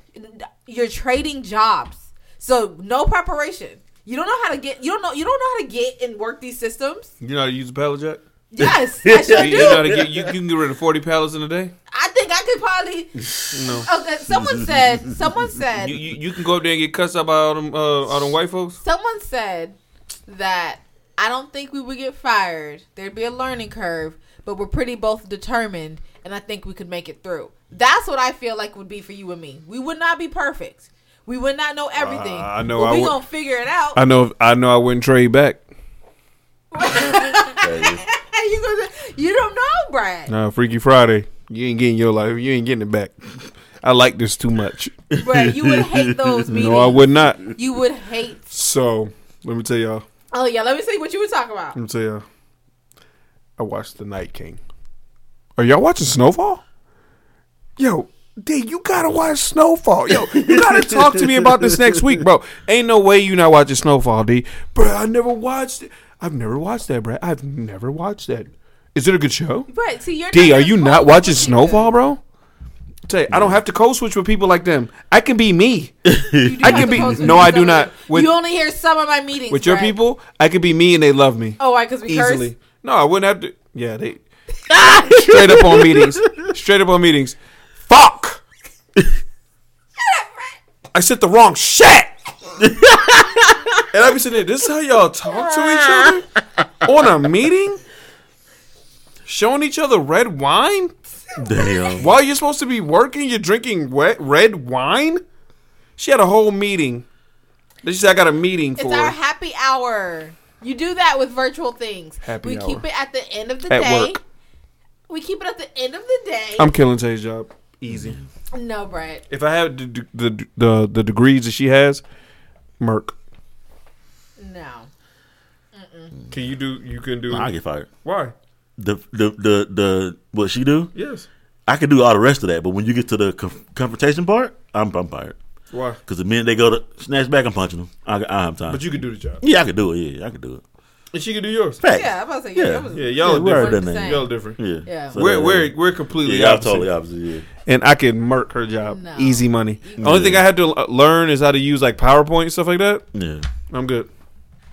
you're trading jobs. So no preparation. You don't know how to get. You don't know. You don't know how to get and work these systems. You know how to use a pallet jack? Yes, I sure You know how to do. get you, you can get rid of forty pallets in a day. I think I could probably. No. Okay, someone said. Someone said. You, you, you can go up there and get cussed out by all them uh, all them white folks. Someone said that I don't think we would get fired. There'd be a learning curve, but we're pretty both determined, and I think we could make it through. That's what I feel like would be for you and me. We would not be perfect. We would not know everything. Uh, I know But I we would- gonna figure it out. I know I know I wouldn't trade back. You gonna, you don't know, Brad. Nah, Freaky Friday. You ain't getting your life. You ain't getting it back. I like this too much. Brad, you would hate those meetings. No, I would not. You would hate. So let me tell y'all. Oh yeah, let me see what you were talking about. Let me tell y'all. I watched The Night King. Are y'all watching Snowfall? Yo, dude, you gotta watch Snowfall. Yo, you gotta talk to me about this next week, bro. Ain't no way you not watching Snowfall, D. Bro, I never watched it. I've never watched that, bro. I've never watched that. Is it a good show? Right. See, you're D, not are you not watching switch Snowfall, bro? Tell you, I don't have to code switch with people like them. I can be me. You do I have can to be. code switch No, I do some- not. With you only hear some of my meetings with your Brad. people, I can be me and they love me. Oh, why? Because we easily. curse. No, I wouldn't have to. Yeah, they straight up on meetings. Straight up on meetings. Fuck. I said the wrong shit. And I be sitting there. This is how y'all talk to each other on a meeting, showing each other red wine Damn. while you're supposed to be working. You're drinking wet red wine. She had a whole meeting. She said, "I got a meeting It's for." our happy hour. You do that with virtual things. Happy we hour. keep it at the end of the At day. work. We keep it at the end of the day. I'm killing Tay's job. Easy. no, Brad. If I had the the the, the degrees that she has, Merc. No. Can you do? You can do. I get fired. Why? The the the the what she do? Yes. I can do all the rest of that, but when you get to the conf- confrontation part, I'm I'm fired. Why? Because the minute they go to snatch back, I'm punching them. I, I have time. But you can do the job. yeah, I can do it. Yeah, I can do it. And she can do yours. Facts. Yeah, I'm about to say, yeah, Yeah. was- Yeah, y'all Yeah, are different. done. Y'all are different. Yeah, Yeah. So we're that- we're we're completely yeah, y'all opposite. totally opposite. Yeah. And I can murk her job. No. Easy money. The only thing I had to learn is how to use like PowerPoint and stuff like that. Yeah. I'm good.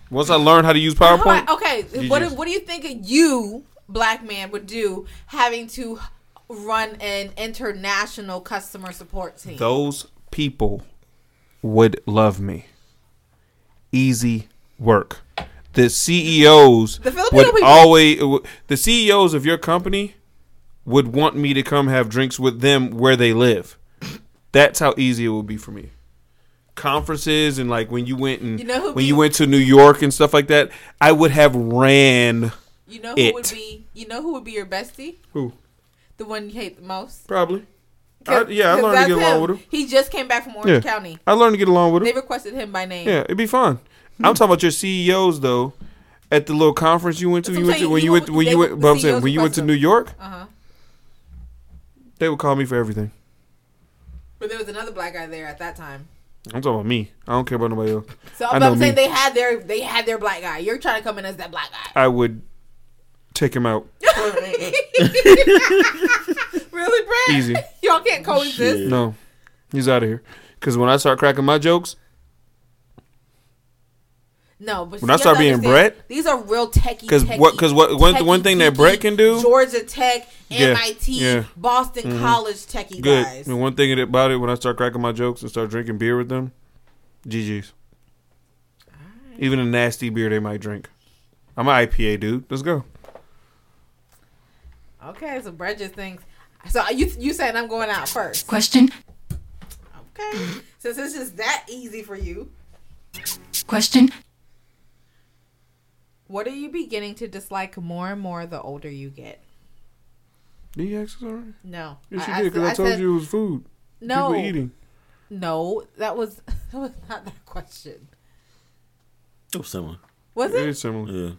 Once I learn how to use PowerPoint, okay, what just- what do you think a you, black man, would do having to run an international customer support team? those people would love me. Easy work. The CEOs The Filipino would people- always the CEOs of your company would want me to come have drinks with them where they live. That's how easy it would be for me. Conferences and like when you went and You know when be- you went to New York and stuff like that, I would have ran you know who it. would be you know who would be your bestie? who The one you hate the most? probably. I, yeah, I learned to get along with him. He just came back from Orange Yeah, County. I learned to get along with him. They requested him by name. Yeah, it'd be fun. I'm talking about your CEOs though. At the little conference you went to, you went to when You went when you went. But I'm saying when you went to New. York, Uh huh. they would call me for everything. But there was another black guy there at that time. I'm talking about me. I don't care about nobody else. So I I'm, know I'm saying me. they had their they had their black guy. You're trying to come in as that black guy. I would take him out really, Brad? easy. Y'all can't coexist. No, he's out of here. Because when I start cracking my jokes, No, but When I start being Brett- these are real techie. 'Cause techie, what- 'cause what- one- techie, one thing that Brett can do- Georgia Tech, Yeah, MIT, yeah. Boston Mhm. College techie good. guys. And one thing about it, when I start cracking my jokes and start drinking beer with them, GG's. Even a nasty beer they might drink. I'm an IPA dude. Let's go. Okay, so Brett just thinks. So you you saying I'm going out first? Question. Okay, since this is that easy for you, Question. What are you beginning to dislike more and more the older you get? Did you ask us already? No. Yes, you I- I did, because I, said- told said- you it was food. No. People eating. No, that was that was not that question. It was similar. Was It it? is similar. Yeah.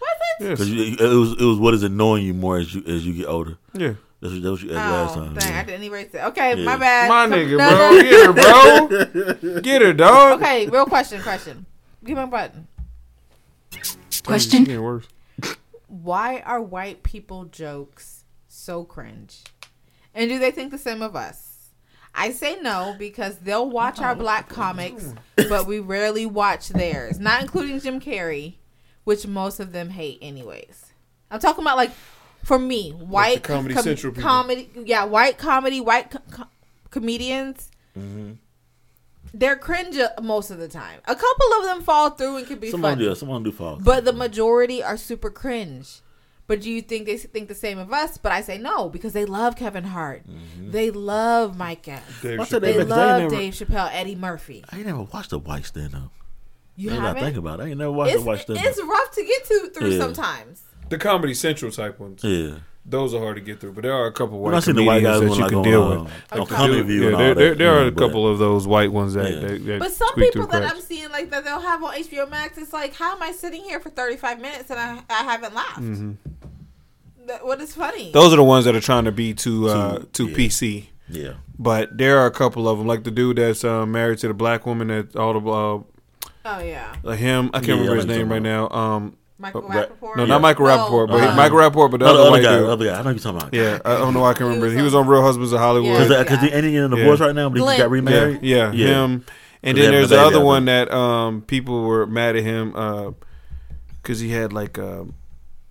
Was it? Yes. Cause you, it was it was what is annoying you more as you as you get older. Yeah. That's what, that's what you asked last Oh, time. dang, yeah. I didn't erase it. Okay, Yeah. my bad. My Come- nigga, no, bro. no. Get her, bro. Get her, dog. Okay, real question, question. Give me a button. Question. It's getting worse. Why are white people jokes so cringe? And do they think the same of us? I say no because they'll watch our black comics, but we rarely watch theirs, not including Jim Carrey, which most of them hate anyways. I'm talking about like for me, white Comedy Central comedy, yeah, white comedy, white co- co- comedians. Mm-hmm. They're cringe uh, most of the time. A couple of them fall through and can be Someone funny. do someone do fall. But the majority are super cringe. But do you think they think the same of us? But I say no because they love Kevin Hart. they love Mike Epps. Dave They they- they love never- Dave Chappelle, Eddie Murphy. I ain't never watched a white stand up. You Now I haven't? think about it, I ain't never watched It's, a white stand up. it's rough to get to through Yeah. sometimes. The Comedy Central type ones. Yeah. Those are hard to get through, but there are a couple When white I seen the white comedians guys that you like, can on, deal uh, with. on Comedy View Yeah, and all there, there, there are a couple of those white ones that, Yeah. that, that But some people that cracks. I'm seeing like that they'll have on HBO Max, it's like, how am I sitting here for 35 minutes and I, I haven't laughed? That- What is funny? Mm-hmm. Those are the ones that are trying to be too uh, Too- too yeah. PC. Yeah. But there are a couple of them, like the dude that's uh, married to the black woman that all the uh, oh yeah, uh, him. I can't Yeah, remember I his name right now. Um, Michael uh, Ra- Rapaport. No, not Michael Oh, Rapaport, but uh, Michael Rapaport, but the No, other the other white guy, dude. other guy. I know what you're talking about. Yeah, I don't know. why I can remember. He was on- on Real Husbands of Hollywood. Because because he ain't he in the Yeah. divorce right now, but he got Yeah, remarried. yeah, Yeah. him. And then there's the a other one that um, people were mad at him because he had like uh,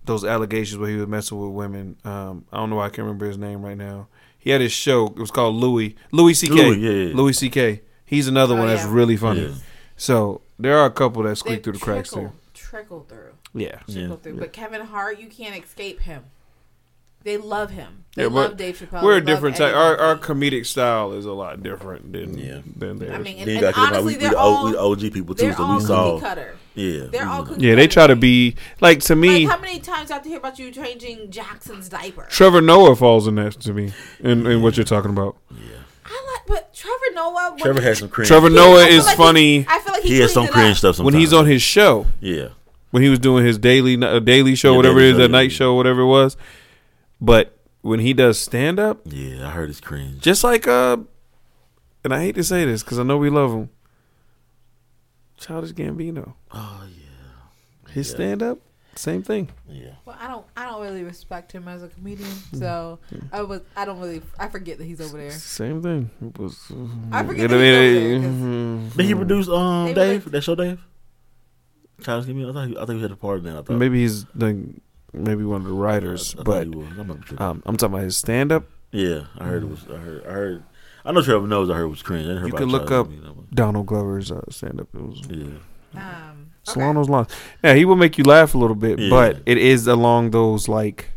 those allegations where he was messing with women. Um, I don't know why I can't remember his name right now. He had his show. It was called Louis Louis C.K. Louis, yeah, yeah. Louis C.K. He's another Oh, one that's really funny. So there are a couple that they squeak through the cracks trickle, there. Trickle through. Yeah. Yeah. trickle through. But Kevin Hart, you can't escape him. They love him. They Yeah, love but Dave Chappelle. We're a different type. Our, our comedic style is a lot different than Yeah. than theirs. I mean, and, Then and got to honestly, we, we, they're all we OG people too, they're so all we saw. cookie cutter. Yeah, They're all mm-hmm. cookie yeah, they try to be like to me. Like, how many times I have to hear about you changing Jackson's diaper? Trevor Noah falls in that to me, in, in what you're talking about. Yeah. I like, but Trevor Noah. Trevor has some cringe. Trevor Noah I is like funny He, I feel like he, He has some cringe up. stuff sometimes. when he's on his show. Yeah, When he was doing his daily uh, daily show, Yeah, whatever daily it is, show, that yeah, night yeah. show, whatever it was. But when he does stand up, yeah, I heard his cringe. just like uh, and I hate to say this because I know we love him, Childish Gambino. Oh yeah, His Yeah. stand up, same thing. yeah. Well, I don't. I don't really respect him as a comedian, so I was. I don't really. I forget that he's over there. Same thing. It was. I forget it- that he's over there, 'cause- mhm. Did he produce um Dave? like- that show Dave? Childish Gambino. I thought he, I thought he had a part in that. I thought Maybe he's like maybe one of the writers, I thought but. I'm um, I'm talking about his stand up. yeah, I heard it was. I heard. I heard. I know Trevor knows. I heard it was cringe. I didn't You about can look Childish up Donald Glover's uh, stand up. It was Yeah, Um, it's okay. those lines. Yeah, he will make you laugh a little bit, Yeah. but it is along those like.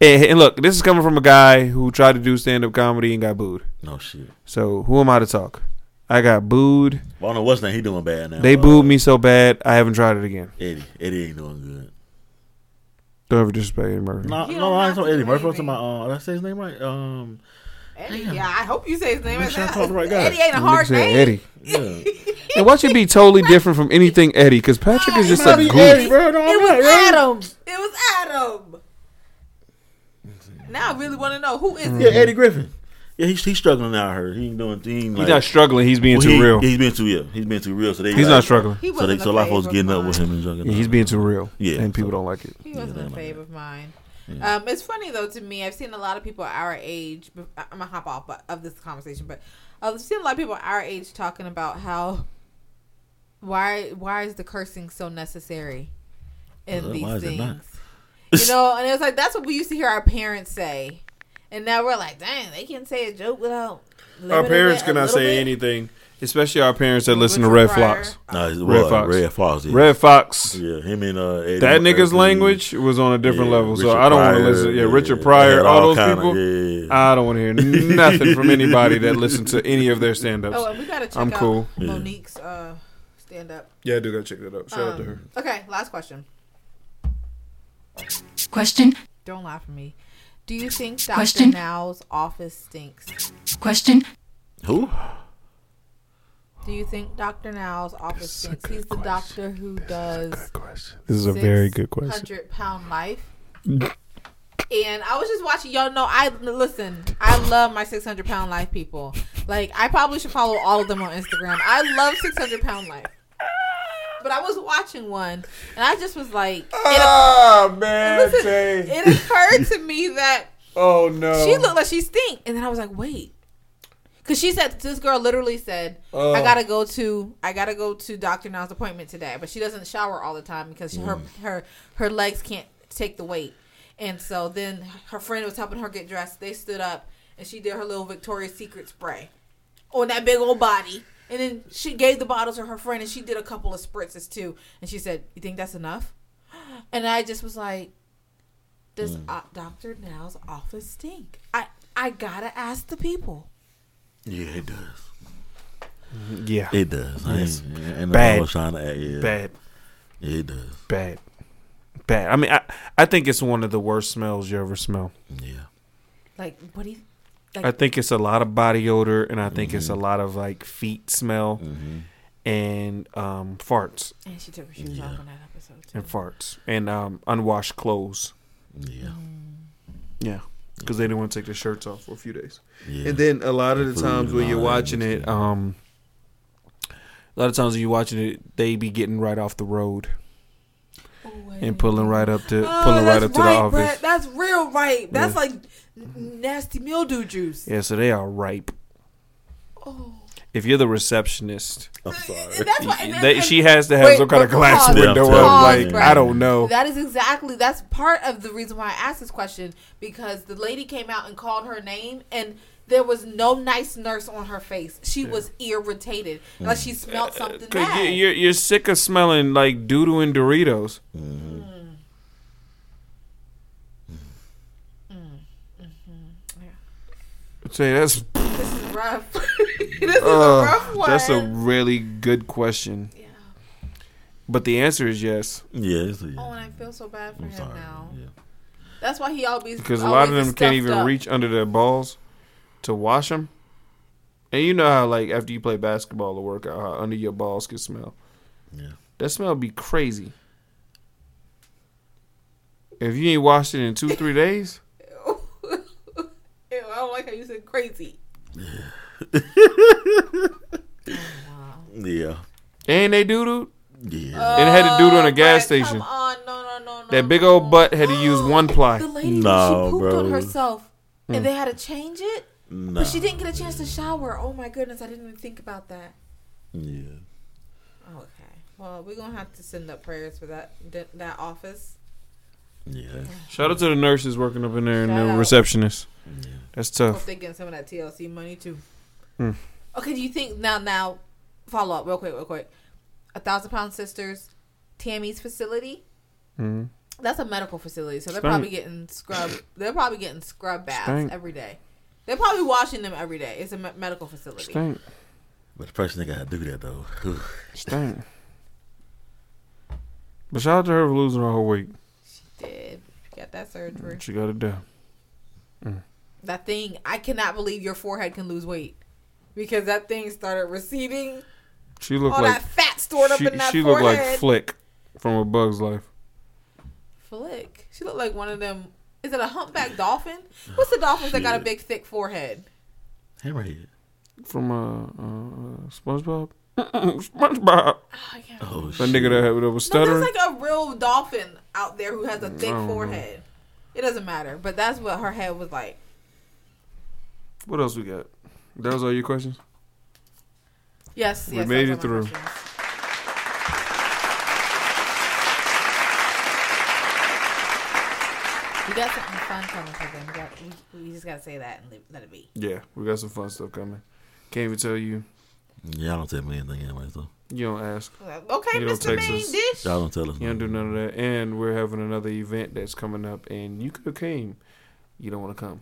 And, and look, this is coming from a guy who tried to do stand up comedy and got booed. no shit. So who am I to talk? I got booed. Well, I don't know what's name. He doing bad now. They Uh, booed me so bad, I haven't tried it again. Eddie. Eddie ain't doing good. Don't ever disrespect Eddie Murphy. No, You no, don't I have ain't talking to Eddie Murphy. I'm talking anything. about. Uh, did I say his name right? Um, Eddie, Damn. yeah, I hope you say his name. Make sure I that- the right guy. Eddie ain't a Nigga hard said name. Eddie. yeah. And watch you be totally different from anything Eddie, because Patrick is just a Might be goof. Eddie, bro. No, It I'm was not, right? Adam. It was Adam. Now I really want to know who is Yeah, it? Eddie Griffin. Yeah, he's he's struggling now. I heard he ain't doing. He ain't He's like, not struggling. He's being well, too he- real. He's being too real. He's being too real. So they He's like, not struggling. He So, they, wasn't so a lot of folks fave getting up with him and juggling. Yeah, he's being too real. Yeah, and people so- don't like it. He wasn't Yeah, a like fave that. of mine. Yeah. Um, it's funny though to me. I've seen a lot of people our age. I'm gonna hop off of this conversation, but I've seen a lot of people our age talking about how why why is the cursing so necessary in Uh, these why is it not? things? You know, and it's like that's what we used to hear our parents say, and now we're like, dang, they can say a joke without. Our parents cannot say bit. anything, Especially our parents that listen to Red Pryor. Fox. No, it's- Red well, Fox. Redd Foxx. Yeah. Redd Foxx. Yeah, him and uh, Eddie, That nigga's Eddie- language was on a different Yeah, level, so I don't want to listen. Yeah, yeah, Richard Pryor, all all those kinda- people. yeah. I don't want to hear nothing from anybody that listens to any of their stand-ups. Oh, and we gotta check I'm out cool. Mo'Nique's uh, stand up. Yeah, I do gotta check that out. Shout out to Um, her. Okay, last question. Question. Don't laugh at me. Do you think Dr. Question? Now's office stinks? Question. Who? Do you think Dr. Now's office stinks? He's the doctor who does This is a very good question. hundred pound life. And I was just watching. Y'all know I listen. I love my six hundred pound life people. Like I probably should follow all of them on Instagram. I love six hundred pound life. But I was watching one, and I just was like, it, Oh man, listen, it occurred to me that Oh no. she looked like she stink, and then I was like, wait, because she said this girl literally said, Oh. I gotta go to I gotta go to Doctor Now's appointment today, but she doesn't shower all the time because she, her mm. her her legs can't take the weight, and so then her friend was helping her get dressed. They stood up, and she did her little Victoria's Secret spray on that big old body. And then she gave the bottle to her friend, and she did a couple of spritzes too. And she said, "You think that's enough?" And I just was like, "Does uh, Doctor Now's office stink?" I I gotta ask the people. Yeah, it does. yeah, It does. I Yes. ain't, ain't Bad. I was trying to act. Yeah. bad, Yeah, it does. bad, bad. I mean, I I think it's one of the worst smells you ever smell. Yeah. Like, what do you? I think it's a lot of body odor, and I think Mm-hmm. it's a lot of like feet smell and um, farts And she took her shoes off on that episode too. and farts and um, unwashed clothes. Yeah. Yeah, because they didn't want to take their shirts off for a few days. Yeah. And then a lot of the Food times when you're watching it, um, a lot of times when you're watching it, they be getting right off the road and pulling right up to Oh, pulling right that's up to the office. Brett. That's real right. That's Yeah. like n- nasty mildew juice. Yeah, so they are ripe. Oh. If you're the receptionist, I'm sorry. That's why, and, they, and- she has to have Wait, some kind of but glass pause, window Yeah, up. Like Brett. I don't know. That is exactly that's part of the reason why I asked this question because the lady came out and called her name and there was no nice nurse on her face. She was irritated, mm. like she smelled uh, something Cause bad. you, you're you're sick of smelling like doodoo and Doritos. Mm-hmm. Mm. Say that's this is rough. this is uh, a rough one. that's a really good question. Yeah. But the answer is yes, Yeah. It's, a, yeah. Oh, and I feel so bad for I'm him sorry. now. Yeah. That's why he always because a lot of them can't even up. reach under their balls to wash them. And you know how like after you play basketball or workout, how under your balls can smell. Yeah. That smell be crazy. If you ain't washed it in two three days, Ew, I don't like how you said crazy. Yeah. and they doodled. Yeah. and had to doodle it on a gas Brett, station. Come on, no, no, no, no. That big no. old butt had to use one ply. The lady, No, she pooped bro. on herself, Hmm. and they had to change it. No. But she didn't get a chance to shower. Oh my goodness, I didn't even think about that. Yeah. Okay, well, we're gonna have to send up prayers for that that, that office. Yeah. Shout out to the nurses working up in there and the out. receptionists. That's tough. Hope they getting some of that TLC money too. Hmm. Okay, do you think now? Now, follow up real quick, real quick. A thousand pound sisters, Tammy's facility. hmm That's a medical facility, so they're Stank. probably getting scrub. They're probably getting scrub baths Stank. every day. They're probably washing them every day. It's a me- medical facility. Stink, But the person that gotta do that though. stink. But shout out to her for losing all her weight. She did got that surgery? She got it done. That thing, I cannot believe your forehead can lose weight because that thing started receding. She looked All like that fat stored up in that forehead. she looked forehead. like Flick from A Bug's Life. Flick. She looked like one of them. Is it a humpback dolphin? What's the dolphins that got a big thick forehead? Hammerhead. From uh, uh SpongeBob. SpongeBob. Oh, I can't Oh That shit. nigga that, had, that was No, stuttering. there's like a real dolphin out there who has a thick I don't know. forehead. It doesn't matter, but that's what her head was like. What else we got? That was all your questions. Yes, We yes. made it through. questions. We got something fun coming for them. We, got, we, we just gotta say that and leave, let it be. Yeah, we got some fun stuff coming. Can't even tell you Y'all don't tell me anything anyway, so You don't ask. Uh, okay, You don't Mr. text Main us. Dish. y'all don't tell us. You don't do none of that. And we're having another event that's coming up, and you could have came. You don't want to come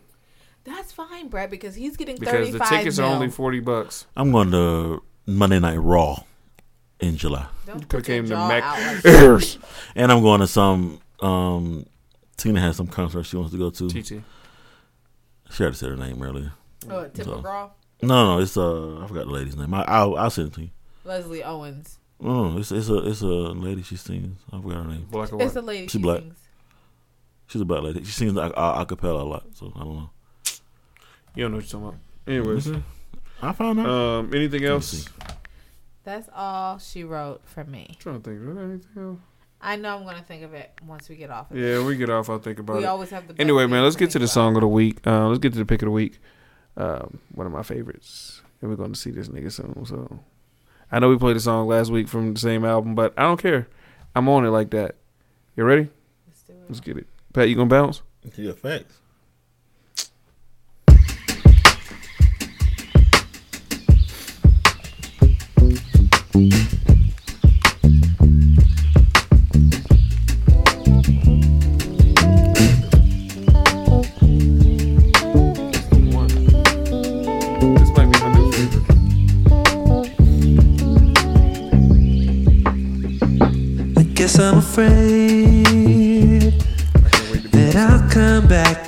That's fine, Brad, because he's getting because the 35 tickets mil. are only forty bucks. I'm going to Monday Night Raw in July, Don't You could your to jaw Mac out like Airs. and I'm going to some. Um, Tina has some concert she wants to go to. TT. She already said her name earlier. Oh, Tim So- McGraw, No, no, it's uh, I forgot the lady's name. I, I'll, I'll send it to you. Leslie Owens. No, no, it's it's a it's a lady. She sings. I forgot her name. Black or It's white. a lady. She She black. sings. She's a black lady. She sings a, a, a cappella a lot, so I don't know. You don't know what you're talking about. Anyways, I found out. um, anything else? That's all she wrote for me. trying to think. Is there anything else? I know I'm gonna think of it once we get off. Of Yeah, we get off. I'll think about We it. always have the best Anyway, things man, let's get to think the about. song of the week. Uh, let's get to the pick of the week. Um, one of my favorites, and we're going to see this nigga soon. So, I know we played the song last week from the same album, but I don't care. I'm on it like that. You ready? Let's do it. Let's get it. Pat, you gonna bounce? Yeah, facts.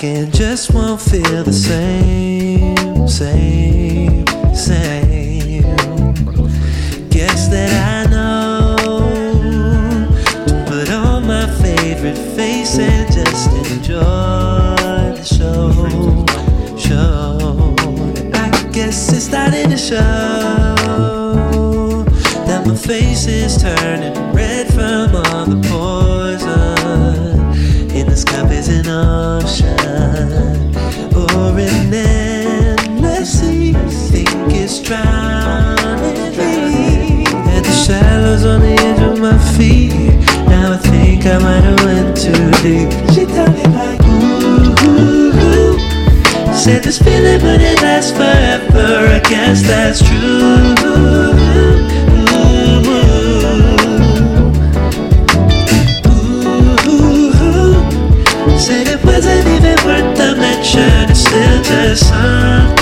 And just won't feel the same, same, same. Guess that I know to put on my favorite face and just enjoy the show, show. I guess it's starting to show that my face is turning red from all the shallows on the edge of my feet. Now I think I might have went too deep. She told me like ooh. ooh, ooh. Said this feeling wouldn't last forever. I guess that's true. Said it wasn't even worth the mention. It's still just something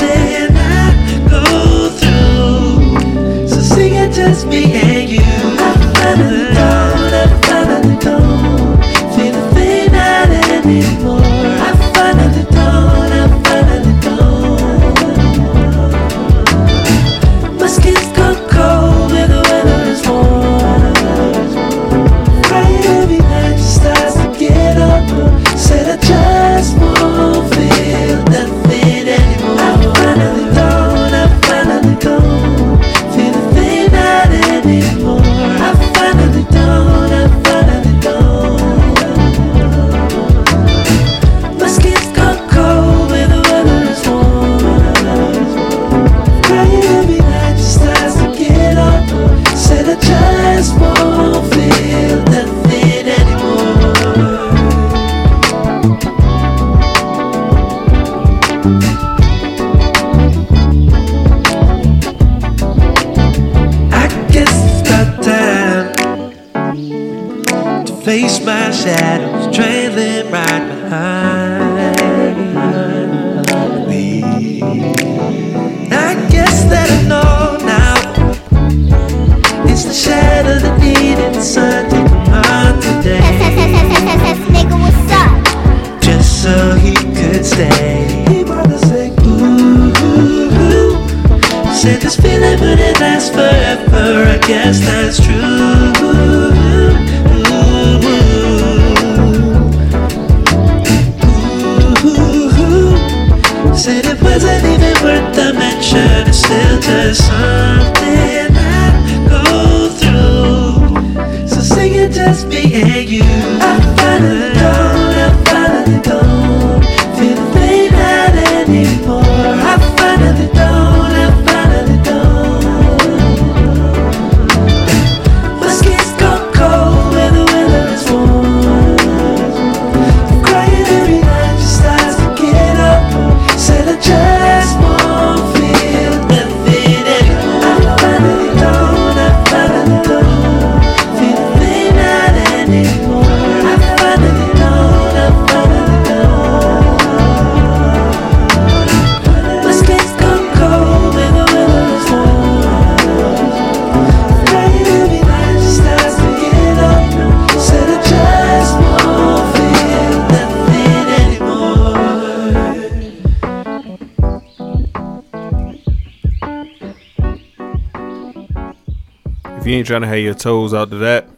ain't trying to have your toes out to that,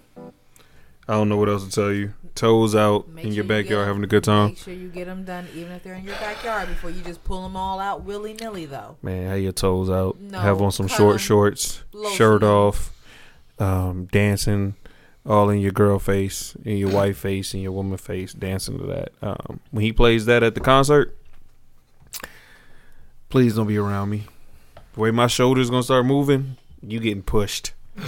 I don't know what else to tell you. Toes out Make in sure your you backyard get- having a good time. Make sure you get them done, even if they're in your backyard, before you just pull them all out willy nilly. Though. Man, have your toes out. No, have on some short shorts, shirt shirt 'em. off, um, dancing all in your girl face, in your wife face, in your woman face, dancing to that. Um, when he plays that at the concert, please don't be around me. The way my shoulders gonna start moving, you getting pushed.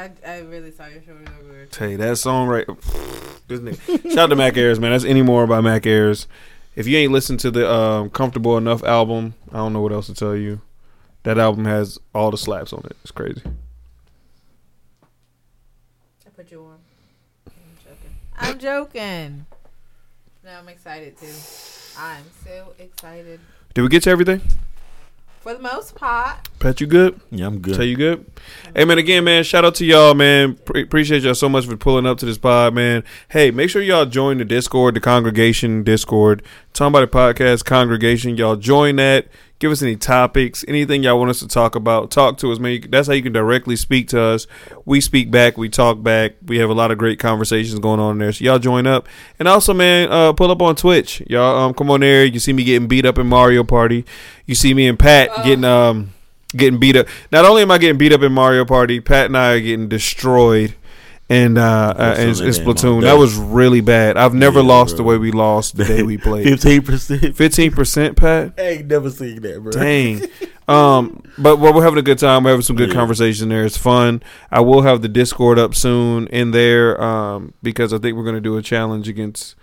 I, I really saw your shoulders over there. That song right. This nigga. Shout out to Mac Ayres, man. That's any more by Mac Ayres. If you ain't listened to the um, Comfortable Enough album, I don't know what else to tell you. That album has all the slaps on it. It's crazy. I put you on. I'm joking. I'm joking. No, I'm excited too. I'm so excited. Did we get to everything? For the most part, Pat, you good? Yeah, I'm good. Tell you good. Hey man, again, man, shout out to y'all, man. Pre- appreciate y'all so much for pulling up to this pod, man. Hey, make sure y'all join the Discord, the congregation Discord, Talking About the Podcast congregation. Y'all join that. Give us any topics, anything y'all want us to talk about. Talk to us, man. That's how you can directly speak to us. We speak back. We talk back. We have a lot of great conversations going on there. So y'all join up, and also, man, uh, pull up on Twitch. Y'all, um, come on there. You see me getting beat up in Mario Party. You see me and Pat getting um getting beat up. Not only am I getting beat up in Mario Party, Pat and I are getting destroyed. And uh, uh in that Splatoon, that was really bad. I've never Yeah, lost the way we lost the day we played. Fifteen percent. Fifteen percent, Pat. I ain't never seen that, bro. Dang. Um, but we're, we're having a good time. We're having some good Yeah. conversation there. It's fun. I will have the Discord up soon in there um, because I think we're going to do a challenge against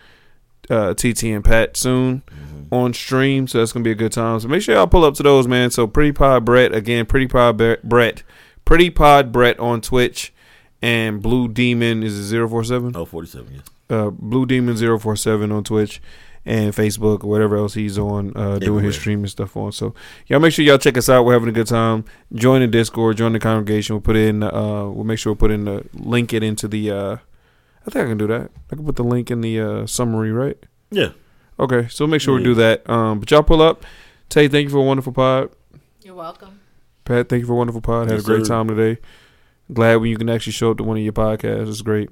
uh, TT and Pat soon Mm-hmm. on stream. So that's going to be a good time. So make sure y'all pull up to those, man. So Pretty Pod Brett again, Pretty Pod Bre- Brett, Pretty Pod Brett on Twitch, and Blue Demon is it zero four seven? Oh, 47, yes. uh, Blue Demon 047 on Twitch and Facebook or whatever else he's on uh, doing his stream and stuff on. So y'all make sure y'all check us out. We're having a good time. Join the Discord, join the congregation. We'll put in uh we'll make sure we'll put in the link it into the uh I think I can do that. I can put the link in the uh summary, right? Yeah. Okay, so make sure we do that. Um but y'all pull up. Tay, thank you for a wonderful pod. you're welcome. Pat, thank you for a wonderful pod. Had a great sir. time today. Glad when you can actually show up to one of your podcasts. It's great.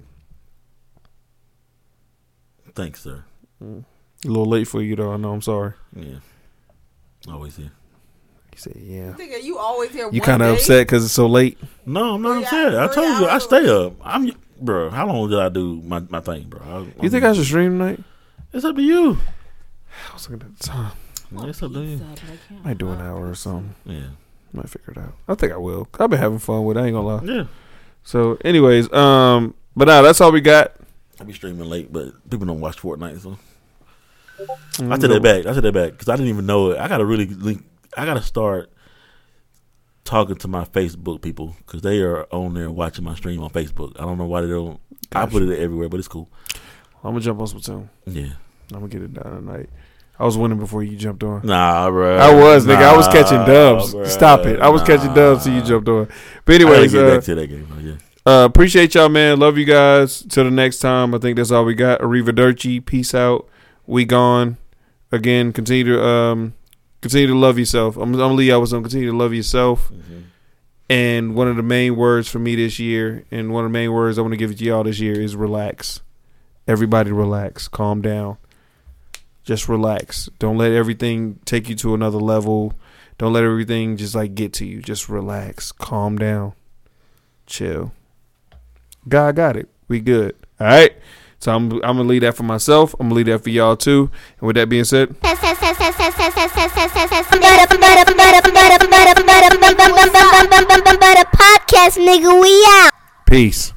Thanks, sir. Mm. A little late for you though. I know. I'm sorry. Yeah. Always here. He said, "Yeah." Nigga, you always here. You kind of upset because it's so late. No, I'm not Three upset. I told you, I stay up. I'm, bro. How long did I do my, my thing, bro? I, You think I should stream tonight? It's up to you. I was looking at the time. Yeah, it's up to you. Might do an hour or something. Yeah. Might figure it out. I think I will. I've been having fun with it. I ain't gonna lie. Yeah. So, anyways, um, but now that's all we got. I'll be streaming late, but people don't watch Fortnite, so Mm, I take that back. I take that back because I didn't even know it. I gotta really link. I gotta start talking to my Facebook people because they are on there watching my stream on Facebook. I don't know why they don't. I put it everywhere, but it's cool. I'm gonna jump on Splatoon. Yeah. I'm gonna get it done tonight. I was winning before you jumped on. Nah, bro. I was, nigga. I was catching dubs. bruh. Stop it. I was catching dubs till you jumped on. But I gotta anyways, get uh, to that game. Yeah. Uh, appreciate y'all, man. Love you guys. Till the next time. I think that's all we got. Arrivederci. Peace out. We gone. Again, continue to um, continue to love yourself. I'm, I'm gonna leave y'all with some. Continue to love yourself. And one of the main words for me this year, and one of the main words I want to give to y'all this year is relax. Everybody relax. Calm down. Just relax. Don't let everything take you to another level. Don't let everything just like get to you. Just relax. Calm down. Chill. God got it. We good. All right. So I'm I'm gonna leave that for myself. I'm gonna leave that for y'all too. And with that being said, Podcast, nigga, we out. peace.